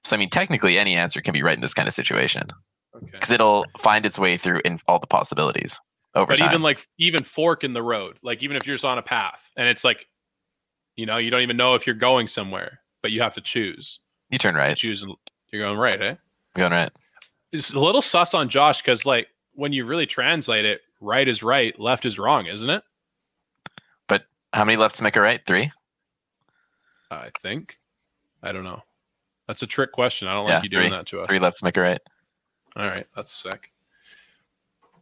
[SPEAKER 4] So I mean, technically any answer can be right in this kind of situation
[SPEAKER 1] Okay.
[SPEAKER 4] because it'll find its way through in all the possibilities over
[SPEAKER 1] But
[SPEAKER 4] time.
[SPEAKER 1] even like even fork in the road, like even if you're just on a path and it's like, you know, you don't even know if you're going somewhere, but you have to choose.
[SPEAKER 4] you turn
[SPEAKER 1] You
[SPEAKER 4] right,
[SPEAKER 1] choose and you're going right, eh?
[SPEAKER 4] going right.
[SPEAKER 1] It's a little sus on Josh because like when you really translate it, right is right, left is wrong, isn't it?
[SPEAKER 4] But how many lefts make a right? Three.
[SPEAKER 1] I think. I don't know. That's a trick question. I don't
[SPEAKER 4] Yeah,
[SPEAKER 1] like you doing
[SPEAKER 4] three.
[SPEAKER 1] that to us.
[SPEAKER 4] Three lefts make a right.
[SPEAKER 1] All right, that's sick.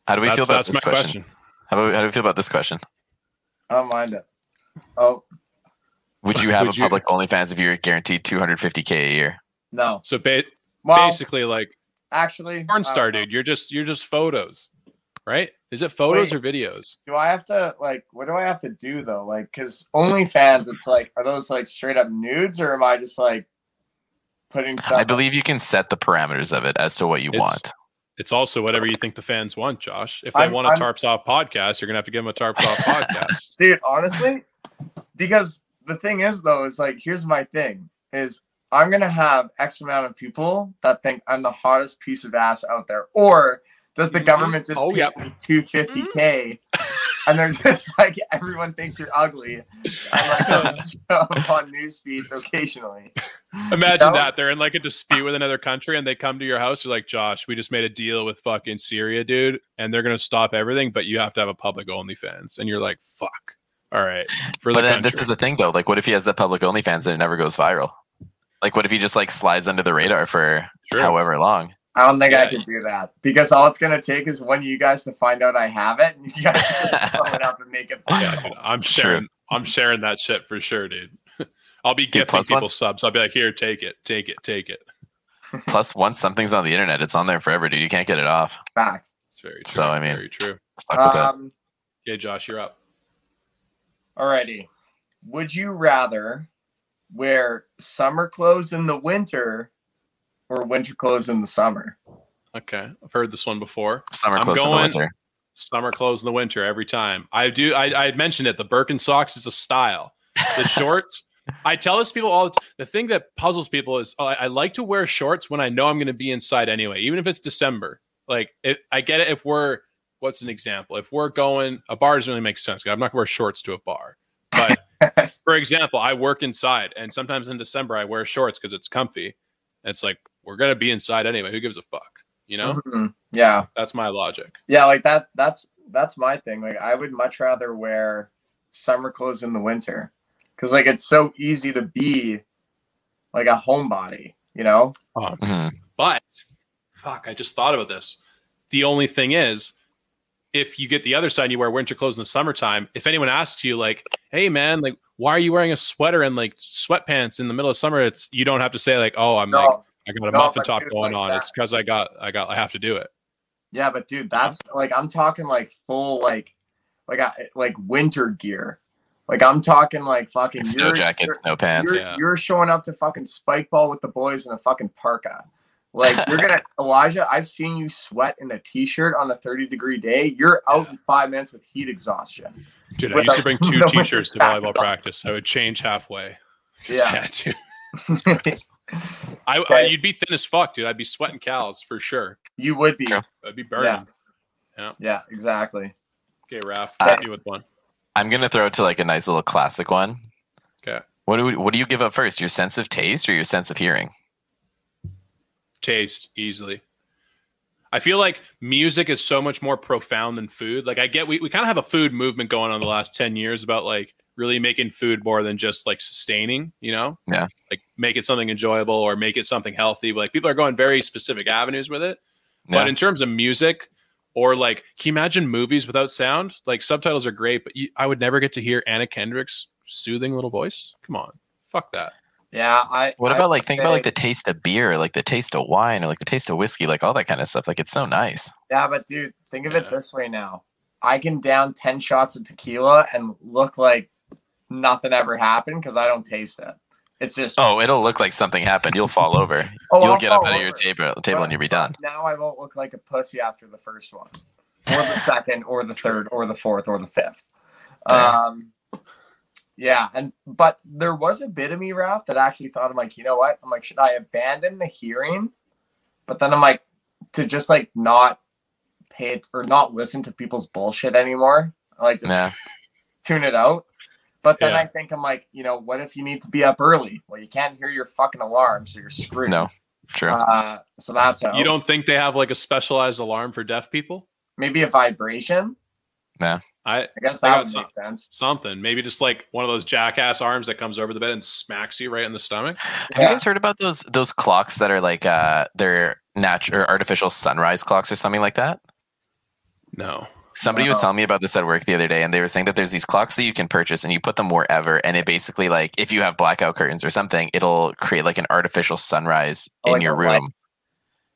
[SPEAKER 4] How do we
[SPEAKER 1] that's
[SPEAKER 4] feel about
[SPEAKER 1] that's
[SPEAKER 4] this
[SPEAKER 1] my
[SPEAKER 4] question? How, about, how do we feel about this question?
[SPEAKER 2] I don't mind it. Oh
[SPEAKER 4] Would you have
[SPEAKER 1] Would
[SPEAKER 4] a
[SPEAKER 1] you-
[SPEAKER 4] public OnlyFans if you were guaranteed 250k a year?
[SPEAKER 2] no.
[SPEAKER 1] So ba-
[SPEAKER 2] Well,
[SPEAKER 1] basically, like
[SPEAKER 2] actually,
[SPEAKER 1] porn star, dude. You're just you're just photos, right? Is it photos
[SPEAKER 2] Wait.
[SPEAKER 1] or videos?
[SPEAKER 2] Do I have to like? What do I have to do though? Like, because OnlyFans, it's like, are those like straight up nudes, or am I just like putting stuff?
[SPEAKER 4] I believe you can set the parameters of it as to what you
[SPEAKER 1] It's-
[SPEAKER 4] want.
[SPEAKER 1] It's also whatever you think the fans want, Josh. If they
[SPEAKER 2] I'm-
[SPEAKER 1] want a
[SPEAKER 2] I'm-
[SPEAKER 1] Tarps Off podcast, you're gonna have to give them a Tarps Off podcast.
[SPEAKER 2] dude honestly because the thing is though is like here's my thing is i'm gonna have x amount of people that think i'm the hottest piece of ass out there or does the
[SPEAKER 1] Mhm.
[SPEAKER 2] government just
[SPEAKER 1] Oh,
[SPEAKER 2] pay me 250k and they're just like everyone thinks you're ugly i'm like up on news feeds occasionally
[SPEAKER 1] Imagine
[SPEAKER 2] No.
[SPEAKER 1] that they're in like a dispute with another country, and they come to your house. you're like, "Josh, we just made a deal with fucking Syria, dude, and they're gonna stop everything, but you have to have a public OnlyFans." And you're like, "Fuck, all right." For
[SPEAKER 4] But
[SPEAKER 1] the
[SPEAKER 4] then this is the thing though. Like, what if he has that public OnlyFans and it never goes viral? Like, what if he just like slides under the radar for
[SPEAKER 1] True.
[SPEAKER 4] however long?
[SPEAKER 2] i don't think i
[SPEAKER 1] Yeah.
[SPEAKER 2] can do that because all it's gonna take is one of you guys to find out i have it and you guys just throw it up and make it
[SPEAKER 1] Yeah,
[SPEAKER 2] viral.
[SPEAKER 1] dude, I'm
[SPEAKER 4] True.
[SPEAKER 1] sharing. I'm sharing that shit for sure, dude. I'll be
[SPEAKER 4] Dude,
[SPEAKER 1] gifting
[SPEAKER 4] plus
[SPEAKER 1] people
[SPEAKER 4] once-
[SPEAKER 1] subs. I'll be like, "Here, take it, take it, take it."
[SPEAKER 4] Plus, once something's on the internet, it's on there forever, dude. You can't get it off.
[SPEAKER 2] fact
[SPEAKER 1] It's very true.
[SPEAKER 4] So, I mean-
[SPEAKER 1] very true.
[SPEAKER 4] Stuck
[SPEAKER 2] um
[SPEAKER 1] Okay, Josh, you're up.
[SPEAKER 2] Alrighty. Would you rather wear summer clothes in the winter or winter clothes in the summer?
[SPEAKER 1] Okay, I've heard this one before.
[SPEAKER 4] Summer
[SPEAKER 1] I'm
[SPEAKER 4] close in the
[SPEAKER 1] going-
[SPEAKER 4] winter.
[SPEAKER 1] Summer clothes in the winter every time. I do. I, I mentioned it. The Birkenstocks is a style. The shorts. I tell this people all the time. The thing that puzzles people is oh, I, I like to wear shorts when I know I'm going to be inside anyway, even if it's December. Like it, I get it if we're what's an example? If we're going a bar doesn't really make sense. 'cause I'm not going to wear shorts to a bar. But for example, I work inside, and sometimes in December I wear shorts because it's comfy. It's like we're gonna be inside anyway. Who gives a fuck? You know,
[SPEAKER 2] Mhm. Yeah.
[SPEAKER 1] that's my logic.
[SPEAKER 2] Yeah, like that that's that's my thing. Like I would much rather wear summer clothes in the winter. Cause like it's so easy to be like a homebody, you know?
[SPEAKER 4] Mhm.
[SPEAKER 1] But fuck, I just thought about this. The only thing is, if you get the other side and you wear winter clothes in the summertime, if anyone asks you like, "Hey man, like why are you wearing a sweater and like sweatpants in the middle of summer? It's you don't have to say like, oh, I'm
[SPEAKER 2] No.
[SPEAKER 1] like I got a
[SPEAKER 2] No,
[SPEAKER 1] muffin top
[SPEAKER 2] dude,
[SPEAKER 1] going
[SPEAKER 2] like
[SPEAKER 1] on.
[SPEAKER 2] that-
[SPEAKER 1] It's because I got I got I have to do it.
[SPEAKER 2] Yeah, but dude, that's like I'm talking like full like like I, like winter gear. Like I'm talking like fucking
[SPEAKER 4] Snow jackets,
[SPEAKER 2] you're-
[SPEAKER 4] pants.
[SPEAKER 2] You're,
[SPEAKER 1] Yeah.
[SPEAKER 2] you're showing up to fucking spike ball with the boys in a fucking parka. Like you're gonna Elijah, I've seen you sweat in a t-shirt on a 30 degree day. You're out in five minutes with heat exhaustion.
[SPEAKER 1] Dude, I used
[SPEAKER 2] the-
[SPEAKER 1] to bring two t-shirts to volleyball practice. I would change halfway.
[SPEAKER 2] Yeah.
[SPEAKER 1] I had to. I, I you'd be thin as fuck, dude. I'd be sweating cows for sure.
[SPEAKER 2] you would be.
[SPEAKER 4] True.
[SPEAKER 1] I'd be burning.
[SPEAKER 2] Yeah, Yeah. exactly.
[SPEAKER 1] Okay, Raph,
[SPEAKER 4] Uh,
[SPEAKER 1] you with one.
[SPEAKER 4] I'm gonna throw it to like a nice little classic one.
[SPEAKER 1] Okay.
[SPEAKER 4] What do we, what do you give up first? Your sense of taste or your sense of hearing?
[SPEAKER 1] Taste easily. I feel like music is so much more profound than food. Like I get we, we kind of have a food movement going on the last 10 years about like really making food more than just like sustaining, you know?
[SPEAKER 4] Yeah.
[SPEAKER 1] Like make it something enjoyable or make it something healthy. Like people are going very specific avenues with it.
[SPEAKER 4] Yeah.
[SPEAKER 1] But in terms of music or like can you imagine movies without sound? Like subtitles are great, but you, I would never get to hear Anna Kendrick's soothing little voice. Come on. Fuck that.
[SPEAKER 2] Yeah, I
[SPEAKER 4] What about
[SPEAKER 2] would
[SPEAKER 4] like think about like the taste of beer, like the taste of wine, or like the taste of whiskey, like all that kind of stuff. Like it's so nice.
[SPEAKER 2] Yeah, but dude, think of
[SPEAKER 1] Yeah.
[SPEAKER 2] it this way now. I can down 10 shots of tequila and look like nothing ever happened because I don't taste it. It's just
[SPEAKER 4] Oh, it'll look like something happened. You'll fall over.
[SPEAKER 2] Oh,
[SPEAKER 4] You'll
[SPEAKER 2] I'll
[SPEAKER 4] get up
[SPEAKER 2] fall
[SPEAKER 4] out of your table, table
[SPEAKER 2] But-
[SPEAKER 4] and you'll be done.
[SPEAKER 2] Now I won't look like a pussy after the first one, or the second, or the third, or the fourth, or the fifth.
[SPEAKER 4] Yeah.
[SPEAKER 2] Um, yeah, and but there was a bit of me, Ralph, that actually thought I'm like, you know what? I'm like, should I abandon the hearing? But then I'm like, to just like not pay it or not listen to people's bullshit anymore. I like just
[SPEAKER 4] Yeah.
[SPEAKER 2] tune it out. But then
[SPEAKER 1] Yeah.
[SPEAKER 2] I think I'm like, you know, what if you need to be up early? Well, you can't hear your fucking alarm, so you're screwed.
[SPEAKER 4] No. True.
[SPEAKER 2] Uh, so that's how.
[SPEAKER 1] You don't think they have like a specialized alarm for deaf people?
[SPEAKER 2] maybe a vibration.
[SPEAKER 1] I
[SPEAKER 2] I guess
[SPEAKER 1] They
[SPEAKER 2] that would
[SPEAKER 1] some-
[SPEAKER 2] make sense.
[SPEAKER 1] something. Maybe just like one of those jackass arms that comes over the bed and smacks you right in the stomach.
[SPEAKER 4] Have
[SPEAKER 2] Yeah.
[SPEAKER 4] you guys heard about those those clocks that are like uh they're natural or artificial sunrise clocks or something like that?
[SPEAKER 1] No.
[SPEAKER 4] Somebody was telling me about this at work the other day, and they were saying that there's these clocks that you can purchase, and you put them wherever, and it basically like if you have blackout curtains or something, it'll create like an artificial sunrise
[SPEAKER 2] Oh,
[SPEAKER 4] in
[SPEAKER 2] like
[SPEAKER 4] your
[SPEAKER 2] a light.
[SPEAKER 4] room.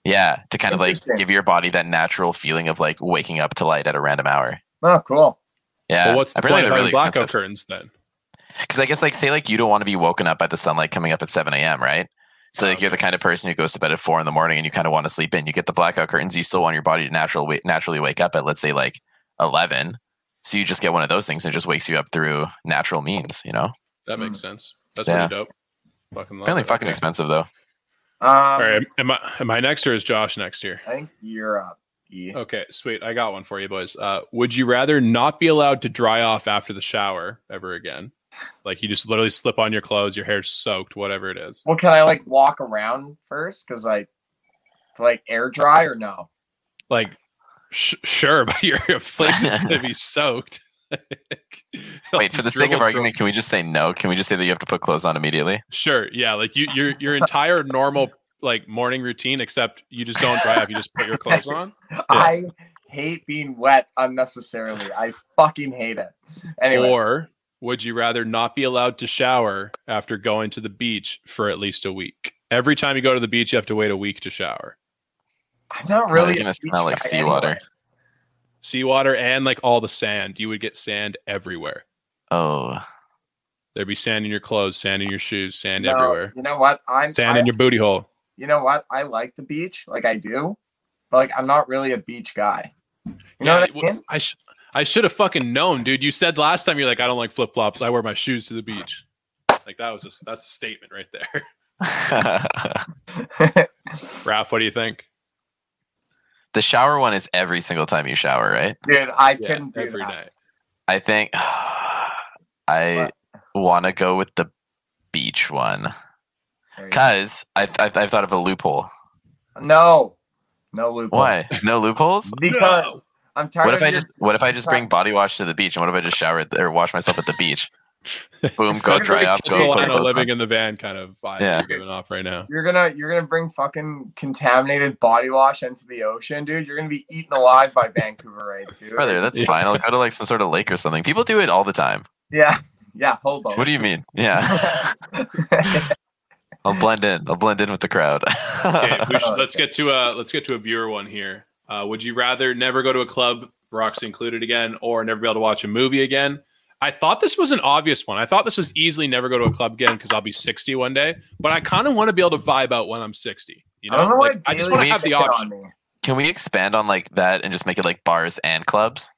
[SPEAKER 4] Yeah, to kind of like give your body that natural feeling of like waking up to light at a random hour.
[SPEAKER 2] Oh, cool.
[SPEAKER 4] Yeah,
[SPEAKER 1] well, what's the
[SPEAKER 4] apparently
[SPEAKER 1] point of
[SPEAKER 4] really
[SPEAKER 1] blackout
[SPEAKER 4] expensive.
[SPEAKER 1] curtains then?
[SPEAKER 4] Because I guess like say like you don't want to be woken up by the sunlight coming up at seven a.m. Right? So like you're the kind of person who goes to bed at four in the morning and you kind of want to sleep in. You get the blackout curtains. You still want your body to natural naturally wake up at let's say like eleven. So you just get one of those things and it just wakes you up through natural means. You know,
[SPEAKER 1] That makes sense. That's
[SPEAKER 4] Yeah.
[SPEAKER 1] pretty dope. Fucking
[SPEAKER 4] apparently
[SPEAKER 1] it.
[SPEAKER 4] fucking
[SPEAKER 1] Okay.
[SPEAKER 4] expensive though.
[SPEAKER 2] Um,
[SPEAKER 1] All right, am I am I next or is Josh next year?
[SPEAKER 2] I think you're up. E.
[SPEAKER 1] Okay, sweet. I got one for you, boys. Uh, would you rather not be allowed to dry off after the shower ever again? Like you just literally slip on your clothes, your hair's soaked, whatever it is.
[SPEAKER 2] Well, can I like walk around first? Because like, like air dry or no?
[SPEAKER 1] Like, sh- sure, but your your place is gonna be soaked.
[SPEAKER 4] Wait, for the sake of argument, can we just say no? Can we just say that you have to put clothes on immediately?
[SPEAKER 1] Sure, yeah. Like you, your your entire normal like morning routine, except you just don't dry off. You just put your clothes on.
[SPEAKER 2] I hate being wet unnecessarily. I fucking hate it. Anyway,
[SPEAKER 1] Or would you rather not be allowed to shower after going to the beach for at least a week? Every time you go to the beach, you have to wait a week to shower.
[SPEAKER 2] I'm not really
[SPEAKER 4] you're gonna smell like seawater.
[SPEAKER 2] anyway.
[SPEAKER 1] Seawater and like all the sand. You would get sand everywhere.
[SPEAKER 4] Oh,
[SPEAKER 1] There'd be sand in your clothes, sand in your shoes, sand
[SPEAKER 2] No,
[SPEAKER 1] everywhere.
[SPEAKER 2] You know what? I'm
[SPEAKER 1] Sand
[SPEAKER 2] I,
[SPEAKER 1] in your booty hole.
[SPEAKER 2] You know what? I like the beach, like I do, but like I'm not really a beach guy. You know
[SPEAKER 1] Yeah,
[SPEAKER 2] what I mean?
[SPEAKER 1] I sh- I should have fucking known, dude. You said last time you're like, I don't like flip flops. I wear my shoes to the beach. Like that was a, that's a statement right there. Raph, what do you think?
[SPEAKER 4] the shower one is every single time you shower, right?
[SPEAKER 2] Dude, I
[SPEAKER 1] Yeah,
[SPEAKER 2] couldn't do
[SPEAKER 1] every
[SPEAKER 2] that.
[SPEAKER 1] night.
[SPEAKER 4] I think I want to go with the beach one
[SPEAKER 2] There you go.
[SPEAKER 4] Because I, I I've thought of a loophole.
[SPEAKER 2] No, no loophole.
[SPEAKER 4] Why no loopholes?
[SPEAKER 2] Because I'm tired.
[SPEAKER 4] What
[SPEAKER 2] of
[SPEAKER 4] if I just what if I just bring body wash to the beach and what if I just shower at- or wash myself at the beach? Boom, go
[SPEAKER 1] That's
[SPEAKER 4] dry
[SPEAKER 1] like
[SPEAKER 4] up,
[SPEAKER 1] It's
[SPEAKER 4] go
[SPEAKER 1] a
[SPEAKER 4] put
[SPEAKER 1] line of living
[SPEAKER 4] on.
[SPEAKER 1] in the van kind of vibe
[SPEAKER 4] Yeah.
[SPEAKER 1] you're giving off right now.
[SPEAKER 2] You're gonna you're gonna bring fucking contaminated body wash into the ocean, dude. You're gonna be eaten alive by Vancouver rates, dude.
[SPEAKER 4] Brother, that's
[SPEAKER 1] Yeah.
[SPEAKER 4] fine. I'll go to like some sort of lake or something. People do it all the time.
[SPEAKER 2] yeah, Yeah, hobo.
[SPEAKER 4] What do you mean? Yeah. I'll blend in. I'll blend in with the crowd.
[SPEAKER 1] Okay, we should, let's get to a let's get to a viewer one here. Uh, would you rather never go to a club, Roxy included again, or never be able to watch a movie again? I thought this was an obvious one. I thought this was easily never go to a club again because I'll be 60 one day. But I kind of want to be able to vibe out when I'm 60. You know,
[SPEAKER 2] I know
[SPEAKER 1] like I just want to have the option.
[SPEAKER 4] Can we expand on like that and just make it like bars and clubs?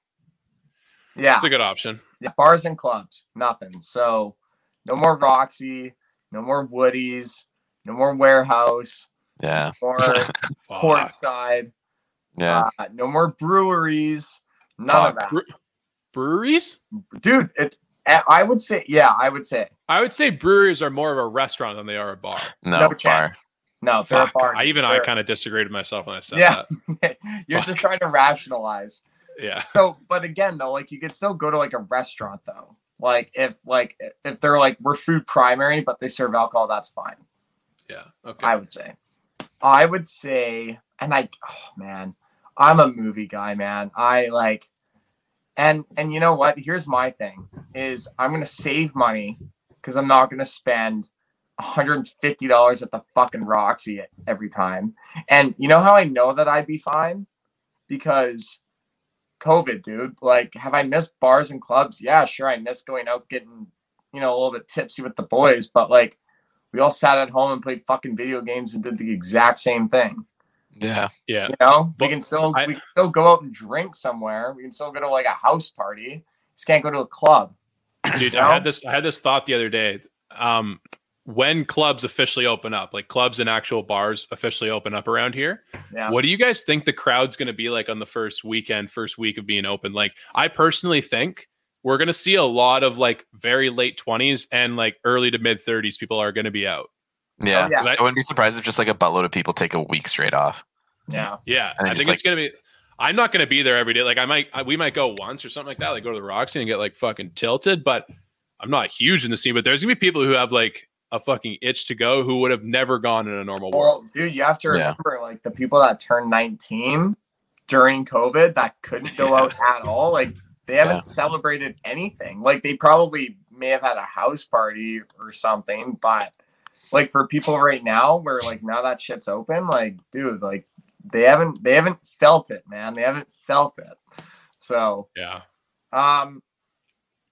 [SPEAKER 2] Yeah,
[SPEAKER 1] It's a good option.
[SPEAKER 2] yeah, bars and clubs, nothing. So no more Roxy, no more Woodies, no more warehouse,
[SPEAKER 4] Yeah.
[SPEAKER 2] or
[SPEAKER 1] Fuck.
[SPEAKER 2] courtside,
[SPEAKER 4] Yeah.
[SPEAKER 2] uh, no more breweries, none of that.
[SPEAKER 1] Bre- breweries?
[SPEAKER 2] Dude, it, I I would say, yeah, I would say
[SPEAKER 1] I would say breweries are more of a restaurant than they are a bar.
[SPEAKER 4] no,
[SPEAKER 2] no
[SPEAKER 4] bar.
[SPEAKER 2] chance. No, they're a bar.
[SPEAKER 1] I even I
[SPEAKER 2] They're-
[SPEAKER 1] kind of disagreed with myself when I said
[SPEAKER 2] Yeah.
[SPEAKER 1] that.
[SPEAKER 2] You're
[SPEAKER 1] Fuck.
[SPEAKER 2] just trying to rationalize.
[SPEAKER 1] Yeah.
[SPEAKER 2] So, but again, though, like you could still go to like a restaurant though. Like if like if they're like we're food primary, but they serve alcohol, that's fine.
[SPEAKER 1] Yeah. Okay.
[SPEAKER 2] I would say. I would say, and I, oh man, I'm a movie guy, man. I like, and and you know what? Here's my thing: is I'm gonna save money because I'm not gonna spend 150 dollars at the fucking Roxy every time. And you know how I know that I'd be fine because COVID, dude. Like, have I missed bars and clubs? Yeah, sure. I missed going out getting, you know, a little bit tipsy with the boys, but like we all sat at home and played fucking video games and did the exact same thing.
[SPEAKER 4] Yeah.
[SPEAKER 1] Yeah.
[SPEAKER 2] You know, we can still
[SPEAKER 1] I-
[SPEAKER 2] we can still go out and drink somewhere. We can still go to like a house party. Just can't go to a club.
[SPEAKER 1] Dude,
[SPEAKER 2] You
[SPEAKER 1] I had this I had this thought the other day. Um when clubs officially open up, like clubs and actual bars officially open up around here,
[SPEAKER 2] Yeah.
[SPEAKER 1] what do you guys think the crowd's going to be like on the first weekend, first week of being open? Like, I personally think we're going to see a lot of like very late 20s and like early to mid 30s people are going to be out.
[SPEAKER 4] Yeah.
[SPEAKER 2] Oh, yeah.
[SPEAKER 1] 'Cause I-
[SPEAKER 4] I wouldn't be surprised if just like a buttload of people take a week straight off.
[SPEAKER 2] Yeah.
[SPEAKER 1] Yeah, I
[SPEAKER 4] just,
[SPEAKER 1] think it's gonna be. I'm not gonna be there every day. Like I might, I, we might go once or something like that. Like go to the Roxy and get like fucking tilted. But I'm not huge in the scene. But there's gonna be people who have like a fucking itch to go who would have never gone in a normal world.
[SPEAKER 2] Well, dude, you have to
[SPEAKER 4] Yeah.
[SPEAKER 2] remember like the people that turned 19 during COVID that couldn't go out at all. Like they haven't
[SPEAKER 4] Yeah.
[SPEAKER 2] celebrated anything. Like they probably may have had a house party or something, but like for people right now, where like now that shit's open, like dude, like they haven't they haven't felt it, man. They haven't felt it. So
[SPEAKER 1] Yeah,
[SPEAKER 2] um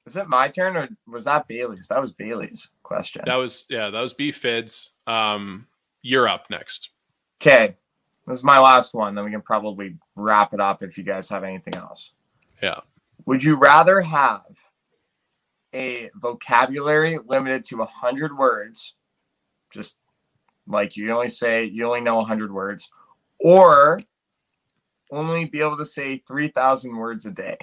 [SPEAKER 2] is it my turn or was that Bailey's? That was Bailey's question.
[SPEAKER 1] that was yeah, that was B Fids. Um, you're up next.
[SPEAKER 2] Okay. This is my last one. Then we can probably wrap it up if you guys have anything else.
[SPEAKER 1] Yeah.
[SPEAKER 2] Would you rather have a vocabulary limited to a 100 words, just like you only say, you only know a 100 words, or only be able to say 3,000 words a day?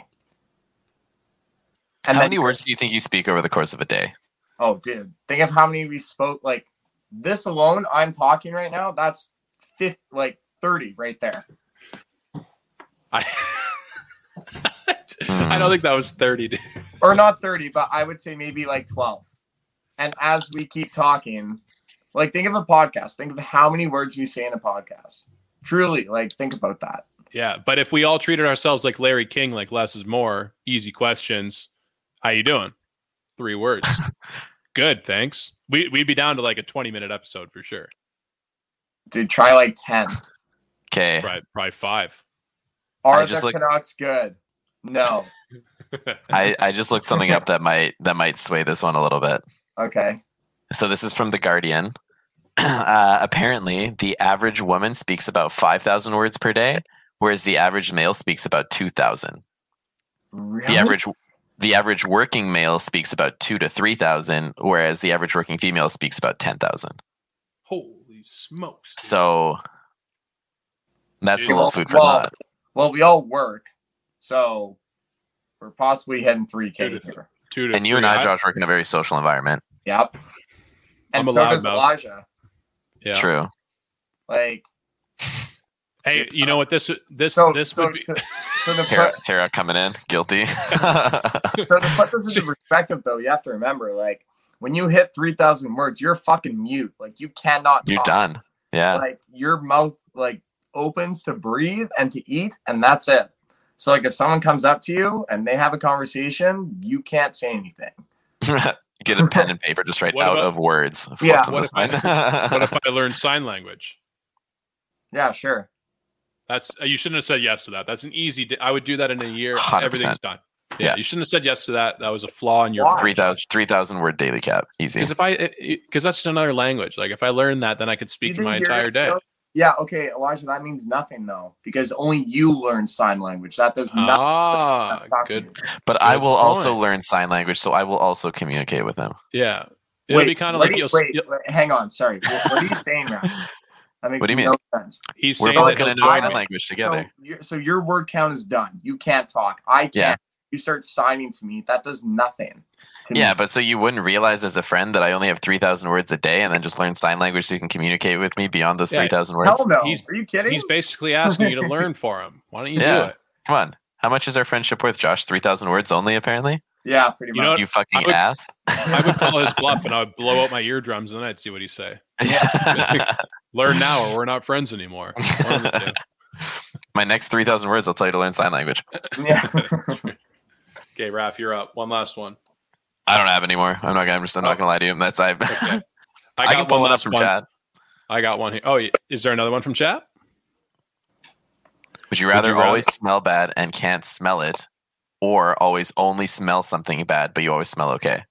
[SPEAKER 2] And
[SPEAKER 4] How
[SPEAKER 2] then-
[SPEAKER 4] many words do you think you speak over the course of a day?
[SPEAKER 2] Oh, dude, think of how many we spoke. Like this alone, I'm talking right now. That's fifth, like 30 right there.
[SPEAKER 1] I. I don't hmm. think that was 30. dude.
[SPEAKER 2] or not 30, but I would say maybe like 12. And as we keep talking, like think of a podcast. Think of how many words we say in a podcast. Truly, like think about that.
[SPEAKER 1] Yeah, but if we all treated ourselves like Larry King, like less is more, easy questions. How you doing? Three words. Good, thanks. We we'd be down to like a 20 minute episode for sure.
[SPEAKER 2] Dude, try like 10.
[SPEAKER 4] Okay.
[SPEAKER 1] Probably, probably five.
[SPEAKER 2] Are
[SPEAKER 4] I just
[SPEAKER 2] the
[SPEAKER 4] look-
[SPEAKER 2] Canucks good? No.
[SPEAKER 4] I, I just looked something up that might that might sway this one a little bit.
[SPEAKER 2] Okay.
[SPEAKER 4] So this is from the Guardian. Uh, apparently, the average woman speaks about five thousand words per day, whereas the average male speaks about two thousand.
[SPEAKER 2] Really?
[SPEAKER 4] The average the average working male speaks about two to three thousand, whereas the average working female speaks about ten thousand.
[SPEAKER 1] Holy smokes.
[SPEAKER 4] So that's a
[SPEAKER 1] Dude,
[SPEAKER 4] little food for
[SPEAKER 2] well,
[SPEAKER 4] thought.
[SPEAKER 2] Well, we all work. So we're possibly heading 3K
[SPEAKER 1] Two to-
[SPEAKER 2] here.
[SPEAKER 1] Two to
[SPEAKER 4] And you and. I, Josh, work in a very social environment.
[SPEAKER 2] Yep. And
[SPEAKER 1] I'm
[SPEAKER 2] so does
[SPEAKER 1] loudmouth.
[SPEAKER 2] Elijah.
[SPEAKER 1] Yeah.
[SPEAKER 4] True.
[SPEAKER 2] Like,
[SPEAKER 1] Hey, you know uh, what? This this
[SPEAKER 2] so,
[SPEAKER 1] this
[SPEAKER 2] so,
[SPEAKER 1] would be.
[SPEAKER 2] to, so to
[SPEAKER 4] Tara, Tara coming in, guilty.
[SPEAKER 2] so to put this into perspective, though, you have to remember, like, when you hit 3,000 words, you're fucking mute. Like, you cannot
[SPEAKER 4] You're
[SPEAKER 2] talk.
[SPEAKER 4] done. Yeah.
[SPEAKER 2] Like, your mouth, like, opens to breathe and to eat, and that's it. So, like, if someone comes up to you and they have a conversation, you can't say anything.
[SPEAKER 4] Get a pen and paper, just write
[SPEAKER 1] What
[SPEAKER 4] out
[SPEAKER 1] about-
[SPEAKER 4] of words.
[SPEAKER 2] Yeah.
[SPEAKER 1] What if I-
[SPEAKER 4] one.
[SPEAKER 1] what if I learn sign language?
[SPEAKER 2] Yeah, sure.
[SPEAKER 1] That's uh, you shouldn't have said yes to that. That's an easy. Di- I would do that in a year.
[SPEAKER 4] 100%.
[SPEAKER 1] Everything's done. Yeah,
[SPEAKER 4] Yeah.
[SPEAKER 1] you shouldn't have said yes to that. That was a flaw in your.
[SPEAKER 2] Why?
[SPEAKER 4] 3,000 3,000 word daily cap. Easy.
[SPEAKER 1] Because if I, because that's another language. Like if I learn that, then I could speak my entire
[SPEAKER 2] gonna
[SPEAKER 1] day.
[SPEAKER 2] know- Yeah, okay, Elijah, that means nothing though, because only you learn sign language. That does nothing.
[SPEAKER 1] Ah,
[SPEAKER 2] That's not
[SPEAKER 1] good.
[SPEAKER 4] but I
[SPEAKER 1] good
[SPEAKER 4] will also learn sign language, so I will also communicate with them.
[SPEAKER 1] Yeah, it'll be kind of like
[SPEAKER 2] you-
[SPEAKER 1] you'll,
[SPEAKER 2] wait,
[SPEAKER 1] you'll-
[SPEAKER 2] wait, hang on, sorry. What, what are you saying, Ralph? That makes
[SPEAKER 4] What do you
[SPEAKER 2] no sense.
[SPEAKER 1] he's
[SPEAKER 4] We're
[SPEAKER 1] saying
[SPEAKER 4] both going to know sign language together.
[SPEAKER 2] So, your- so your word count is done. You can't talk. I can't.
[SPEAKER 4] Yeah.
[SPEAKER 2] You start signing to me. That does nothing. To
[SPEAKER 4] Yeah,
[SPEAKER 2] me.
[SPEAKER 4] but so you wouldn't realize as a friend that I only have 3,000 words a day and then just learn sign language so you can communicate with me beyond those
[SPEAKER 1] Yeah.
[SPEAKER 4] 3,000 words?
[SPEAKER 2] hell no.
[SPEAKER 1] He's-
[SPEAKER 2] are you kidding?
[SPEAKER 1] He's basically asking you to learn for him. Why don't you do it?
[SPEAKER 4] Come on. How much is our friendship worth, Josh? 3,000 words only, apparently?
[SPEAKER 2] yeah, pretty
[SPEAKER 1] You know
[SPEAKER 2] much.
[SPEAKER 4] You fucking
[SPEAKER 1] I would-
[SPEAKER 4] ass.
[SPEAKER 1] I would call his bluff and I would blow out my eardrums and then I'd see what he'd say. Learn now or we're not friends anymore. One of the two.
[SPEAKER 4] My next 3,000 words, I'll tell you to learn sign language.
[SPEAKER 2] yeah.
[SPEAKER 1] Okay, Raph, you're up. One last one.
[SPEAKER 4] I don't have any more. I'm not gonna. I'm just. I'm not gonna lie to you. That's I.
[SPEAKER 1] Okay.
[SPEAKER 4] I,
[SPEAKER 1] I
[SPEAKER 4] can
[SPEAKER 1] got
[SPEAKER 4] pull
[SPEAKER 1] one
[SPEAKER 4] one up
[SPEAKER 1] last
[SPEAKER 4] from
[SPEAKER 1] one.
[SPEAKER 4] chat.
[SPEAKER 1] I got one here. Oh, is there another one from chat?
[SPEAKER 4] Would you rather
[SPEAKER 1] you rather-
[SPEAKER 4] always smell bad and can't smell it, or always only smell something bad but you always smell okay?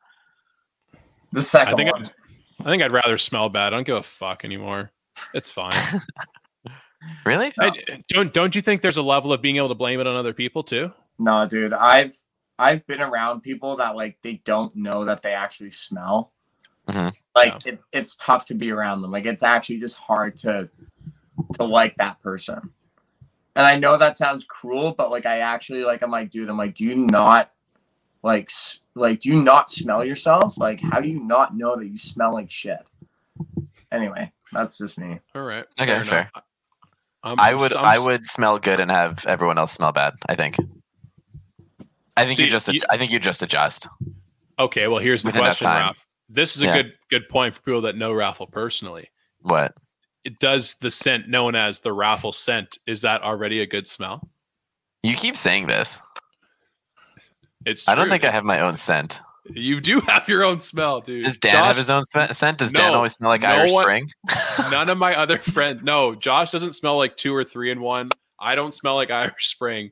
[SPEAKER 2] The second
[SPEAKER 1] I think
[SPEAKER 2] one.
[SPEAKER 1] I'd, I think I'd rather smell bad. I don't give a fuck anymore. It's fine.
[SPEAKER 4] Really?
[SPEAKER 1] I, don't don't you think there's a level of being able to blame it on other people too?
[SPEAKER 2] No, dude. I've I've been around people that like they don't know that they actually smell.
[SPEAKER 4] Mhm.
[SPEAKER 2] Like
[SPEAKER 1] Yeah.
[SPEAKER 2] it's it's tough to be around them. Like it's actually just hard to to like that person. And I know that sounds cruel, but like I actually like I'm like, dude, I'm like, do you not like like do you not smell yourself? Like how do you not know that you smell like shit? Anyway, that's just me.
[SPEAKER 1] All right.
[SPEAKER 4] Okay, fair.
[SPEAKER 1] enough. I'm-
[SPEAKER 4] I would.
[SPEAKER 1] I'm
[SPEAKER 4] I
[SPEAKER 1] s-
[SPEAKER 4] would smell good and have everyone else smell bad. I think. I think
[SPEAKER 1] See,
[SPEAKER 4] you just.
[SPEAKER 1] you-
[SPEAKER 4] I think you just adjust.
[SPEAKER 1] Okay, well here's the question,
[SPEAKER 4] time.
[SPEAKER 1] Ralph. This is a
[SPEAKER 4] Yeah.
[SPEAKER 1] good good point for people that know Raffle personally.
[SPEAKER 4] What?
[SPEAKER 1] It does the scent known as the Raffle scent. Is that already a good smell?
[SPEAKER 4] You keep saying this.
[SPEAKER 1] It's
[SPEAKER 4] I don't think I have my own scent.
[SPEAKER 1] You do have your own smell, dude.
[SPEAKER 4] Does Dan
[SPEAKER 1] Josh-
[SPEAKER 4] have his own scent? Does Dan always smell like
[SPEAKER 1] no
[SPEAKER 4] Irish
[SPEAKER 1] one-
[SPEAKER 4] Spring?
[SPEAKER 1] None of my other friends. No, Josh doesn't smell like two or three in one. I don't smell like Irish Spring.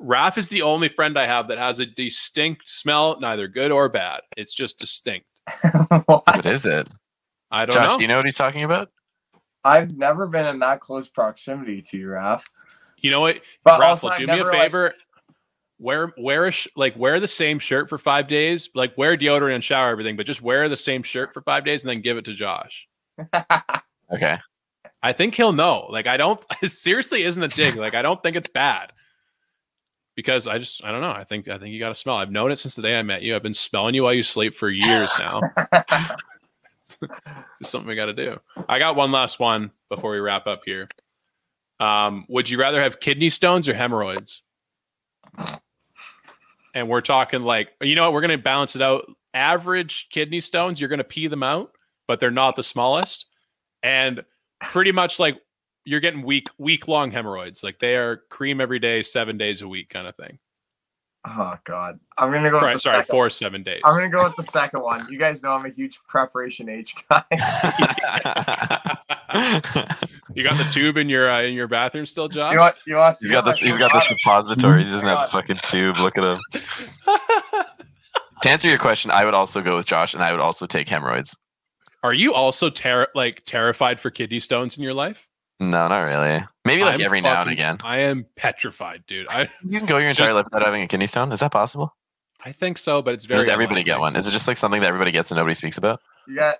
[SPEAKER 1] Raph is the only friend I have that has a distinct smell, neither good or bad. It's just distinct.
[SPEAKER 4] What is it?
[SPEAKER 1] I don't
[SPEAKER 4] Josh,
[SPEAKER 1] know.
[SPEAKER 4] do you know what he's talking about?
[SPEAKER 2] I've never been in that close proximity to you, Raph.
[SPEAKER 1] You know what?
[SPEAKER 2] But
[SPEAKER 1] Raffle,
[SPEAKER 2] also, I
[SPEAKER 1] do me a
[SPEAKER 2] never, like-
[SPEAKER 1] favor. Wear wear a sh- like wear the same shirt for five days. Like wear deodorant and shower everything, but just wear the same shirt for five days and then give it to Josh.
[SPEAKER 4] Okay.
[SPEAKER 1] I think he'll know. Like I don't. Seriously isn't a dig. Like I don't think it's bad. Because I just I don't know. I think I think you got to smell. I've known it since the day I met you. I've been smelling you while you sleep for years now. it's just something we got to do. I got one last one before we wrap up here. Um, would you rather have kidney stones or hemorrhoids? And we're talking like, you know what? We're going to balance it out. Average kidney stones, you're going to pee them out, but they're not the smallest. And pretty much like you're getting week week long hemorrhoids. Like they are cream every day, seven days a week kind of thing.
[SPEAKER 2] Oh God, I'm gonna go. with
[SPEAKER 1] Sorry,
[SPEAKER 2] the
[SPEAKER 1] sorry,
[SPEAKER 2] second-
[SPEAKER 1] four seven days.
[SPEAKER 2] I'm gonna go with the second one. You guys know I'm a huge Preparation H guy.
[SPEAKER 1] You got the tube in your uh, in your bathroom still, Josh?
[SPEAKER 2] you want? You want?
[SPEAKER 4] He's got this. He's got the suppository. He doesn't have the fucking tube. Look at him. To answer your question, I would also go with Josh, and I would also take hemorrhoids.
[SPEAKER 1] Are you also ter- like terrified for kidney stones in your life?
[SPEAKER 4] No, not really. Maybe like
[SPEAKER 1] I'm
[SPEAKER 4] every now and again.
[SPEAKER 1] I am petrified, dude. I
[SPEAKER 4] You can go your entire
[SPEAKER 1] Just-
[SPEAKER 4] life without having a kidney stone. Is that possible?
[SPEAKER 1] I think so, but it's
[SPEAKER 4] Or
[SPEAKER 1] very.
[SPEAKER 4] does everybody
[SPEAKER 1] unlikely.
[SPEAKER 4] get one? Is it just like something that everybody gets and nobody speaks about?
[SPEAKER 2] You got.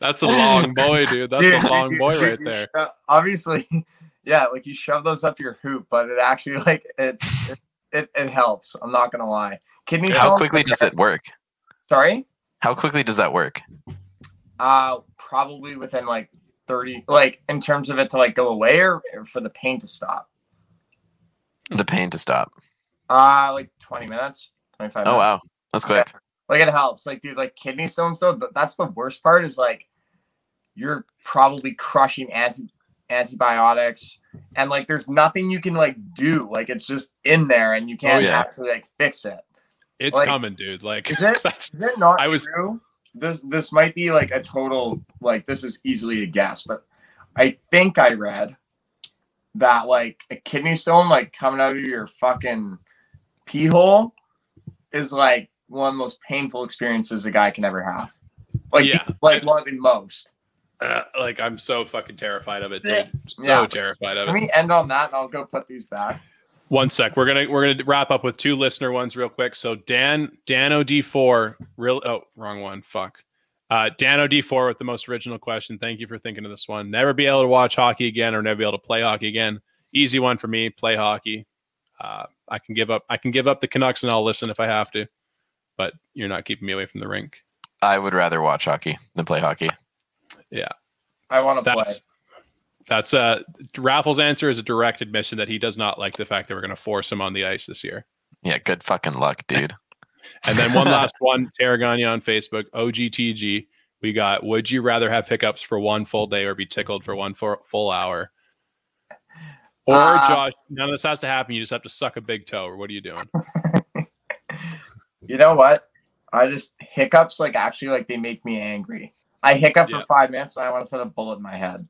[SPEAKER 1] That's a long boy, dude. That's
[SPEAKER 2] Dude,
[SPEAKER 1] a long
[SPEAKER 2] you-
[SPEAKER 1] boy
[SPEAKER 2] you-
[SPEAKER 1] right
[SPEAKER 2] you
[SPEAKER 1] there.
[SPEAKER 2] sho- obviously, yeah, like you shove those up your hoop, but it actually like it it, it, it helps. I'm not gonna lie. Kidney
[SPEAKER 4] How
[SPEAKER 2] stones,
[SPEAKER 4] quickly
[SPEAKER 2] like,
[SPEAKER 4] does it work?
[SPEAKER 2] Sorry.
[SPEAKER 4] How quickly does that work?
[SPEAKER 2] Uh, probably within like 30, like in terms of it to like go away or, or for the pain to stop.
[SPEAKER 4] The pain to stop.
[SPEAKER 2] Uh, like 20 minutes, 25
[SPEAKER 4] Oh
[SPEAKER 2] minutes.
[SPEAKER 4] wow, that's quick.
[SPEAKER 2] Like it helps. Like, dude, like kidney stones though, th- that's the worst part is like you're probably crushing anti antibiotics. and like there's nothing you can like do. Like it's just in there, and you can't
[SPEAKER 4] Oh, yeah.
[SPEAKER 2] actually like fix it.
[SPEAKER 1] It's
[SPEAKER 2] Like,
[SPEAKER 1] coming, dude. Like
[SPEAKER 2] Is it? Is it not
[SPEAKER 1] I was-
[SPEAKER 2] true? This this might be like a total like this is easily a guess, but I think I read that like a kidney stone like coming out of your fucking pee hole is like one of the most painful experiences a guy can ever have. Like
[SPEAKER 1] Yeah.
[SPEAKER 2] like one of the most.
[SPEAKER 1] uh, like I'm so fucking terrified of it, dude. So
[SPEAKER 2] Yeah.
[SPEAKER 1] terrified of it.
[SPEAKER 2] Let me end on that and I'll go put these back.
[SPEAKER 1] One sec. We're gonna we're gonna wrap up with two listener ones real quick. So Dan Dano D four real oh wrong one fuck. Uh, Dano D four with the most original question. Thank you for thinking of this one. Never be able to watch hockey again or never be able to play hockey again. Easy one for me. Play hockey. Uh, I can give up. I can give up the Canucks and I'll listen if I have to. But you're not keeping me away from the rink.
[SPEAKER 4] I would rather watch hockey than play hockey.
[SPEAKER 1] Yeah.
[SPEAKER 2] I want to play.
[SPEAKER 1] That's that's uh Raffles' answer is a direct admission that he does not like the fact that we're going to force him on the ice this year.
[SPEAKER 4] Yeah, good fucking luck, dude.
[SPEAKER 1] And then one last one, Tarragona on Facebook, OGTG. We got, would you rather have hiccups for one full day or be tickled for one full full hour? Or
[SPEAKER 2] Uh,
[SPEAKER 1] Josh, none of this has to happen. You just have to suck a big toe. Or what are you doing?
[SPEAKER 2] You know what? I just hiccups like actually like they make me angry. I hiccup
[SPEAKER 1] Yeah.
[SPEAKER 2] for five minutes and I want to put a bullet in my head.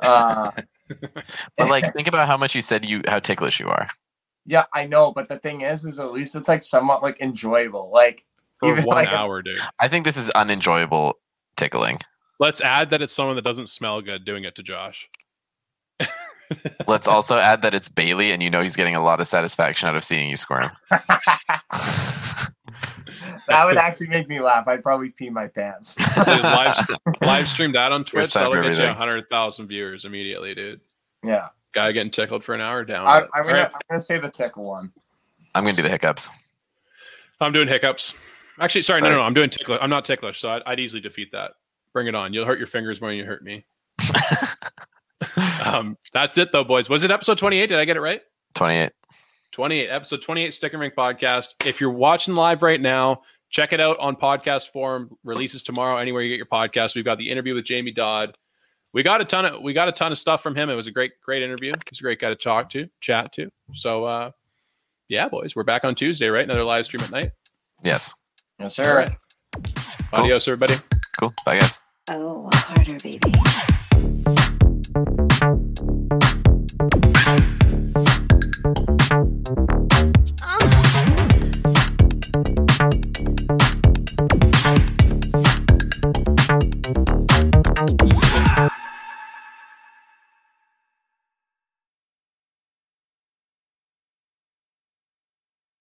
[SPEAKER 2] Uh,
[SPEAKER 4] But like, think about how much you said you how ticklish you are.
[SPEAKER 2] yeah, I know, but the thing is, is at least it's like somewhat like enjoyable. Like
[SPEAKER 1] For
[SPEAKER 2] Even
[SPEAKER 1] one
[SPEAKER 2] like a-
[SPEAKER 1] hour, dude.
[SPEAKER 4] I think this is unenjoyable tickling.
[SPEAKER 1] Let's add that it's someone that doesn't smell good doing it to Josh.
[SPEAKER 4] Let's also add that it's Bailey, and you know he's getting a lot of satisfaction out of seeing you squirm.
[SPEAKER 2] that would actually make me laugh. I'd probably pee my pants.
[SPEAKER 1] Dude, live, live stream that on Twitch.
[SPEAKER 4] First time
[SPEAKER 1] That'll
[SPEAKER 4] for
[SPEAKER 1] get you
[SPEAKER 4] everything.
[SPEAKER 1] 100,000 viewers immediately, dude.
[SPEAKER 2] yeah,
[SPEAKER 1] Guy getting tickled for an hour down.
[SPEAKER 2] I, I'm gonna
[SPEAKER 1] All right.
[SPEAKER 2] I'm gonna say the tickle one.
[SPEAKER 4] I'm gonna do the hiccups.
[SPEAKER 1] I'm doing hiccups. Actually, sorry, no, no, no. I'm doing ticklish. I'm not ticklish, so I'd, I'd easily defeat that. Bring it on. You'll hurt your fingers more than you hurt me. um, that's it, though, boys. Was it episode 28? Did I get it right?
[SPEAKER 4] 28.
[SPEAKER 1] 28, episode 28, Stick and Rink podcast. If you're watching live right now, check it out on podcast form. Releases tomorrow anywhere you get your podcast. We've got the interview with Jamie Dodd. We got a ton of we got a ton of stuff from him. It was a great great interview. He's a great guy to talk to, chat to. So uh yeah, boys, we're back on Tuesday, right? Another live stream at night.
[SPEAKER 4] Yes.
[SPEAKER 2] Yes,
[SPEAKER 1] All
[SPEAKER 2] sir.
[SPEAKER 1] right. Adios, everybody.
[SPEAKER 4] Cool. Bye, guys.
[SPEAKER 3] Oh, harder, baby.